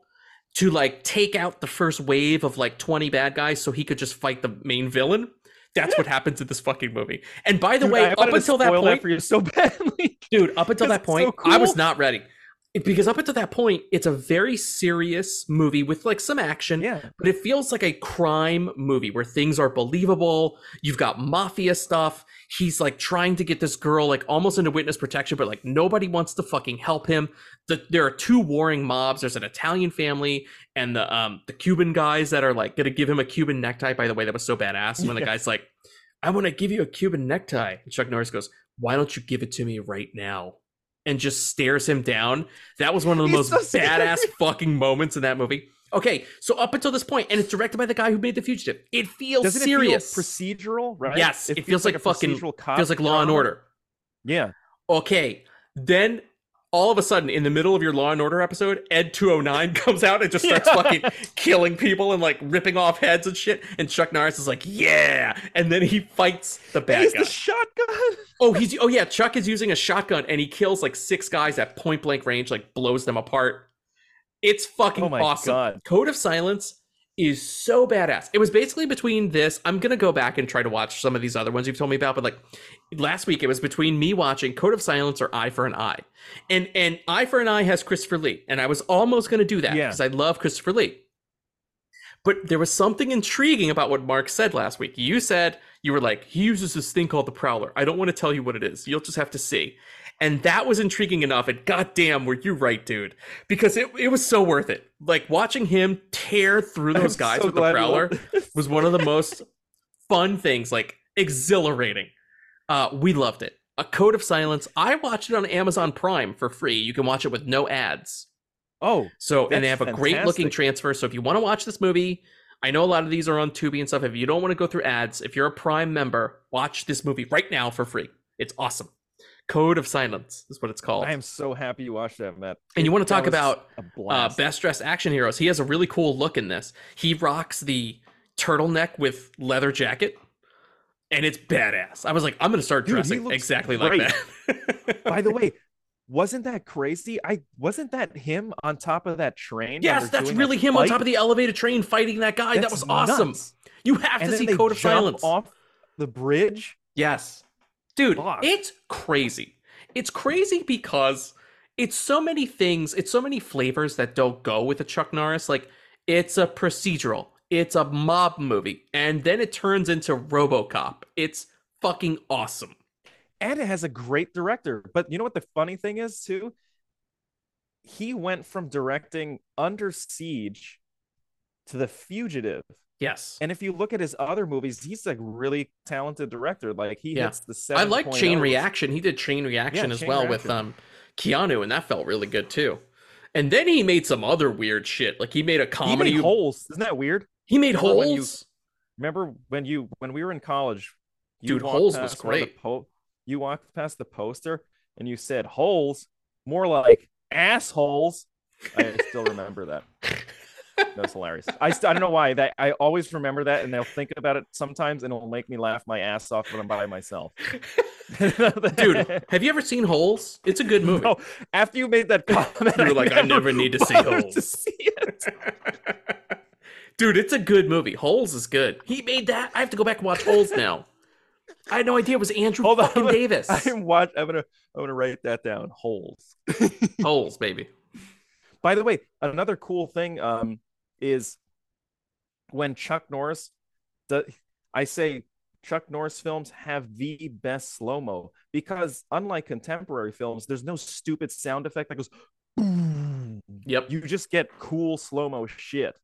to like take out the first wave of like 20 bad guys so he could just fight the main villain. That's what happens in this fucking movie. And by the Dude, way, up until that point, for you so badly. dude, up until that it's so point, I was not ready. Because up until that point, it's a very serious movie with like some action, Yeah. but it feels like a crime movie where things are believable. You've got mafia stuff. He's like trying to get this girl like almost into witness protection, but like nobody wants to fucking help him. The, there are two warring mobs. There's an Italian family and the um the Cuban guys that are like gonna give him a Cuban necktie. By the way, that was so badass. When the guy's like, "I want to give you a Cuban necktie," and Chuck Norris goes, "Why don't you give it to me right now?" And just stares him down. That was one of the He's most so badass fucking moments in that movie. Okay, so up until this point, and it's directed by the guy who made The Fugitive. It feels Doesn't serious. it feel procedural? Right? Yes, it, feels, like, a fucking feels like Law and. Order. Yeah. Okay, then all of a sudden, in the middle of your Law and Order episode, Ed 209 comes out and just starts Yeah. fucking killing people and like ripping off heads and shit. And Chuck Norris is like, "Yeah!" And then he fights the bad He's guy. the shotgun. Oh, he's oh yeah, Chuck is using a shotgun and he kills like six guys at point blank range, like blows them apart. It's fucking Oh my awesome. God. Code of Silence is so badass. It was basically between this. I'm gonna go back and try to watch some of these other ones you've told me about, but like last week it was between me watching Code of Silence or Eye for an Eye. And and Eye for an Eye has Christopher Lee, and I was almost gonna do that Yeah. because I love Christopher Lee. But there was something intriguing about what Mark said last week. You said you were like, he uses this thing called the Prowler. I don't want to tell you what it is. You'll just have to see. And that was intriguing enough. And goddamn, were you right, dude? Because it, it was so worth it. Like watching him tear through those I'm guys so with the Prowler was one of the most fun things, like exhilarating. Uh, we loved it. A Code of Silence. I watched it on Amazon Prime for free. You can watch it with no ads. Oh, So, and they have a great looking transfer. So, if you want to watch this movie, I know a lot of these are on Tubi and stuff. If you don't want to go through ads, if you're a Prime member, watch this movie right now for free. It's awesome. Code of Silence is what it's called. I am so happy you watched that, Matt. And you want to talk about uh, best dressed action heroes? He has a really cool look in this. He rocks the turtleneck with leather jacket, and it's badass. I was like, I'm gonna start Dude, dressing exactly great. like that. By the way, wasn't that crazy? I wasn't that him on top of that train? yes, that's really that him on top of the elevated train fighting that guy. that was awesome. nuts. You have And to see Code of Silence. off the bridge. Yes. Dude, Fuck. it's crazy. It's crazy because it's so many things, it's so many flavors that don't go with a Chuck Norris. Like, it's a procedural, it's a mob movie, and then it turns into Robocop. It's fucking awesome. and it has a great director. But you know what the funny thing is too? He went from directing Under Siege to The Fugitive. Yes. And if you look at his other movies, he's a really talented director. Like he Yeah. hits the I like Chain Reaction. He did Chain Reaction Yeah, as Chain well with um Keanu, and that felt really good too. And then he made some other weird shit. Like he made a He comedy. made holes. Isn't that weird? He made Remember when you- holes. Remember when you when we were in college? you Dude, Holes was past one of the great. Po- you walked past the poster and you said holes, more like assholes. I still remember that. That was hilarious. I, st- I don't know why that I always remember that, and they'll think about it sometimes, and it'll make me laugh my ass off when I'm by myself. Dude, have you ever seen Holes? It's a good movie. No, after you made that comment, You were like, I never need to see Holes. to see it. Dude, it's a good movie. Holes is good. He made that. I have to go back and watch Holes now. I had no idea it was Andrew Hold on, fucking I'm gonna- Davis. I'm watch. I'm gonna. I'm gonna write that down. Holes. Holes, baby. By the way, another cool thing um is when Chuck Norris does I say Chuck Norris films have the best slow-mo because unlike contemporary films, there's no stupid sound effect that goes boom. Yep. You just get cool slow-mo shit.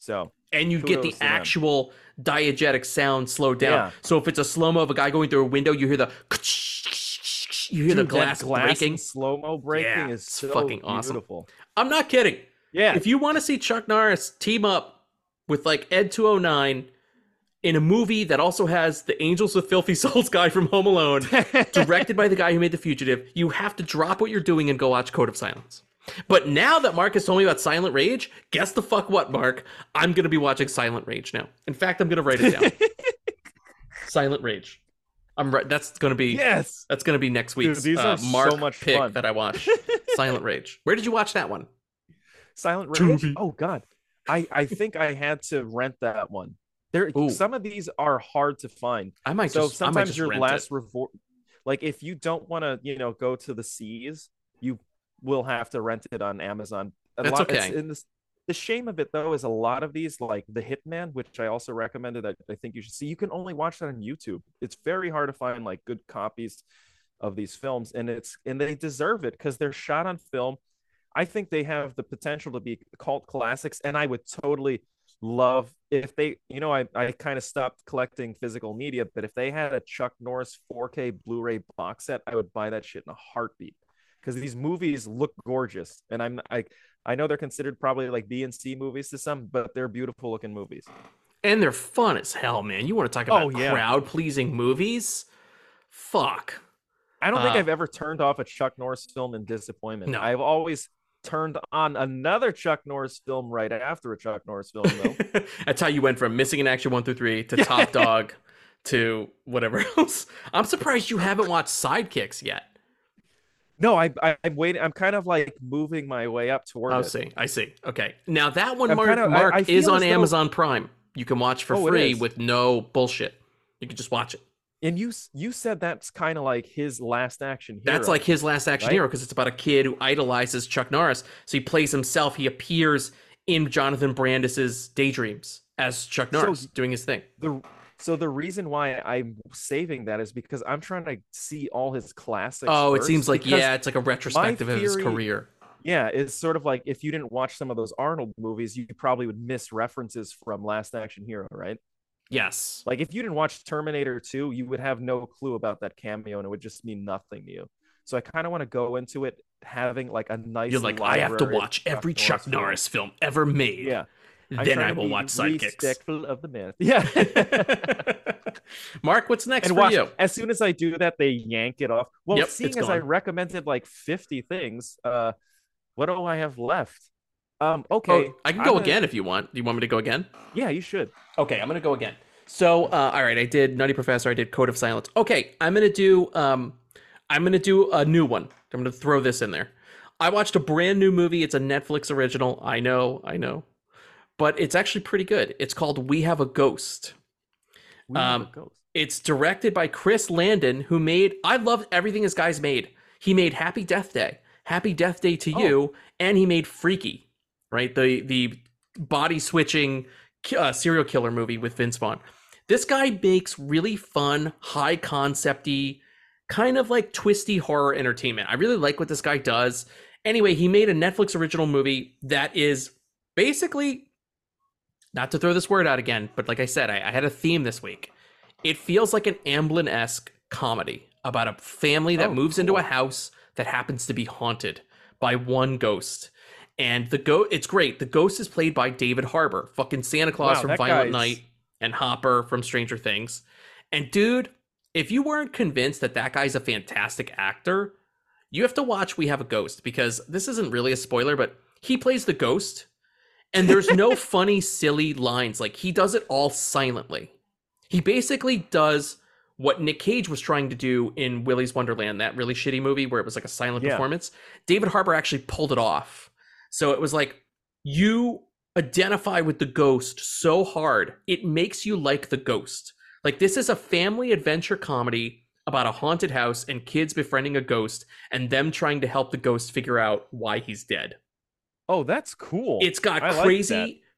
So and you get the to them. actual diegetic sound slowed down. Yeah. So if it's a slow mo of a guy going through a window, you hear the you hear Dude, the glass, glass breaking. slow-mo breaking Yeah, is so fucking awesome. beautiful. I'm not kidding. Yeah. If you want to see Chuck Norris team up with like Ed 209 in a movie that also has the Angels with Filthy Souls guy from Home Alone, directed by the guy who made The Fugitive, you have to drop what you're doing and go watch Code of Silence. But now that Mark has told me about Silent Rage, guess the fuck what, Mark? I'm going to be watching Silent Rage now. In fact, I'm going to write it down. Silent Rage. I'm right. That's going to be Yes. That's going to be next Dude, these uh, are so Mark much pick fun. that I watch. Silent Rage. Where did you watch that one? Silent Rage. Tubi. Oh God, I I think I had to rent that one. There, some of these are hard to find. I might so just- might sometimes just your last revor like if you don't want to, you know, go to the seas, you will have to rent it on Amazon. A That's lot, it's okay. in this, the shame of it though is a lot of these, like The Hitman, which I also recommended that I think you should see. You can only watch that on YouTube. It's very hard to find like good copies of these films, and it's and they deserve it because they're shot on film. I think they have the potential to be cult classics, and I would totally love if they, you know, I, I kind of stopped collecting physical media, but if they had a Chuck Norris 4K Blu ray box set, I would buy that shit in a heartbeat because these movies look gorgeous. And I'm, I, I know they're considered probably like B and C movies to some, but they're beautiful looking movies. And they're fun as hell, man. You want to talk about Oh, yeah. crowd pleasing movies? Fuck. I don't think Uh, I've ever turned off a Chuck Norris film in disappointment. No. I've always turned on another Chuck Norris film right after a Chuck Norris film, though. That's how you went from missing in action one through three to top dog to whatever else. I'm surprised you haven't watched Sidekicks yet. no, I, I, I'm waiting. I'm kind of like moving my way up toward I it. see. I see. Okay. Now that one, I'm Mark, kinda- Mark I is on as though- Amazon Prime. You can watch for Oh, free with no bullshit. You can just watch it. And you you said that's kind of like his last action hero. That's like his last action right? hero because it's about a kid who idolizes Chuck Norris. So he plays himself. He appears in Jonathan Brandis's daydreams as Chuck So- Norris doing his thing. the so the reason why I'm saving that is because I'm trying to see all his classics. Oh, it seems like yeah, it's like a retrospective of his career. Yeah, it's sort of like if you didn't watch some of those Arnold movies, you probably would miss references from Last Action Hero, right? Yes. Like if you didn't watch Terminator 2, you would have no clue about that cameo and it would just mean nothing to you. So I kind of want to go into it having like a nice You're like, I have to watch every Chuck. Norris film ever made. Yeah. Then I will watch Sidekicks. of the man. Yeah. Mark, what's next and for watch, you? as soon as I do that, they yank it off. Well, Yep, seeing as I recommended like 50 things, uh, what do I have left? Um, okay, Oh, I can go gonna- again if you want. Do you want me to go again? Yeah, you should. Okay, I'm gonna go again. So, uh, all right, I did Nutty Professor. I did Code of Silence. Okay, I'm gonna do. Um, I'm gonna do a new one. I'm gonna throw this in there. I watched a brand new movie. It's a Netflix original. I know, I know, but it's actually pretty good. It's called We Have a Ghost. We Have a Um, Ghost. It's directed by Chris Landon, who made. I love everything this guy's made. He made Happy Death Day, Happy Death Day to You, and he made Freaky, right? The the body switching uh, serial killer movie with Vince Vaughn. This guy makes really fun, high concepty, kind of like twisty horror entertainment. I really like what this guy does. Anyway, he made a Netflix original movie that is basically not to throw this word out again, but like I said, I, I had a theme this week. It feels like an Amblin esque comedy about a family that Oh, moves into a house that happens to be haunted by one ghost. And the go it's great. The ghost is played by David Harbour, fucking Santa Claus Wow, from Violent guy's- Night and Hopper from Stranger Things. And dude, if you weren't convinced that that guy's a fantastic actor, you have to watch We Have a Ghost because this isn't really a spoiler, but he plays the ghost and there's no funny, silly lines. Like he does it all silently. He basically does what Nick Cage was trying to do in Willy's Wonderland, that really shitty movie where it was like a silent Yeah. performance. David Harbour actually pulled it off. So it was like you identify with the ghost so hard, it makes you like the ghost. Like this is a family adventure comedy about a haunted house and kids befriending a ghost and them trying to help the ghost figure out why he's dead. Oh, that's cool. It's got I crazy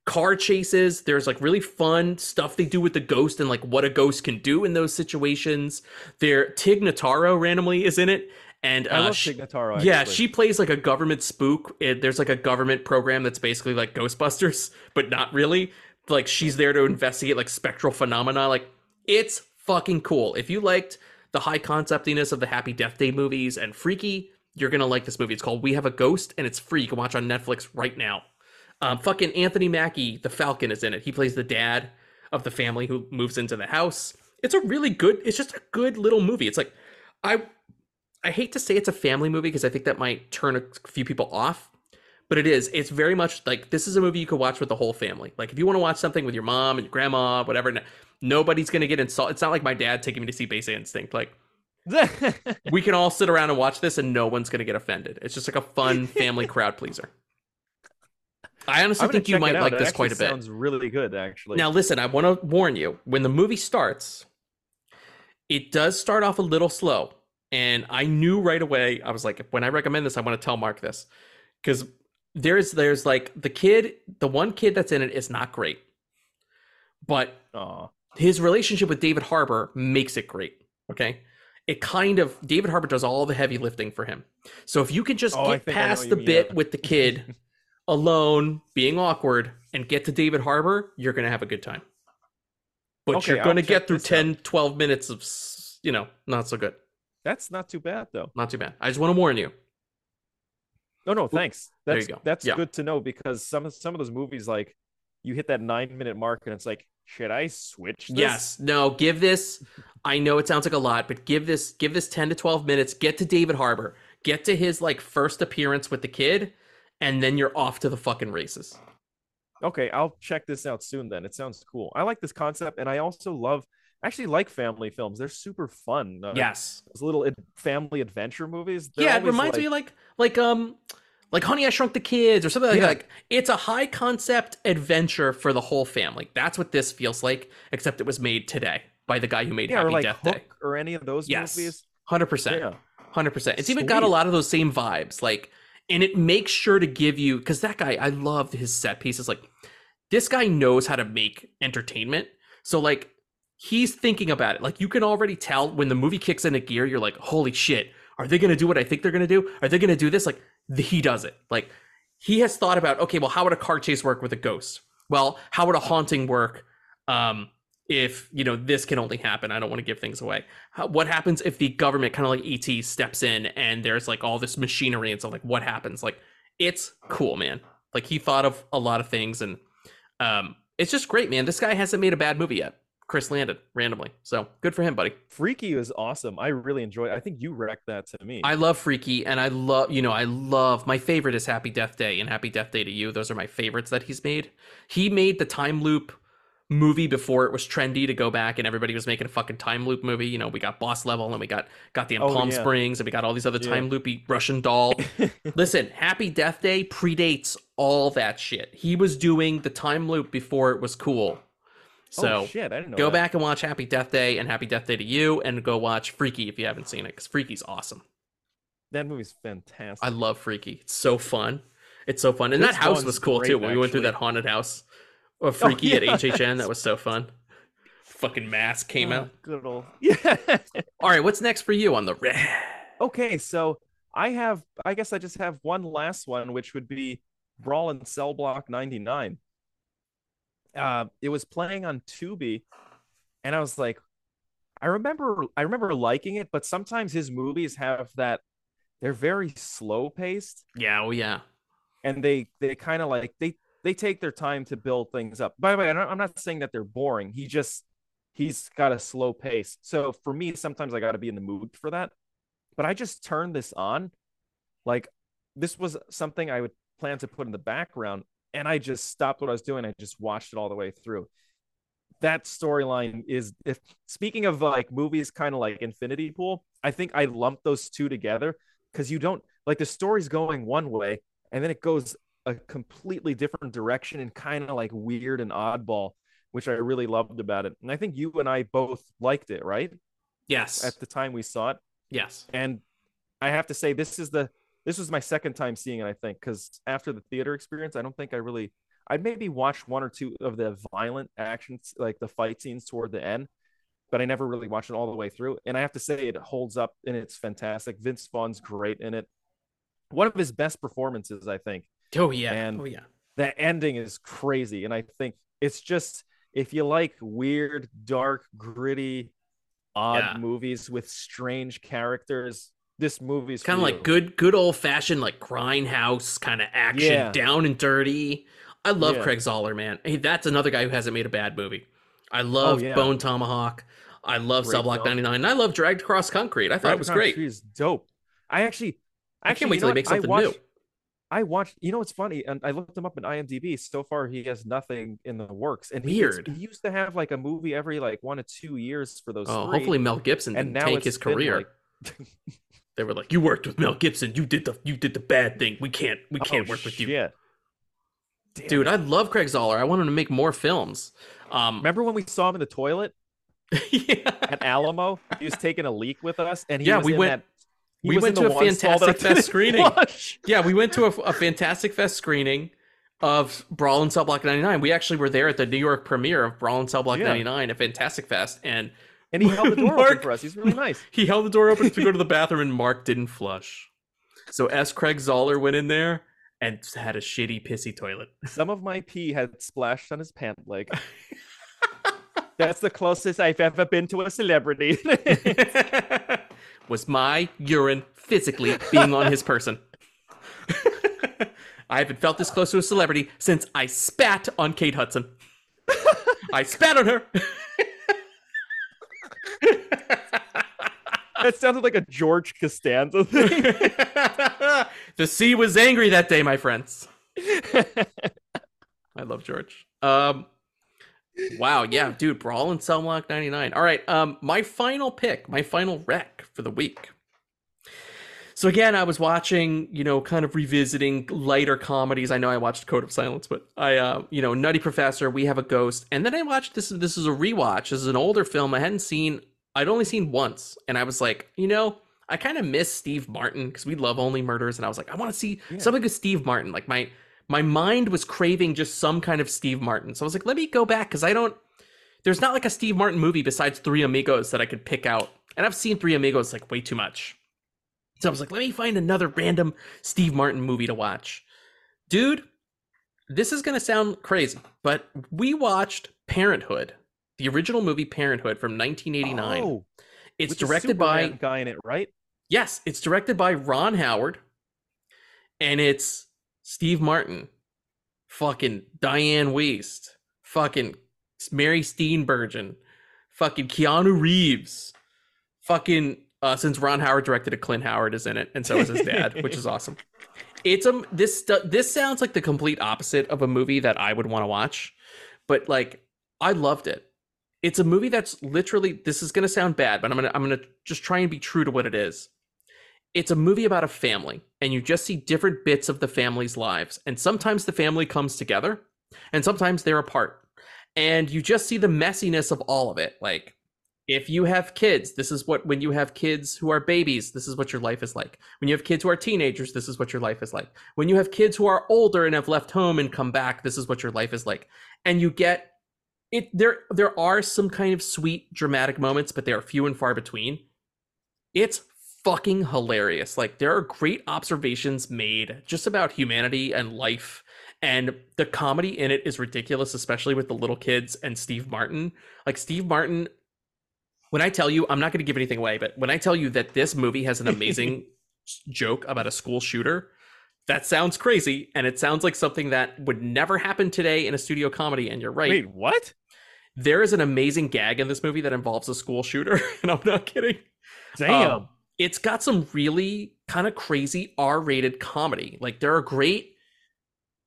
that. car chases. There's like really fun stuff they do with the ghost and like what a ghost can do in those situations. There, Tig Notaro randomly is in it, and I uh, love she- Notaro, Yeah, she plays like a government spook. It, there's like a government program that's basically like Ghostbusters, but not really. Like she's there to investigate like spectral phenomena. Like it's fucking cool. If you liked the high conceptiness of the Happy Death Day movies and Freaky, you're gonna like this movie. It's called We Have a Ghost, and it's free. You can watch on Netflix right now. Um, fucking Anthony Mackie, the Falcon, is in it. He plays the dad of the family who moves into the house. It's a really good. It's just a good little movie. It's like I, I hate to say it's a family movie because I think that might turn a few people off, but it is. It's very much like this is a movie you could watch with the whole family. Like if you want to watch something with your mom and your grandma, whatever, nobody's gonna get insulted. It's not like my dad taking me to see Basic Instinct. Like we can all sit around and watch this and no one's gonna get offended. It's just like a fun family crowd pleaser. I honestly think you might like It this quite a bit. Sounds really good, actually. Now, listen, I want to warn you when the movie starts, it does start off a little slow. And I knew right away, I was like, when I recommend this, I want to tell Mark this. Because there's there's like the kid, the one kid that's in it is not great. But Aw. his relationship with David Harbour makes it great. Okay. It kind of David Harbour does all the heavy lifting for him. So if you can just Oh, get think I know past the mean, bit yeah. with the kid alone, being awkward, and get to David Harbour, you're gonna have a good time. But Okay, you're gonna get through this out. 10, 12 minutes of you know, not so good. That's not too bad though. Not too bad. I just want to warn you. No, no, thanks. There you That's go. that's Yeah. good to know because some of some of those movies like you hit that nine minute mark and it's like, should I switch this? Yes. No, give this I know it sounds like a lot, but give this give this 10 to 12 minutes. Get to David Harbour. Get to his like first appearance with the kid, and then you're off to the fucking races. Okay, I'll check this out soon then. It sounds cool. I like this concept and I also love actually like family films. They're super fun. Uh, Yes. Those little family adventure movies. yeah, it reminds me like like um like Honey I Shrunk the Kids or something like Yeah. that. Like it's a high concept adventure for the whole family. That's what this feels like, except it was made today by the guy who made yeah, Happy or like Death Hook Day. or any of those Yes. movies. Hundred percent. Hundred percent. It's even got a lot of those same vibes. Like, and it makes sure to give you because that guy, I love his set pieces. Like, this guy knows how to make entertainment. So like, he's thinking about it. Like, you can already tell when the movie kicks into gear. You're like, holy shit, are they gonna do what I think they're gonna do? Are they gonna do this? Like, th- he does it. Like, he has thought about okay, well, how would a car chase work with a ghost? Well, how would a haunting work? Um, if you know this can only happen i don't want to give things away How, what happens if the government kind of like et steps in and there's like all this machinery and stuff like what happens like it's cool man like he thought of a lot of things and um it's just great man this guy hasn't made a bad movie yet chris landon randomly so good for him buddy Freaky is awesome. I really enjoy it. I think you wrecked that to me. i love freaky and i love you know i love my favorite is happy death day and happy death day to you those are my favorites that he's made he made the time loop movie before it was trendy to go back and everybody was making a fucking time loop movie. You know, we got Boss Level and we got got the in Oh, Palm yeah. Springs and we got all these other Yeah. time loopy Russian doll. Listen, Happy Death Day predates all that shit. He was doing the time loop before it was cool. So oh shit, I didn't know. go that. back and watch Happy Death Day and Happy Death Day to you and go watch Freaky if you haven't seen it because Freaky's awesome. That movie's fantastic. I love Freaky. It's so fun. It's so fun. And This that house was cool great, too. When we went through that haunted house of oh, Freaky at yeah, HHN, that was so fun. Fucking mask came Oh, out. Good old. Yeah. All right, what's next for you on the okay, so I have I guess I just have one last one, which would be Brawl in Cell Block 99. Uh it was playing on Tubi, and I was like, I remember I remember liking it, but sometimes his movies have that they're very slow paced Yeah, oh yeah. and they they kind of like they they take their time to build things up. By the way, I don't- I'm not saying that they're boring. He just he's got a slow pace. So for me, sometimes I got to be in the mood for that. But I just turned this on, like this was something I would plan to put in the background, and I just stopped what I was doing. I just watched it all the way through. That storyline is if speaking of like movies, kind of like Infinity Pool, I think I lumped those two together because you don't like the story's going one way and then it goes a completely different direction and kind of like weird and oddball, which I really loved about it. And I think you and I both liked it, right? Yes. At the time we saw it. Yes. And I have to say this is the this was my second time seeing it, I think, because after the theater experience, I don't think I really I maybe watched one or two of the violent actions, like the fight scenes toward the end, but I never really watched it all the way through. And I have to say it holds up and it's fantastic. Vince Vaughn's great in it. One of his best performances, I think. Oh yeah. And oh yeah. the ending is crazy. And I think it's just if you like weird, dark, gritty, odd Yeah. movies with strange characters, this movie's Kind of like you. good, good old fashioned like grindhouse kind of action, Yeah. down and dirty. I love Yeah. Craig Zahler, man. Hey, that's another guy who hasn't made a bad movie. I love Oh, yeah. Bone Tomahawk. I love Great film. 99. and I love Dragged Across Concrete. I thought Red it was great. is dope. I actually, I can't wait till know they make? I something watched, new. I watched. You know what's funny? And I looked him up in IMDb. So far, he has nothing in the works. And he Weird. He used to have like a movie every like one to two years for those. Oh, three, hopefully Mel Gibson and now it's his career. like- They were like, "You worked with Mel Gibson. You did the you did the bad thing. We can't we can't Oh, work with you." shit. Dude, I love Craig Zahler. I want him to make more films. Um, Remember when we saw him in the toilet? At Alamo, he was taking a leak with us, and he yeah, was we in went. that- We went to a one stall that I Fantastic Fest screening. watch. Yeah, we went to a, a Fantastic Fest screening of Brawl and Cell Block 99. We actually were there at the New York premiere of Brawl and Cell Block Yeah. 99 at Fantastic Fest, and And he held the door open for us. He's really nice. He held the door open to go to the bathroom, and Mark didn't flush. So S. Craig Zahler went in there and had a shitty pissy toilet. Some of my pee had splashed on his pant leg. That's the closest I've ever been to a celebrity. Was my urine physically being on his person? I haven't felt this close to a celebrity since I spat on Kate Hudson. I spat on her. that sounded like a George Costanza thing. the sea was angry that day, my friends. I love George. Um, wow, yeah, dude, Brawl and Cell Block 99. All right, um, my final pick, my final rec for the week. So again, I was watching, you know, kind of revisiting lighter comedies. I know I watched Code of Silence, but I, uh, you know, Nutty Professor, We Have a Ghost, and then I watched this. This is a rewatch. This is an older film I hadn't seen. I'd only seen once, and I was like, you know, I kind of miss Steve Martin because we love Only Murders, and I was like, I want to see something with Steve Martin. Like my my mind was craving just some kind of Steve Martin. So I was like, let me go back because I don't. There's not like a Steve Martin movie besides Three Amigos that I could pick out, and I've seen Three Amigos like way too much. So I was like, let me find another random Steve Martin movie to watch. Dude, this is going to sound crazy, but we watched Parenthood, the original movie Parenthood from 1989. Oh, it's directed by guy in it, right? Yes, it's directed by Ron Howard, and it's Steve Martin, fucking Diane Wiest, fucking Mary Steenburgen, fucking Keanu Reeves, fucking. Uh, since Ron Howard directed it, Clint Howard is in it, and so is his dad, which is awesome. It's um this this sounds like the complete opposite of a movie that I would want to watch, but like I loved it. It's a movie that's literally this is gonna sound bad, but I'm gonna I'm gonna just try and be true to what it is. It's a movie about a family and you just see different bits of the family's lives and sometimes the family comes together and sometimes they're apart. And you just see the messiness of all of it like if you have kids this is what when you have kids who are babies this is what your life is like. When you have kids who are teenagers this is what your life is like. When you have kids who are older and have left home and come back this is what your life is like. And you get it there there are some kind of sweet dramatic moments but they are few and far between it's fucking hilarious. Like there are great observations made just about humanity and life and the comedy in it is ridiculous especially with the little kids and Steve Martin. Like Steve Martin when I tell you I'm not going to give anything away, but when I tell you that this movie has an amazing joke about a school shooter, that sounds crazy and it sounds like something that would never happen today in a studio comedy and you're right. Wait, what? There is an amazing gag in this movie that involves a school shooter and I'm not kidding. Damn. Um, it's got some really kind of crazy R-rated comedy. Like there are great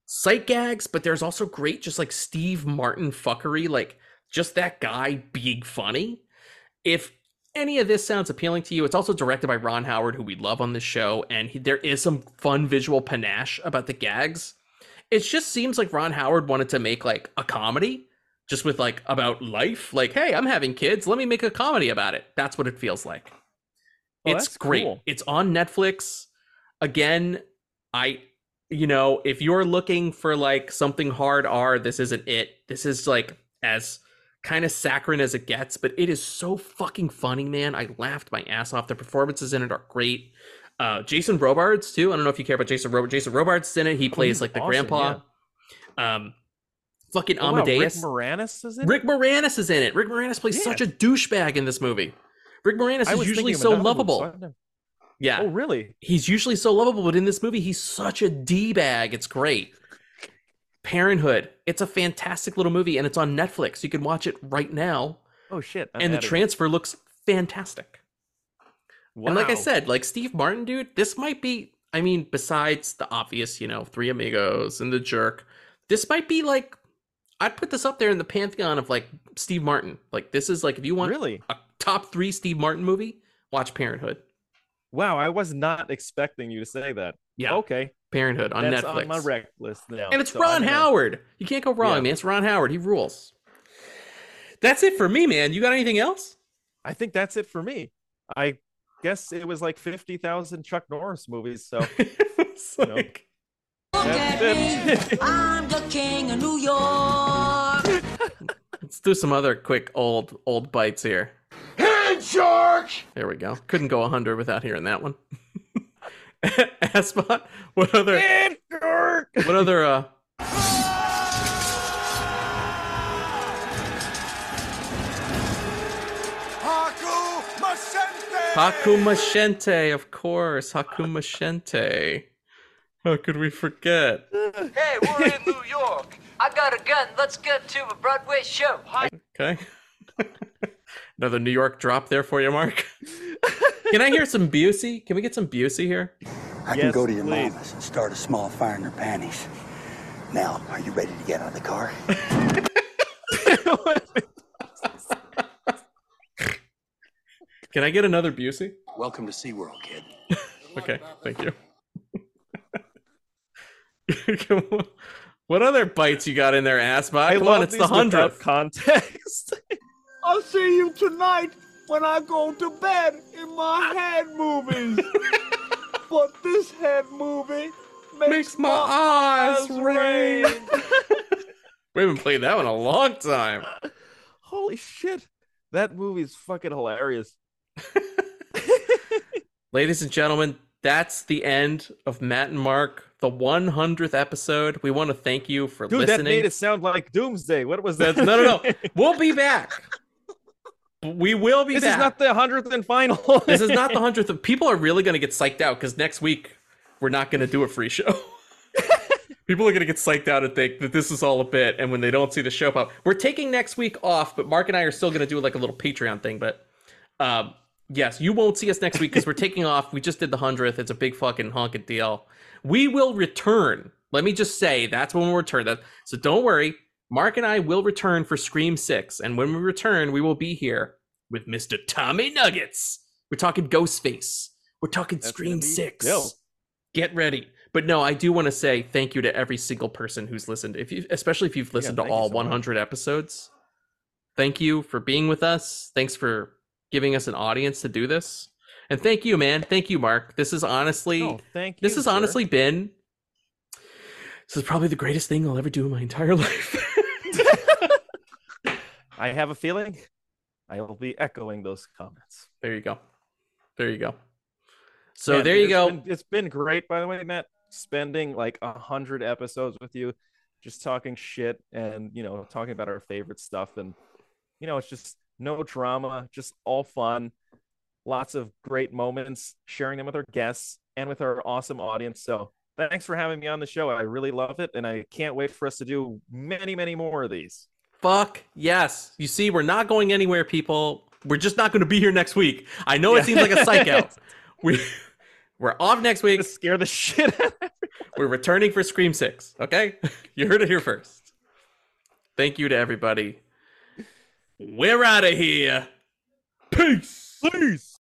sight gags, but there's also great just like Steve Martin fuckery, like just that guy being funny. If any of this sounds appealing to you, it's also directed by Ron Howard, who we love on this show, and he, there is some fun visual panache about the gags. It just seems like Ron Howard wanted to make like a comedy, just with like about life. Like, hey, I'm having kids, let me make a comedy about it. That's what it feels like. Oh, it's great. cool. It's on Netflix. Again, I you know, if you're looking for like something hard R, this isn't it. This is like as kind of saccharine as it gets, but it is so fucking funny, man. I laughed my ass off. The performances in it are great. Uh, Jason Robards too. I don't know if you care about Jason Robards. Jason Robards in it. He plays Oh, like the awesome, grandpa. Um, fucking Oh, wow, Rick Amadeus. Moranis is in. Rick Moranis is in it. Rick Moranis plays such a douchebag in this movie. Rick Moranis is usually so lovable. so I don't- Yeah. Oh, really? He's usually so lovable, but in this movie, he's such a D bag. It's great. Parenthood. It's a fantastic little movie, and it's on Netflix. You can watch it right now. Oh shit! I'm and the adding it. transfer looks fantastic. Wow. And like I said, like Steve Martin, dude, this might be. I mean, besides the obvious, you know, Three Amigos and The Jerk, this might be like. I'd put this up there in the pantheon of like Steve Martin. Like this is like if you want really a top three Steve Martin movie, watch Parenthood. Wow, I was not expecting you to say that. Yeah. Okay. Parenthood on That's Netflix. on my rec list now. And it's so Ron I'm gonna- Howard. You can't go wrong, Yeah. man. It's Ron Howard. He rules. That's it for me, man. You got anything else? I think that's it for me. I guess it was like fifty thousand Chuck Norris movies. So you know. I'm the king of New York. Let's do some other quick old old bites here. Hey, George! There we go. Couldn't go 100 without hearing that one. Asbot, what other what other uh Haku Machente! Hakuma Shente, of course. Hakuma Shente. How could we forget? Hey, we're in New York. I got a gun. Let's get to a Broadway show. Hi. Okay. Another New York drop there for you, Mark. Can I hear some Busey? Can we get some Busey here? I can go to your mama's and start a small fire in her panties. Now, are you ready to get out of the car? Can I get another Busey? Welcome to SeaWorld, kid. Okay, thank you. Come on. what other bites you got in there, Assbot? Come on, it's the hundredth. context. I'll see you tonight when I go to bed in my head movies. but this head movie makes, Makes my eyes rain. We haven't played that one in a long time. Holy shit. That movie is fucking hilarious. Ladies and gentlemen, that's the end of Matt and Mark, the 100th episode. We want to thank you for Dude, listening. that made it sound like Doomsday. What was that? No, no, no. We'll be back. We will be This back. is not the hundredth and final. this is not the hundredth. People are really going to get psyched out because next week we're not going to do a free show. People are going to get psyched out and think that this is all a bit, and when they don't see the show pop, we're taking next week off. But Mark and I are still going to do like a little Patreon thing. But um, yes, you won't see us next week because we're taking off. We just did the hundredth. It's a big fucking honking deal. We will return. Let me just say that's when we'll return. That so don't worry. Mark and I will return for Scream Six, and when we return, we will be here with Mr. Tommy Nuggets. We're talking Ghostface. We're talking That's Scream Six. dope. Get ready. But no, I do want to say thank you to every single person who's listened. If you, especially if you've listened thank to all so much. 100 episodes, thank you for being with us. Thanks for giving us an audience to do this. And thank you, man. Thank you, Mark. This is honestly, Oh, thank this you, has sir. honestly been. This is probably the greatest thing I'll ever do in my entire life. I have a feeling I will be echoing those comments. There you go. There you go. So Man, there you go. been- it's been great, by the way, Matt. Spending like a hundred episodes with you, just talking shit and you know talking about our favorite stuff, and you know it's just no drama, just all fun. Lots of great moments, sharing them with our guests and with our awesome audience. So thanks for having me on the show. I really love it, and I can't wait for us to do many, many more of these. Fuck yes. You see, we're not going anywhere, people. We're just not going to be here next week. I know it Yeah. seems like a psych out. We We're off next week. Scare the shit out. of We're returning for Scream 6. Okay? You heard it here first. Thank you to everybody. We're out of here. Peace. Peace.